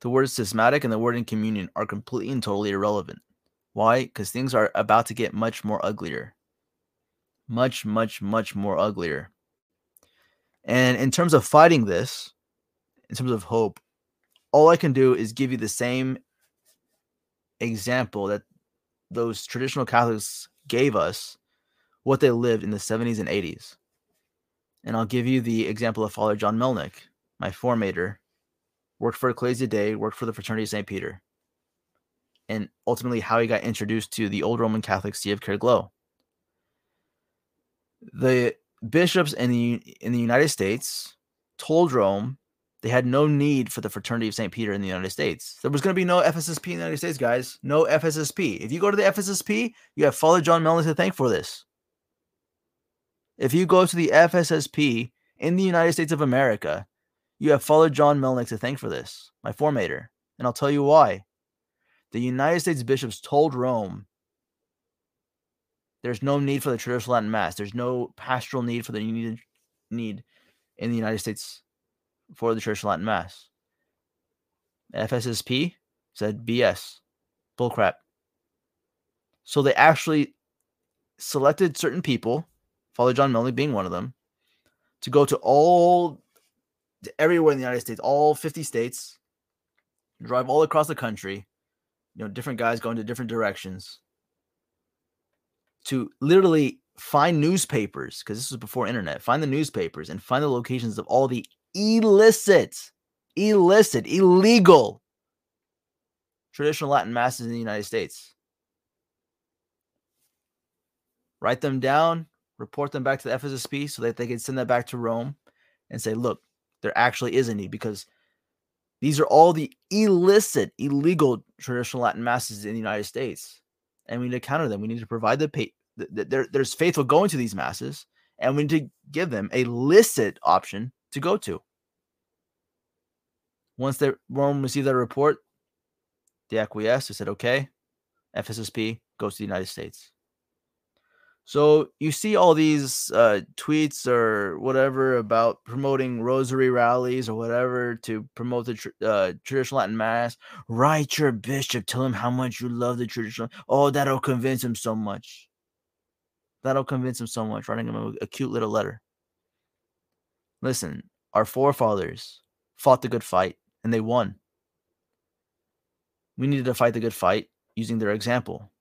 The word schismatic and the word in communion are completely and totally irrelevant. Why? Because things are about to get much more uglier. Much, much, much more uglier. And in terms of fighting this, in terms of hope, all I can do is give you the same example that those traditional Catholics gave us what they lived in the 70s and 80s. And I'll give you the example of Father John Melnick, my formator, worked for Ecclesia Dei, worked for the Fraternity of St. Peter, and ultimately how he got introduced to the old Roman Catholic See of Caer-Glow. The bishops in the in the United States told Rome they had no need for the fraternity of St. Peter in the United States. There was going to be no FSSP in the United States, guys. No FSSP. If you go to the FSSP, you have Father John Melnick to thank for this. If you go to the FSSP in the United States of America, you have Father John Melnick to thank for this, my formator. And I'll tell you why. The United States bishops told Rome there's no need for the traditional Latin Mass. There's no pastoral need for the need in the United States for the traditional Latin Mass. FSSP said BS, bullcrap. So they actually selected certain people, Father John Melnick being one of them, to go to all to everywhere in the United States, all 50 states, drive all across the country, you know, different guys going to different directions to literally find newspapers because this was before internet, find the newspapers and find the locations of all the illicit, illicit, illegal traditional Latin masses in the United States. Write them down, report them back to the FSSP so that they can send that back to Rome and say, look, there actually is a need because these are all the illicit, illegal traditional Latin masses in the United States. And we need to counter them. We need to provide the pay. There, there's faithful going to these masses, and we need to give them a licit option to go to. Once they Rome received that report, they acquiesced. They said, okay, FSSP goes to the United States. So you see all these uh, tweets or whatever about promoting rosary rallies or whatever to promote the tr- uh, traditional Latin mass. Write your bishop, tell him how much you love the traditional. Oh, that'll convince him so much. That'll convince him so much. Writing him a, a cute little letter. Listen, our forefathers fought the good fight and they won. We needed to fight the good fight using their example.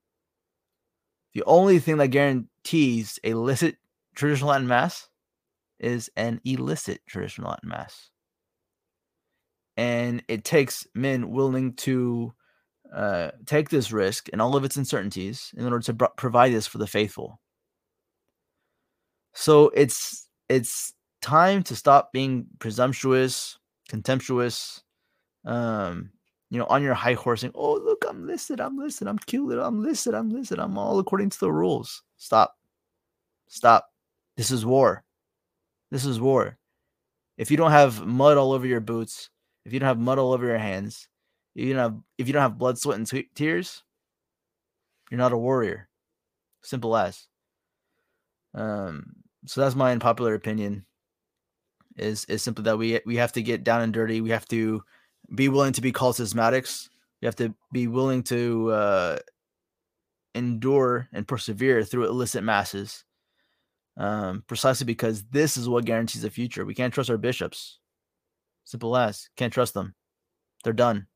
The only thing that guarantees a licit traditional Latin Mass is an illicit traditional Latin Mass. And it takes men willing to uh, take this risk and all of its uncertainties in order to provide this for the faithful. So it's it's time to stop being presumptuous, contemptuous, um, you know, on your high horse and oh look, I'm listed, I'm listed, I'm cute, I'm listed, I'm listed, I'm all according to the rules. Stop. Stop. This is war. This is war. If you don't have mud all over your boots, if you don't have mud all over your hands, you don't have if you don't have blood, sweat, and t- tears, you're not a warrior. Simple as. Um, so that's my unpopular opinion. Is is simply that we we have to get down and dirty. We have to be willing to be called schismatics. You have to be willing to uh, endure and persevere through illicit masses. Um, precisely because this is what guarantees the future. We can't trust our bishops. Simple as can't trust them. They're done.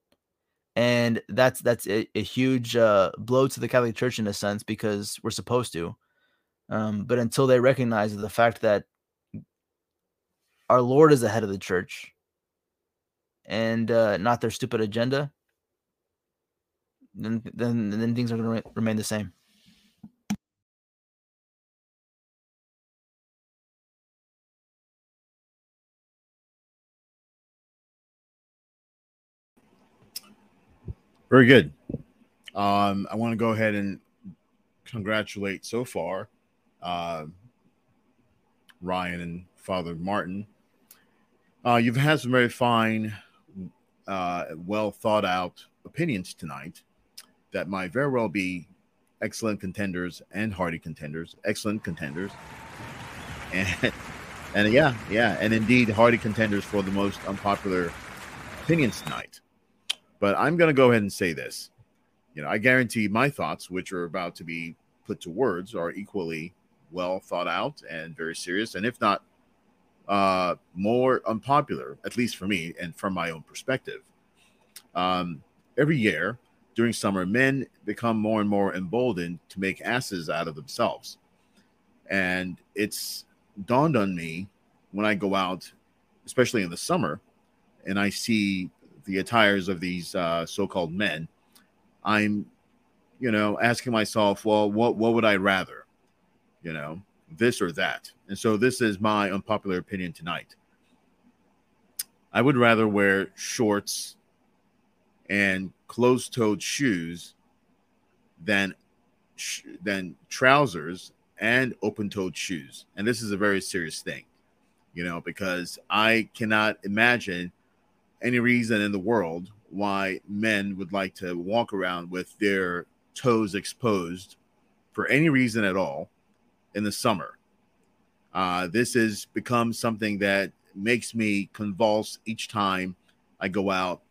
And that's that's a, a huge uh, blow to the Catholic Church in a sense because we're supposed to. Um, but until they recognize the fact that our Lord is the head of the church, and uh, not their stupid agenda, then then then things are going to remain the same. Very good. Um, I want to go ahead and congratulate so far uh, Ryan and Father Martin. Uh, you've had some very fine, uh, well thought out opinions tonight that might very well be excellent contenders and hardy contenders, excellent contenders. And, and yeah, yeah, and indeed hardy contenders for the most unpopular opinions tonight. But I'm going to go ahead and say this. You know, I guarantee my thoughts, which are about to be put to words, are equally well thought out and very serious. And if not uh, more unpopular, at least for me and from my own perspective. Um, every year during summer, men become more and more emboldened to make asses out of themselves. And it's dawned on me when I go out, especially in the summer, and I see the attires of these uh, so-called men, I'm, you know, asking myself, well, what what would I rather, you know, this or that? And so this is my unpopular opinion tonight. I would rather wear shorts and closed-toed shoes than than trousers and open-toed shoes. And this is a very serious thing, you know, because I cannot imagine any reason in the world why men would like to walk around with their toes exposed for any reason at all in the summer. Uh, this has become something that makes me convulse each time I go out,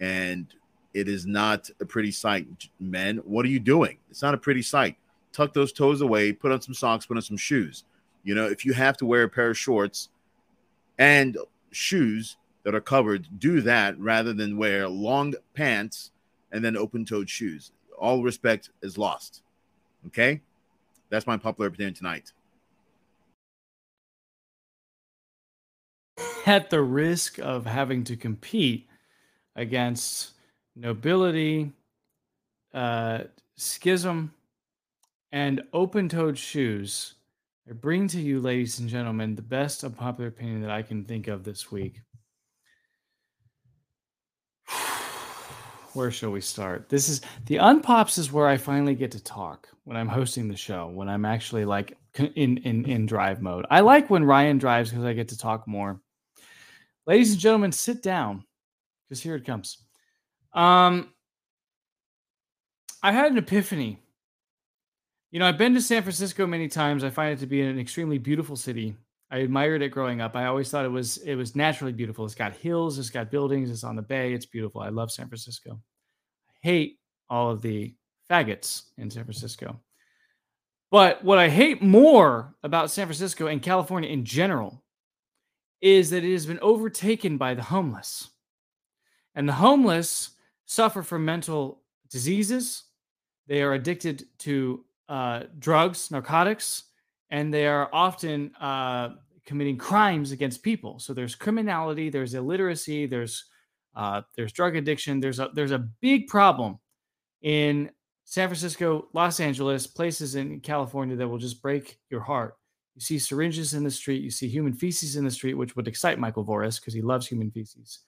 and it is not a pretty sight. Men, what are you doing? It's not a pretty sight. Tuck those toes away, put on some socks, put on some shoes. You know, if you have to wear a pair of shorts and shoes that are covered, do that rather than wear long pants and then open toed shoes. All respect is lost. Okay? That's my popular opinion tonight. At the risk of having to compete against nobility, uh, schism, and open toed shoes, I bring to you, ladies and gentlemen, the best unpopular opinion that I can think of this week. Where shall we start? This is the unpops is where I finally get to talk when I'm hosting the show, when I'm actually like in in in drive mode. I like when Ryan drives because I get to talk more. Ladies and gentlemen, sit down because here it comes. Um, I had an epiphany. You know, I've been to San Francisco many times. I find it to be an extremely beautiful city. I admired it growing up. I always thought it was it was naturally beautiful. It's got hills, it's got buildings, it's on the bay. It's beautiful. I love San Francisco. I hate all of the faggots in San Francisco. But what I hate more about San Francisco and California in general is that it has been overtaken by the homeless. And the homeless suffer from mental diseases. They are addicted to uh, drugs, narcotics, and they are often uh, committing crimes against people. So there's criminality, there's illiteracy, there's uh, there's drug addiction. There's a there's a big problem in San Francisco, Los Angeles, places in California that will just break your heart. You see syringes in the street, you see human feces in the street, which would excite Michael Voris because he loves human feces.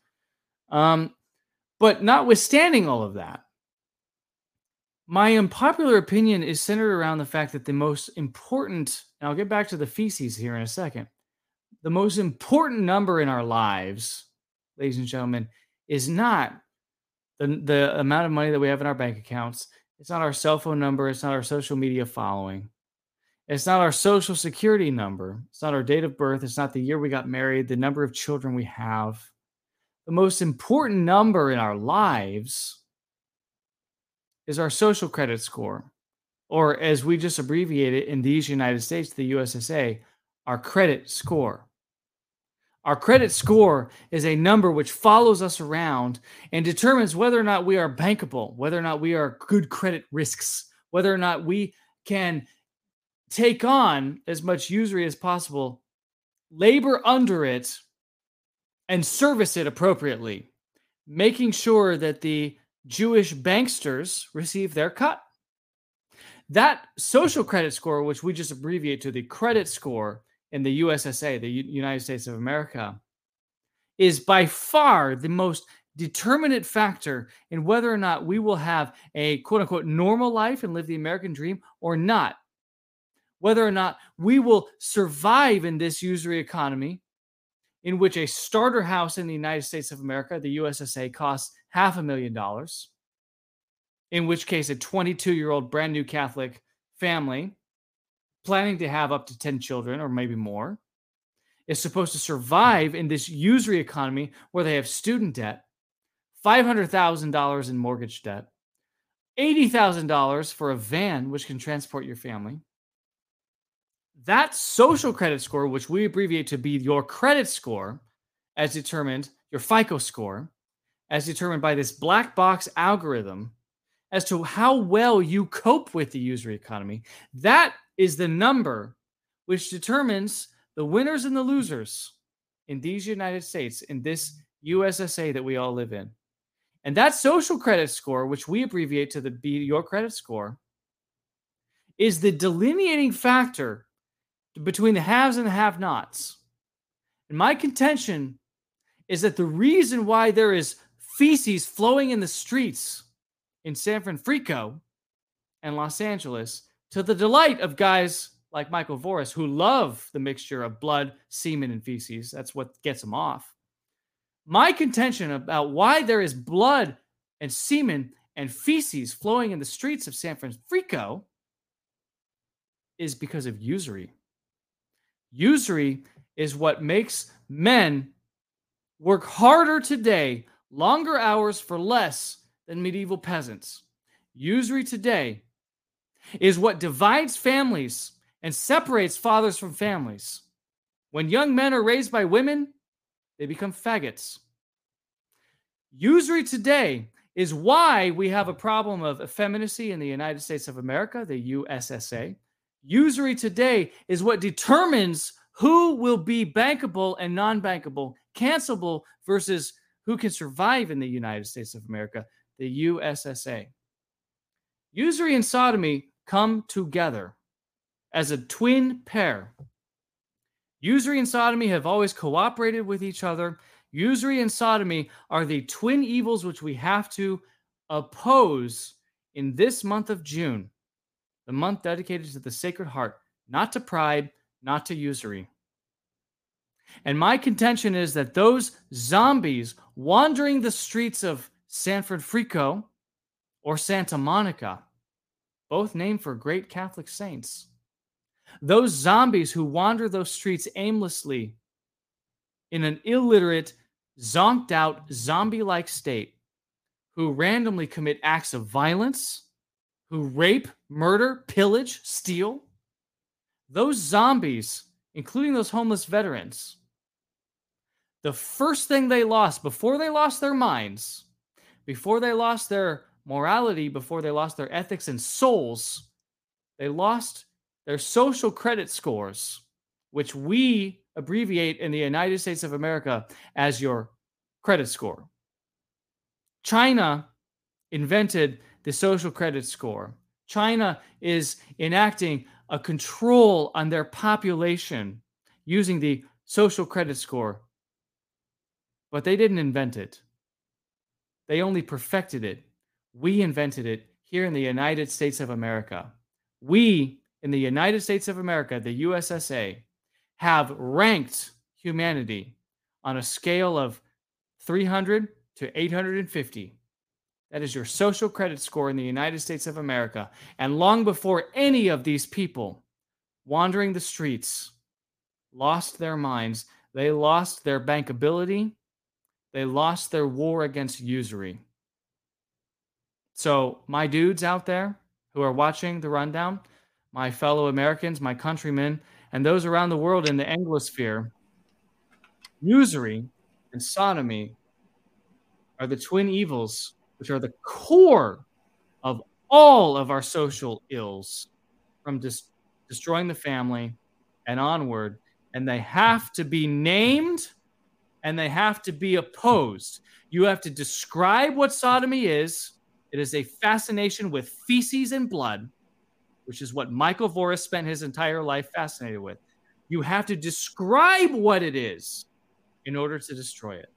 Um, but notwithstanding all of that, my unpopular opinion is centered around the fact that the most important, and I'll get back to the feces here in a second, the most important number in our lives, ladies and gentlemen, is not the, the amount of money that we have in our bank accounts. It's not our cell phone number. It's not our social media following. It's not our social security number. It's not our date of birth. It's not the year we got married, the number of children we have. The most important number in our lives is our social credit score, or as we just abbreviate it in these United States, the USSA, our credit score. Our credit score is a number which follows us around and determines whether or not we are bankable, whether or not we are good credit risks, whether or not we can take on as much usury as possible, labor under it, and service it appropriately, making sure that the Jewish banksters receive their cut. That social credit score, which we just abbreviate to the credit score in the USSA, the U- United States of America, is by far the most determinate factor in whether or not we will have a quote unquote normal life and live the American dream or not. Whether or not we will survive in this usury economy in which a starter house in the United States of America, the USSA, costs half a million dollars, in which case a 22 year old brand new Catholic family planning to have up to 10 children or maybe more is supposed to survive in this usury economy where they have student debt, $500,000 in mortgage debt, $80,000 for a van which can transport your family. That social credit score, which we abbreviate to be your credit score, as determined, your FICO score, as determined by this black box algorithm as to how well you cope with the usury economy. That is the number which determines the winners and the losers in these United States, in this USSA that we all live in. And that social credit score, which we abbreviate to the be your credit score, is the delineating factor between the haves and the have nots. And my contention is that the reason why there is feces flowing in the streets in San Francisco and Los Angeles to the delight of guys like Michael Voris who love the mixture of blood, semen, and feces. That's what gets them off. my contention about why there is blood and semen and feces flowing in the streets of San Francisco is because of usury. Usury is what makes men work harder today, longer hours for less than medieval peasants. Usury today is what divides families and separates fathers from families. When young men are raised by women, they become faggots. Usury today is why we have a problem of effeminacy in the United States of America, the USSA. Usury today is what determines who will be bankable and non bankable, cancelable versus who can survive in the United States of America, the USSA. Usury and sodomy come together as a twin pair. Usury and sodomy have always cooperated with each other. Usury and sodomy are the twin evils which we have to oppose in this month of June, the month dedicated to the Sacred Heart, not to pride, not to usury. And my contention is that those zombies wandering the streets of San Francisco or Santa Monica, both named for great Catholic saints, those zombies who wander those streets aimlessly in an illiterate, zonked out, zombie like state, who randomly commit acts of violence, who rape, murder, pillage, steal, those zombies, including those homeless veterans, the first thing they lost before they lost their minds, before they lost their morality, before they lost their ethics and souls, they lost their social credit scores, which we abbreviate in the United States of America as your credit score. China invented the social credit score. China is enacting a control on their population using the social credit score. But they didn't invent it, they only perfected it. We invented it here in the United States of America. We in the United States of America, the USSA, have ranked humanity on a scale of 300 to 850. That is your social credit score in the United States of America. And long before any of these people wandering the streets lost their minds, they lost their bankability, they lost their war against usury. So, my dudes out there who are watching the rundown, my fellow Americans, my countrymen, and those around the world in the Anglosphere, usury and sodomy are the twin evils which are the core of all of our social ills from dis- destroying the family and onward. And they have to be named and they have to be opposed. You have to describe what sodomy is. It is a fascination with feces and blood which is what Michael Voris spent his entire life fascinated with. You have to describe what it is in order to destroy it.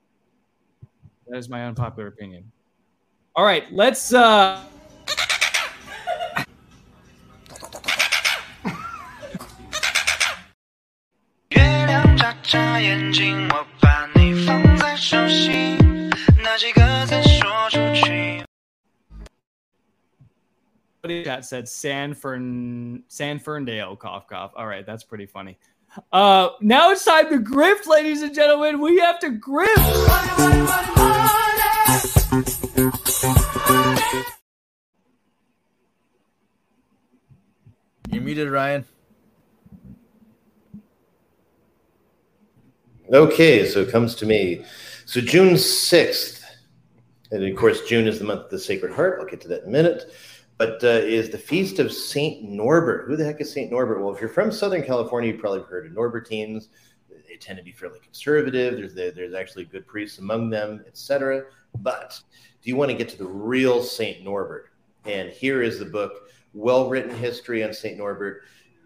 That is my unpopular opinion. All right, let's uh chat said San Fern San Ferndale cough cough. All right, that's pretty funny. Uh, now it's time to grift, ladies and gentlemen. We have to grift. You're muted, Ryan. Okay, so it comes to me. So June 6th, and of course, June is the month of the Sacred Heart. I'll get to that in a minute but uh, is the Feast of Saint Norbert. Who the heck is Saint Norbert? Well, if you're from Southern California, you probably heard of Norbertines. They tend to be fairly conservative. There's there's actually good priests among them, etc. But do you want to get to the real Saint Norbert? And here is the book, well written history on Saint Norbert.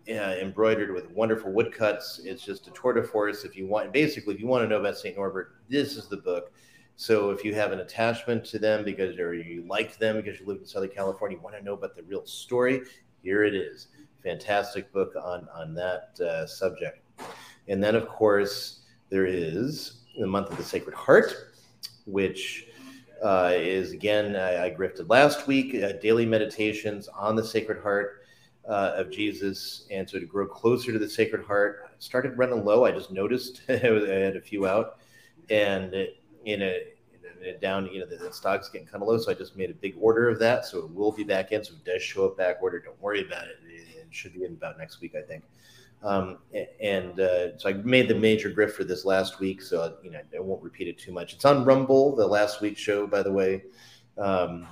Uh, embroidered with wonderful woodcuts. It's just a tour de force. If you want, basically, if you want to know about Saint Norbert, this is the book. So if you have an attachment to them because or you like them because you live in Southern California, you want to know about the real story, here it is. Fantastic book on on that uh, subject. And then of course there is the month of the Sacred Heart. which uh, is again, I, I grifted last week, uh, daily meditations on the Sacred Heart uh, of Jesus. And so to grow closer to the Sacred Heart, I started running low. I just noticed I had a few out. And in a, in a down, you know, the, the stock's getting kind of low. So I just made a big order of that. So it will be back in. So it does show up back order. Don't worry about it. It, it should be in about next week, I think. Um, and uh, so I made the major grift for this last week, so you know I won't repeat it too much. It's on Rumble, the last week's show, by the way. Um,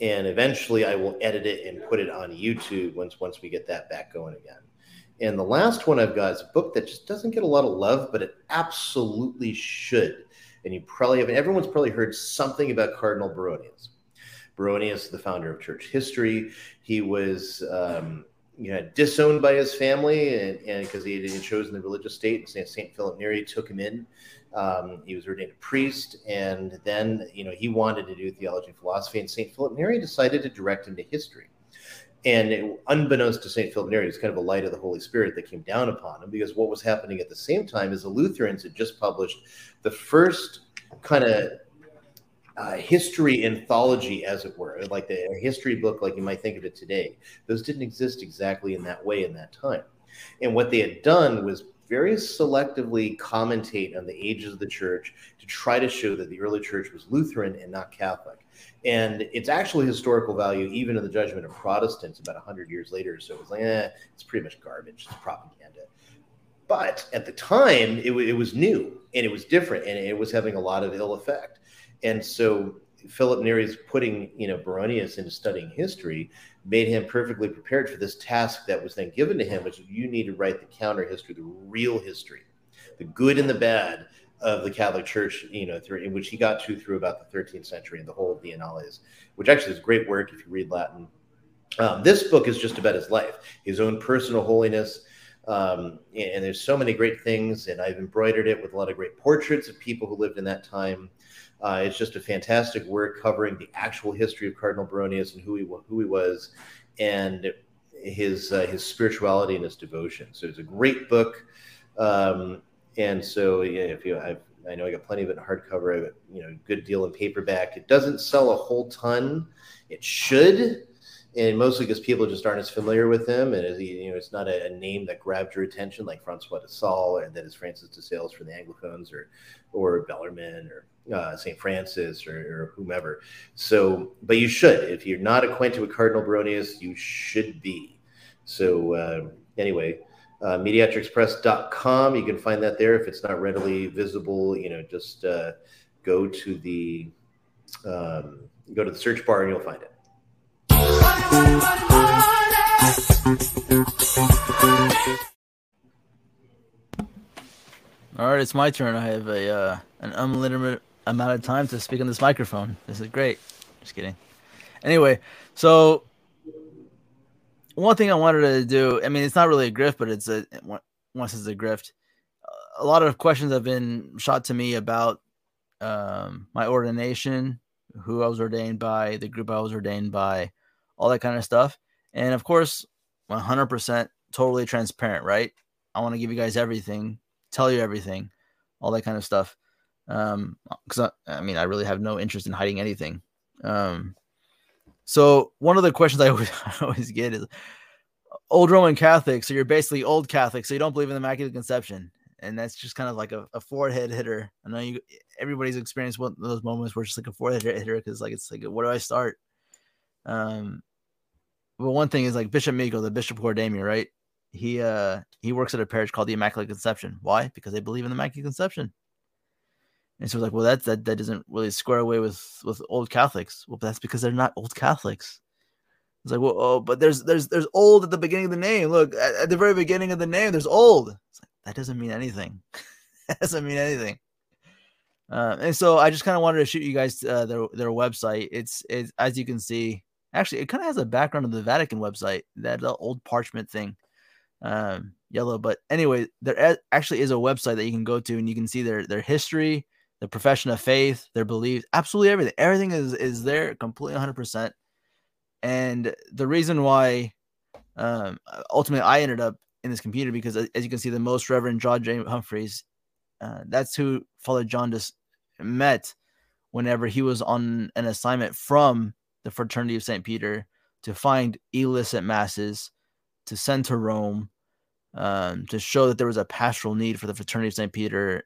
and eventually, I will edit it and put it on YouTube once once we get that back going again. And the last one I've got is a book that just doesn't get a lot of love, but it absolutely should. And you probably have everyone's probably heard something about Cardinal Baronius. Baronius, the founder of church history, he was. Um, you know, disowned by his family, and because he had chosen the religious state, and Saint Philip Neri took him in. Um, he was ordained a priest, and then you know he wanted to do theology and philosophy, and Saint Philip Neri decided to direct him to history. And it, unbeknownst to Saint Philip Neri, it was kind of a light of the Holy Spirit that came down upon him, because what was happening at the same time is the Lutherans had just published the first kind of uh, history anthology, as it were, like the history book, like you might think of it today. Those didn't exist exactly in that way in that time. And what they had done was very selectively commentate on the ages of the church to try to show that the early church was Lutheran and not Catholic. And it's actually historical value, even in the judgment of Protestants about 100 years later. So it was like, eh, it's pretty much garbage. It's propaganda. But at the time, it, it was new and it was different and it was having a lot of ill effect. And so Philip Neri's putting, you know, Baronius into studying history made him perfectly prepared for this task that was then given to him, which you need to write the counter history, the real history, the good and the bad of the Catholic Church, you know, through in which he got to through about the 13th century and the whole of the Annales, which actually is great work if you read Latin. Um, this book is just about his life, his own personal holiness. Um, and there's so many great things, and I've embroidered it with a lot of great portraits of people who lived in that time. Uh, it's just a fantastic work covering the actual history of Cardinal Baronius and who he who he was, and his uh, his spirituality and his devotion. So it's a great book. Um, and so yeah, if you I've, I know I got plenty of it in hardcover. I you know good deal in paperback. It doesn't sell a whole ton. It should, and mostly because people just aren't as familiar with him, and you know it's not a, name that grabbed your attention like Francois de Sales or that is Francis de Sales for the Anglophones or or Bellarmine or uh, St. Francis or, or, whomever. So, but you should. If you're not acquainted with Cardinal Baronius, you should be. So, uh, anyway, uh, mediatrixpress.com, you can find that there. If it's not readily visible, you know, just uh, go to the um, go to the search bar and you'll find it. All right, it's my turn. I have a uh, an unlimited amount of time to speak on this microphone. This is great. Just kidding. Anyway, so one thing I wanted to do, I mean, it's not really a grift, but it's a once it's a grift. A lot of questions have been shot to me about um, my ordination, who I was ordained by, the group I was ordained by, all that kind of stuff. And of course, 100% totally transparent, right? I want to give you guys everything, tell you everything, all that kind of stuff. Um because I, I, mean i really have no interest in hiding anything. Um so one of the questions i always, I always get is old roman catholic so you're basically old catholic so you don't believe in the immaculate conception. And that's just kind of like a, a forehead hitter. I know you everybody's experienced one of those moments where it's just like a forehead hitter because like it's like where do i start? Um well one thing is like bishop miko the bishop of Damien, right he uh he works at a parish called the immaculate conception why because they believe in the immaculate conception and so it's like, well, that that that doesn't really square away with with old Catholics. Well, that's because they're not old Catholics. It's like, well, oh, but there's there's there's old at the beginning of the name. Look, at, at the very beginning of the name, there's old. Like, that doesn't mean anything. that doesn't mean anything. Uh, and so I just kind of wanted to shoot you guys uh, their their website. It's it's as you can see, actually, it kind of has a background of the Vatican website, that old parchment thing, um, yellow. But anyway, there actually is a website that you can go to, and you can see their their history their profession of faith, their beliefs, absolutely everything. Everything is is there completely 100%. And the reason why um, ultimately I ended up in this computer because as you can see the most Reverend John James Humphreys, uh, that's who Father John just met whenever he was on an assignment from the Fraternity of St. Peter to find illicit masses to send to Rome um, to show that there was a pastoral need for the Fraternity of St. Peter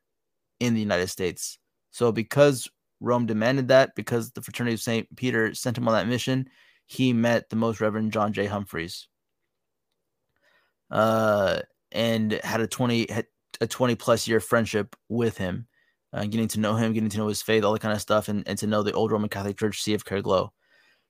in the United States. So, because Rome demanded that, because the Fraternity of St. Peter sent him on that mission, he met the Most Reverend John J. Humphreys. Uh, and had a 20 had a 20 plus year friendship with him, uh, getting to know him, getting to know his faith, all that kind of stuff, and, and to know the old Roman Catholic Church, See of Caer-Glow.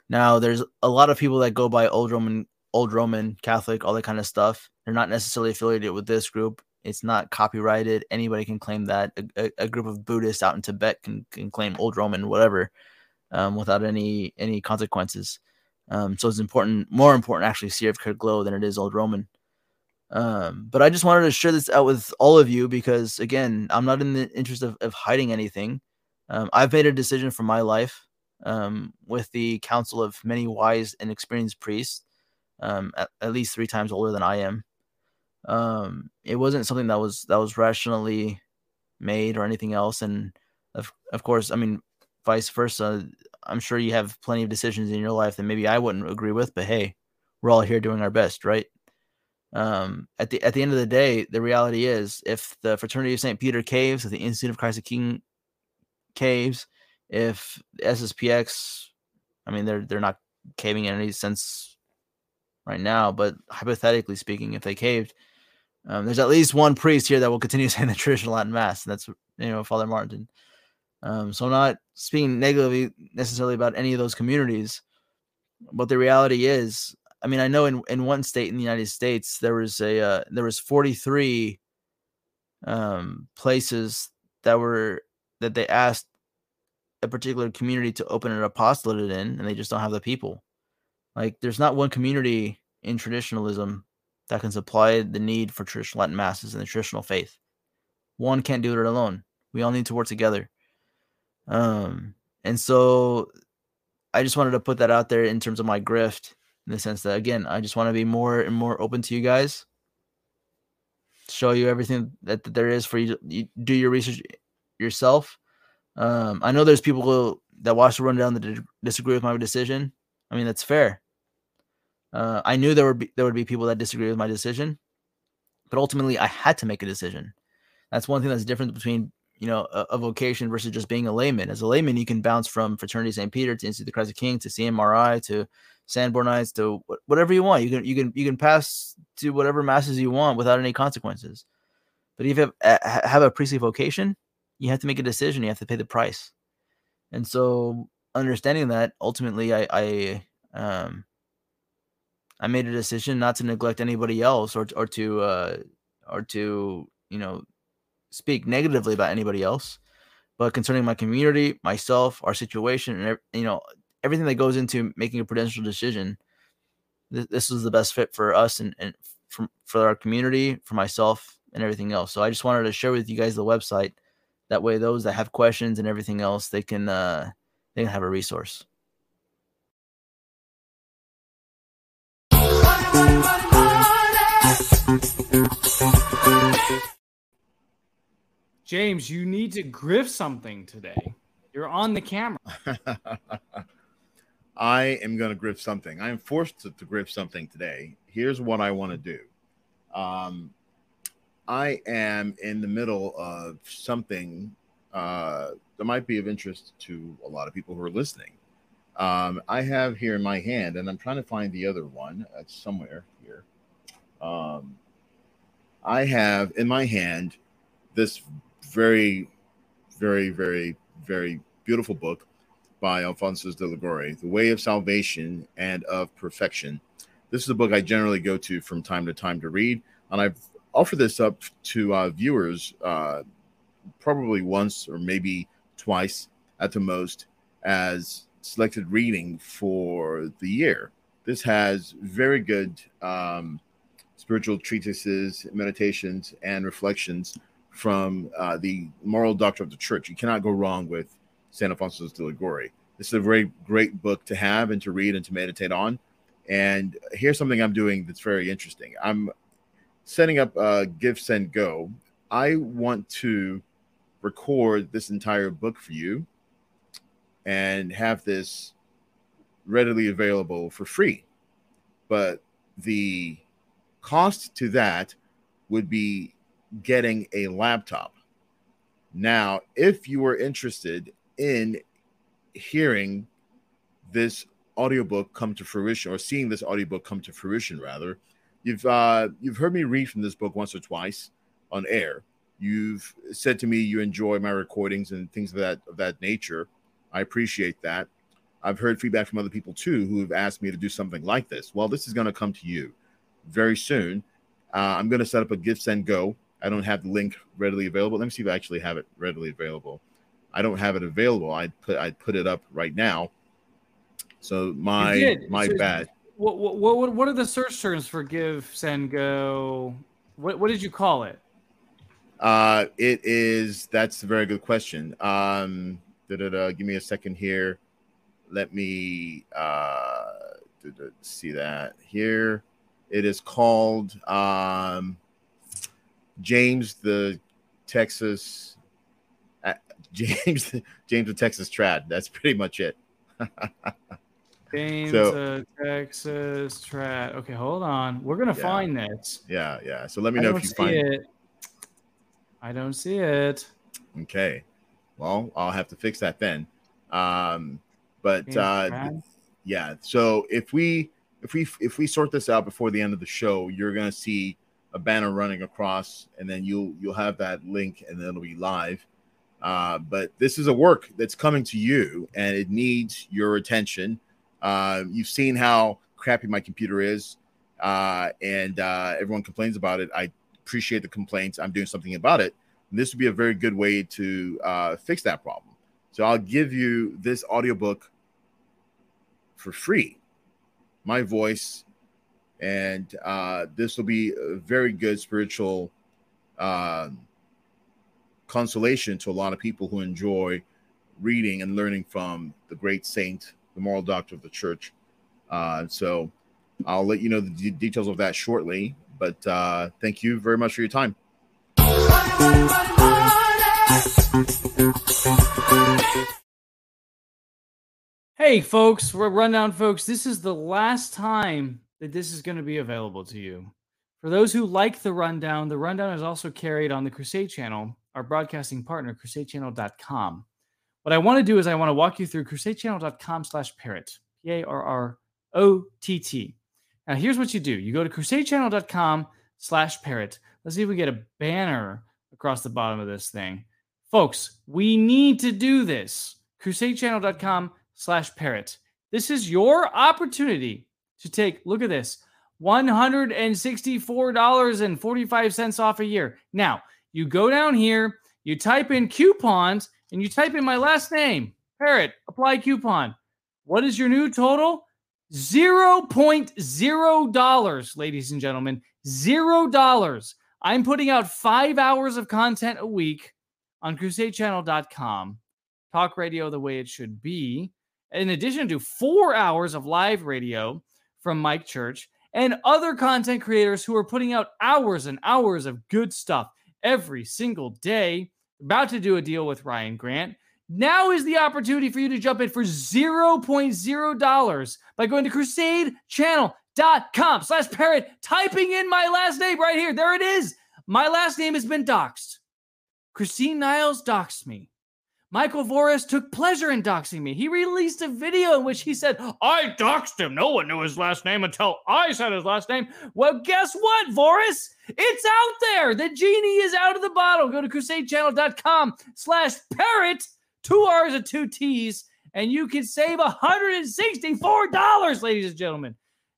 Now, there's a lot of people that go by old Roman, old Roman Catholic, all that kind of stuff. They're not necessarily affiliated with this group. It's not copyrighted. Anybody can claim that. A, a, group of Buddhists out in Tibet can, can claim old Roman, whatever, um, without any any consequences. Um, so it's important, more important, actually, See of Caer-Glow than it is old Roman. Um, but I just wanted to share this out with all of you because, again, I'm not in the interest of, of hiding anything. Um, I've made a decision for my life um, with the counsel of many wise and experienced priests, um, at, at, least three times older than I am. Um, it wasn't something that was that was rationally made or anything else, and of of course, I mean, vice versa. I'm sure you have plenty of decisions in your life that maybe I wouldn't agree with, but hey, we're all here doing our best, right? Um, at the at the end of the day, the reality is, if the Fraternity of Saint Peter caves, if the Institute of Christ the King caves, if SSPX, I mean, they're they're not caving in any sense right now, but hypothetically speaking, if they caved, um, there's at least one priest here that will continue saying the traditional Latin Mass, and that's you know Father Martin. Um, so I'm not speaking negatively necessarily about any of those communities, but the reality is, I mean, I know in, in one state in the United States there was a uh, there was 43 um, places that were that they asked a particular community to open an apostolate in, and they just don't have the people. Like, there's not one community in traditionalism that can supply the need for traditional Latin masses and the traditional faith. One can't do it alone. We all need to work together. Um, and so I just wanted to put that out there in terms of my grift in the sense that again, I just want to be more and more open to you guys, show you everything that, that there is for you to you do your research yourself. Um, I know there's people who, that watch the rundown that disagree with my decision. I mean, that's fair. Uh, I knew there would be there would be people that disagree with my decision, but ultimately I had to make a decision. That's one thing that's different between you know a, a vocation versus just being a layman. As a layman, you can bounce from Fraternity St. Peter to Institute of the Christ the King to CMRI to Sanbornites to whatever you want. You can you can you can pass to whatever masses you want without any consequences. But if you have, have a priestly vocation, you have to make a decision. You have to pay the price. And so, understanding that, ultimately, I I um I made a decision not to neglect anybody else or or to uh or to you know speak negatively about anybody else, but concerning my community, myself, our situation, and you know everything that goes into making a prudential decision, th- this was the best fit for us and, and for, for our community, for myself, and everything else. So I just wanted to share with you guys the website. That way, those that have questions and everything else, they can uh, they can have a resource. James, you need to grift something today. You're on the camera. I am going to grip something. I am forced to, to grip something today. Here's what I want to do. Um, I am in the middle of something uh, that might be of interest to a lot of people who are listening. Um, I have here in my hand, and I'm trying to find the other one. It's somewhere here. Um, I have in my hand this very, very, very, very beautiful book by Alphonsus de Liguori, The Way of Salvation and of Perfection. This is a book I generally go to from time to time to read, and I've offered this up to uh, viewers uh, probably once or maybe twice at the most as selected reading for the year. This has very good um, spiritual treatises, meditations, and reflections from uh, the moral doctrine of the church. You cannot go wrong with St. Alphonsus de Liguori. This is a very great book to have and to read and to meditate on. And here's something I'm doing that's very interesting. I'm setting up uh, a Give Send Go. I want to record this entire book for you and have this readily available for free. But the cost to that would be getting a laptop. Now, if you are interested in hearing this audiobook come to fruition or seeing this audiobook come to fruition rather, you've uh you've heard me read from this book once or twice on air. You've said to me you enjoy my recordings and things of that of that nature. I appreciate that. I've heard feedback from other people too who have asked me to do something like this. Well, this is going to come to you very soon. Uh, I'm going to set up a Give Send Go. I don't have the link readily available. Let me see if I actually have it readily available. I don't have it available. I'd put I'd put it up right now. So my my So- bad. What, what what are the search terms for Give Send Go? What what did you call it? Uh, it is. That's a very good question. Um, da-da-da, give me a second here. Let me uh, see that here. It is called um, James the Texas. Uh, James James the Texas Trad. That's pretty much it. James So- uh, Texas Trad. Okay, hold on. We're gonna Yeah. find this. Yeah, yeah. So let me I know if you find it. I don't see it. Okay. Well, I'll have to fix that then. Um, but uh, yeah. So if we if we if we sort this out before the end of the show, you're gonna see a banner running across, and then you'll you'll have that link, and then it'll be live. Uh, but this is a work that's coming to you, and it needs your attention. Uh, you've seen how crappy my computer is, uh, and uh, everyone complains about it. I appreciate the complaints. I'm doing something about it. And this would be a very good way to uh, fix that problem. So I'll give you this audiobook for free, my voice, and uh, this will be a very good spiritual um consolation to a lot of people who enjoy reading and learning from the great saint, the moral doctor of the church. Uh, so I'll let you know the de- details of that shortly. But uh, thank you very much for your time. Hey, folks, we're rundown, folks. This is the last time that this is going to be available to you. For those who like the rundown, the rundown is also carried on the Crusade channel, our broadcasting partner, crusadechannel.com. What I want to do is I want to walk you through crusadechannel.com slash parrott, P A R R O T T. Now, here's what you do you go to crusadechannel.com slash parrott. Let's see if we get a banner across the bottom of this thing. Folks, we need to do this. crusadechannel.com slash parrott. This is your opportunity to take, look at this, $164.45 off a year. Now, you go down here, you type in coupons, and you type in my last name, Parrott, apply coupon. What is your new total? $0.0, ladies and gentlemen. $0. I'm putting out five hours of content a week on crusadechannel.com. Talk radio the way it should be. In addition to four hours of live radio from Mike Church and other content creators who are putting out hours and hours of good stuff every single day. About to do a deal with Ryan Grant. Now is the opportunity for you to jump in for $0.0 by going to crusadechannel.com slash parrott, typing in my last name right here. There it is. My last name has been doxed. Christine Niles doxed me. Michael Voris took pleasure in doxing me. He released a video in which he said, I doxed him. No one knew his last name until I said his last name. Well, guess what, Voris? It's out there. The genie is out of the bottle. Go to crusadechannel.com slash parrott, two R's and two T's, and you can save $164, ladies and gentlemen.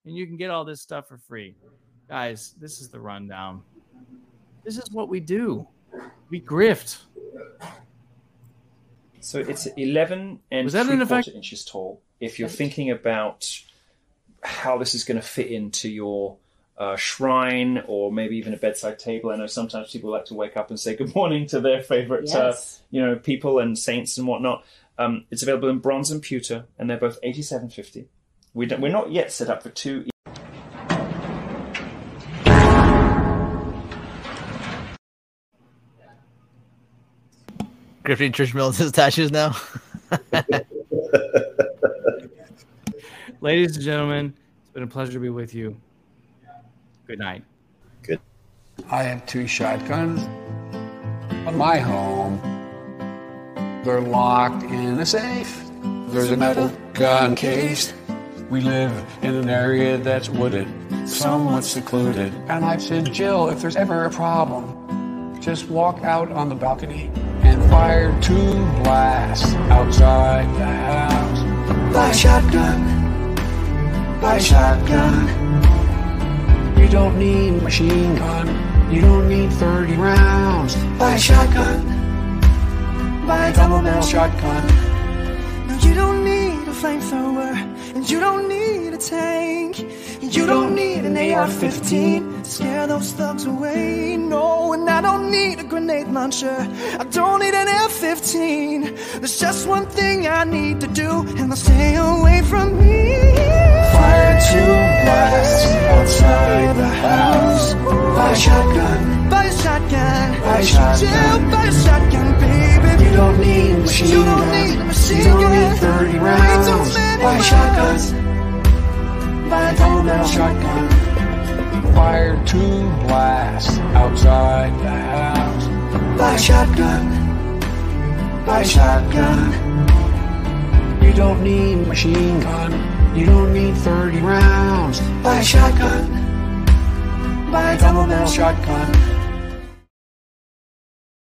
And you can get all this stuff for free. Guys, this is the rundown. This is what we do. We grift. So it's 11 and Was that three an effect? inches tall. If you're thinking about how this is going to fit into your uh, shrine or maybe even a bedside table, I know sometimes people like to wake up and say good morning to their favorite, uh, you know, people and saints and whatnot. Um, it's available in bronze and pewter, and they're both 87.50. We don't, we're not yet set up for two Grifting church militant statues now. Ladies and gentlemen, it's been a pleasure to be with you. Good night. Good. I have two shotguns on my home. They're locked in a safe. There's a metal gun case. We live in an area that's wooded, somewhat secluded. And I've said, Jill, if there's ever a problem, just walk out on the balcony and fire two blasts outside the house. Buy shotgun. Buy a shotgun. You don't need a machine gun. You don't need 30 rounds. Buy a shotgun. Buy a double barrel shotgun. No, you don't need a flamethrower, and you don't need a tank. And You don't need an AR-15 to scare those thugs away. No, and I don't need a grenade launcher. I don't need an F-15. There's just one thing I need to do, and they'll stay away from me. Two blasts outside the house. Buy a shotgun. Buy a shotgun. Buy a shotgun. A shotgun, baby. You don't need a machine You don't gun. need a machine You don't need 30 Way rounds. too many Buy a shotgun. Buy a double barrel shotgun. Fire two blasts outside the house. Buy shotgun. Buy shotgun. You don't need a machine gun. You don't need 30 rounds. Buy a shotgun. Buy a double barrel shotgun.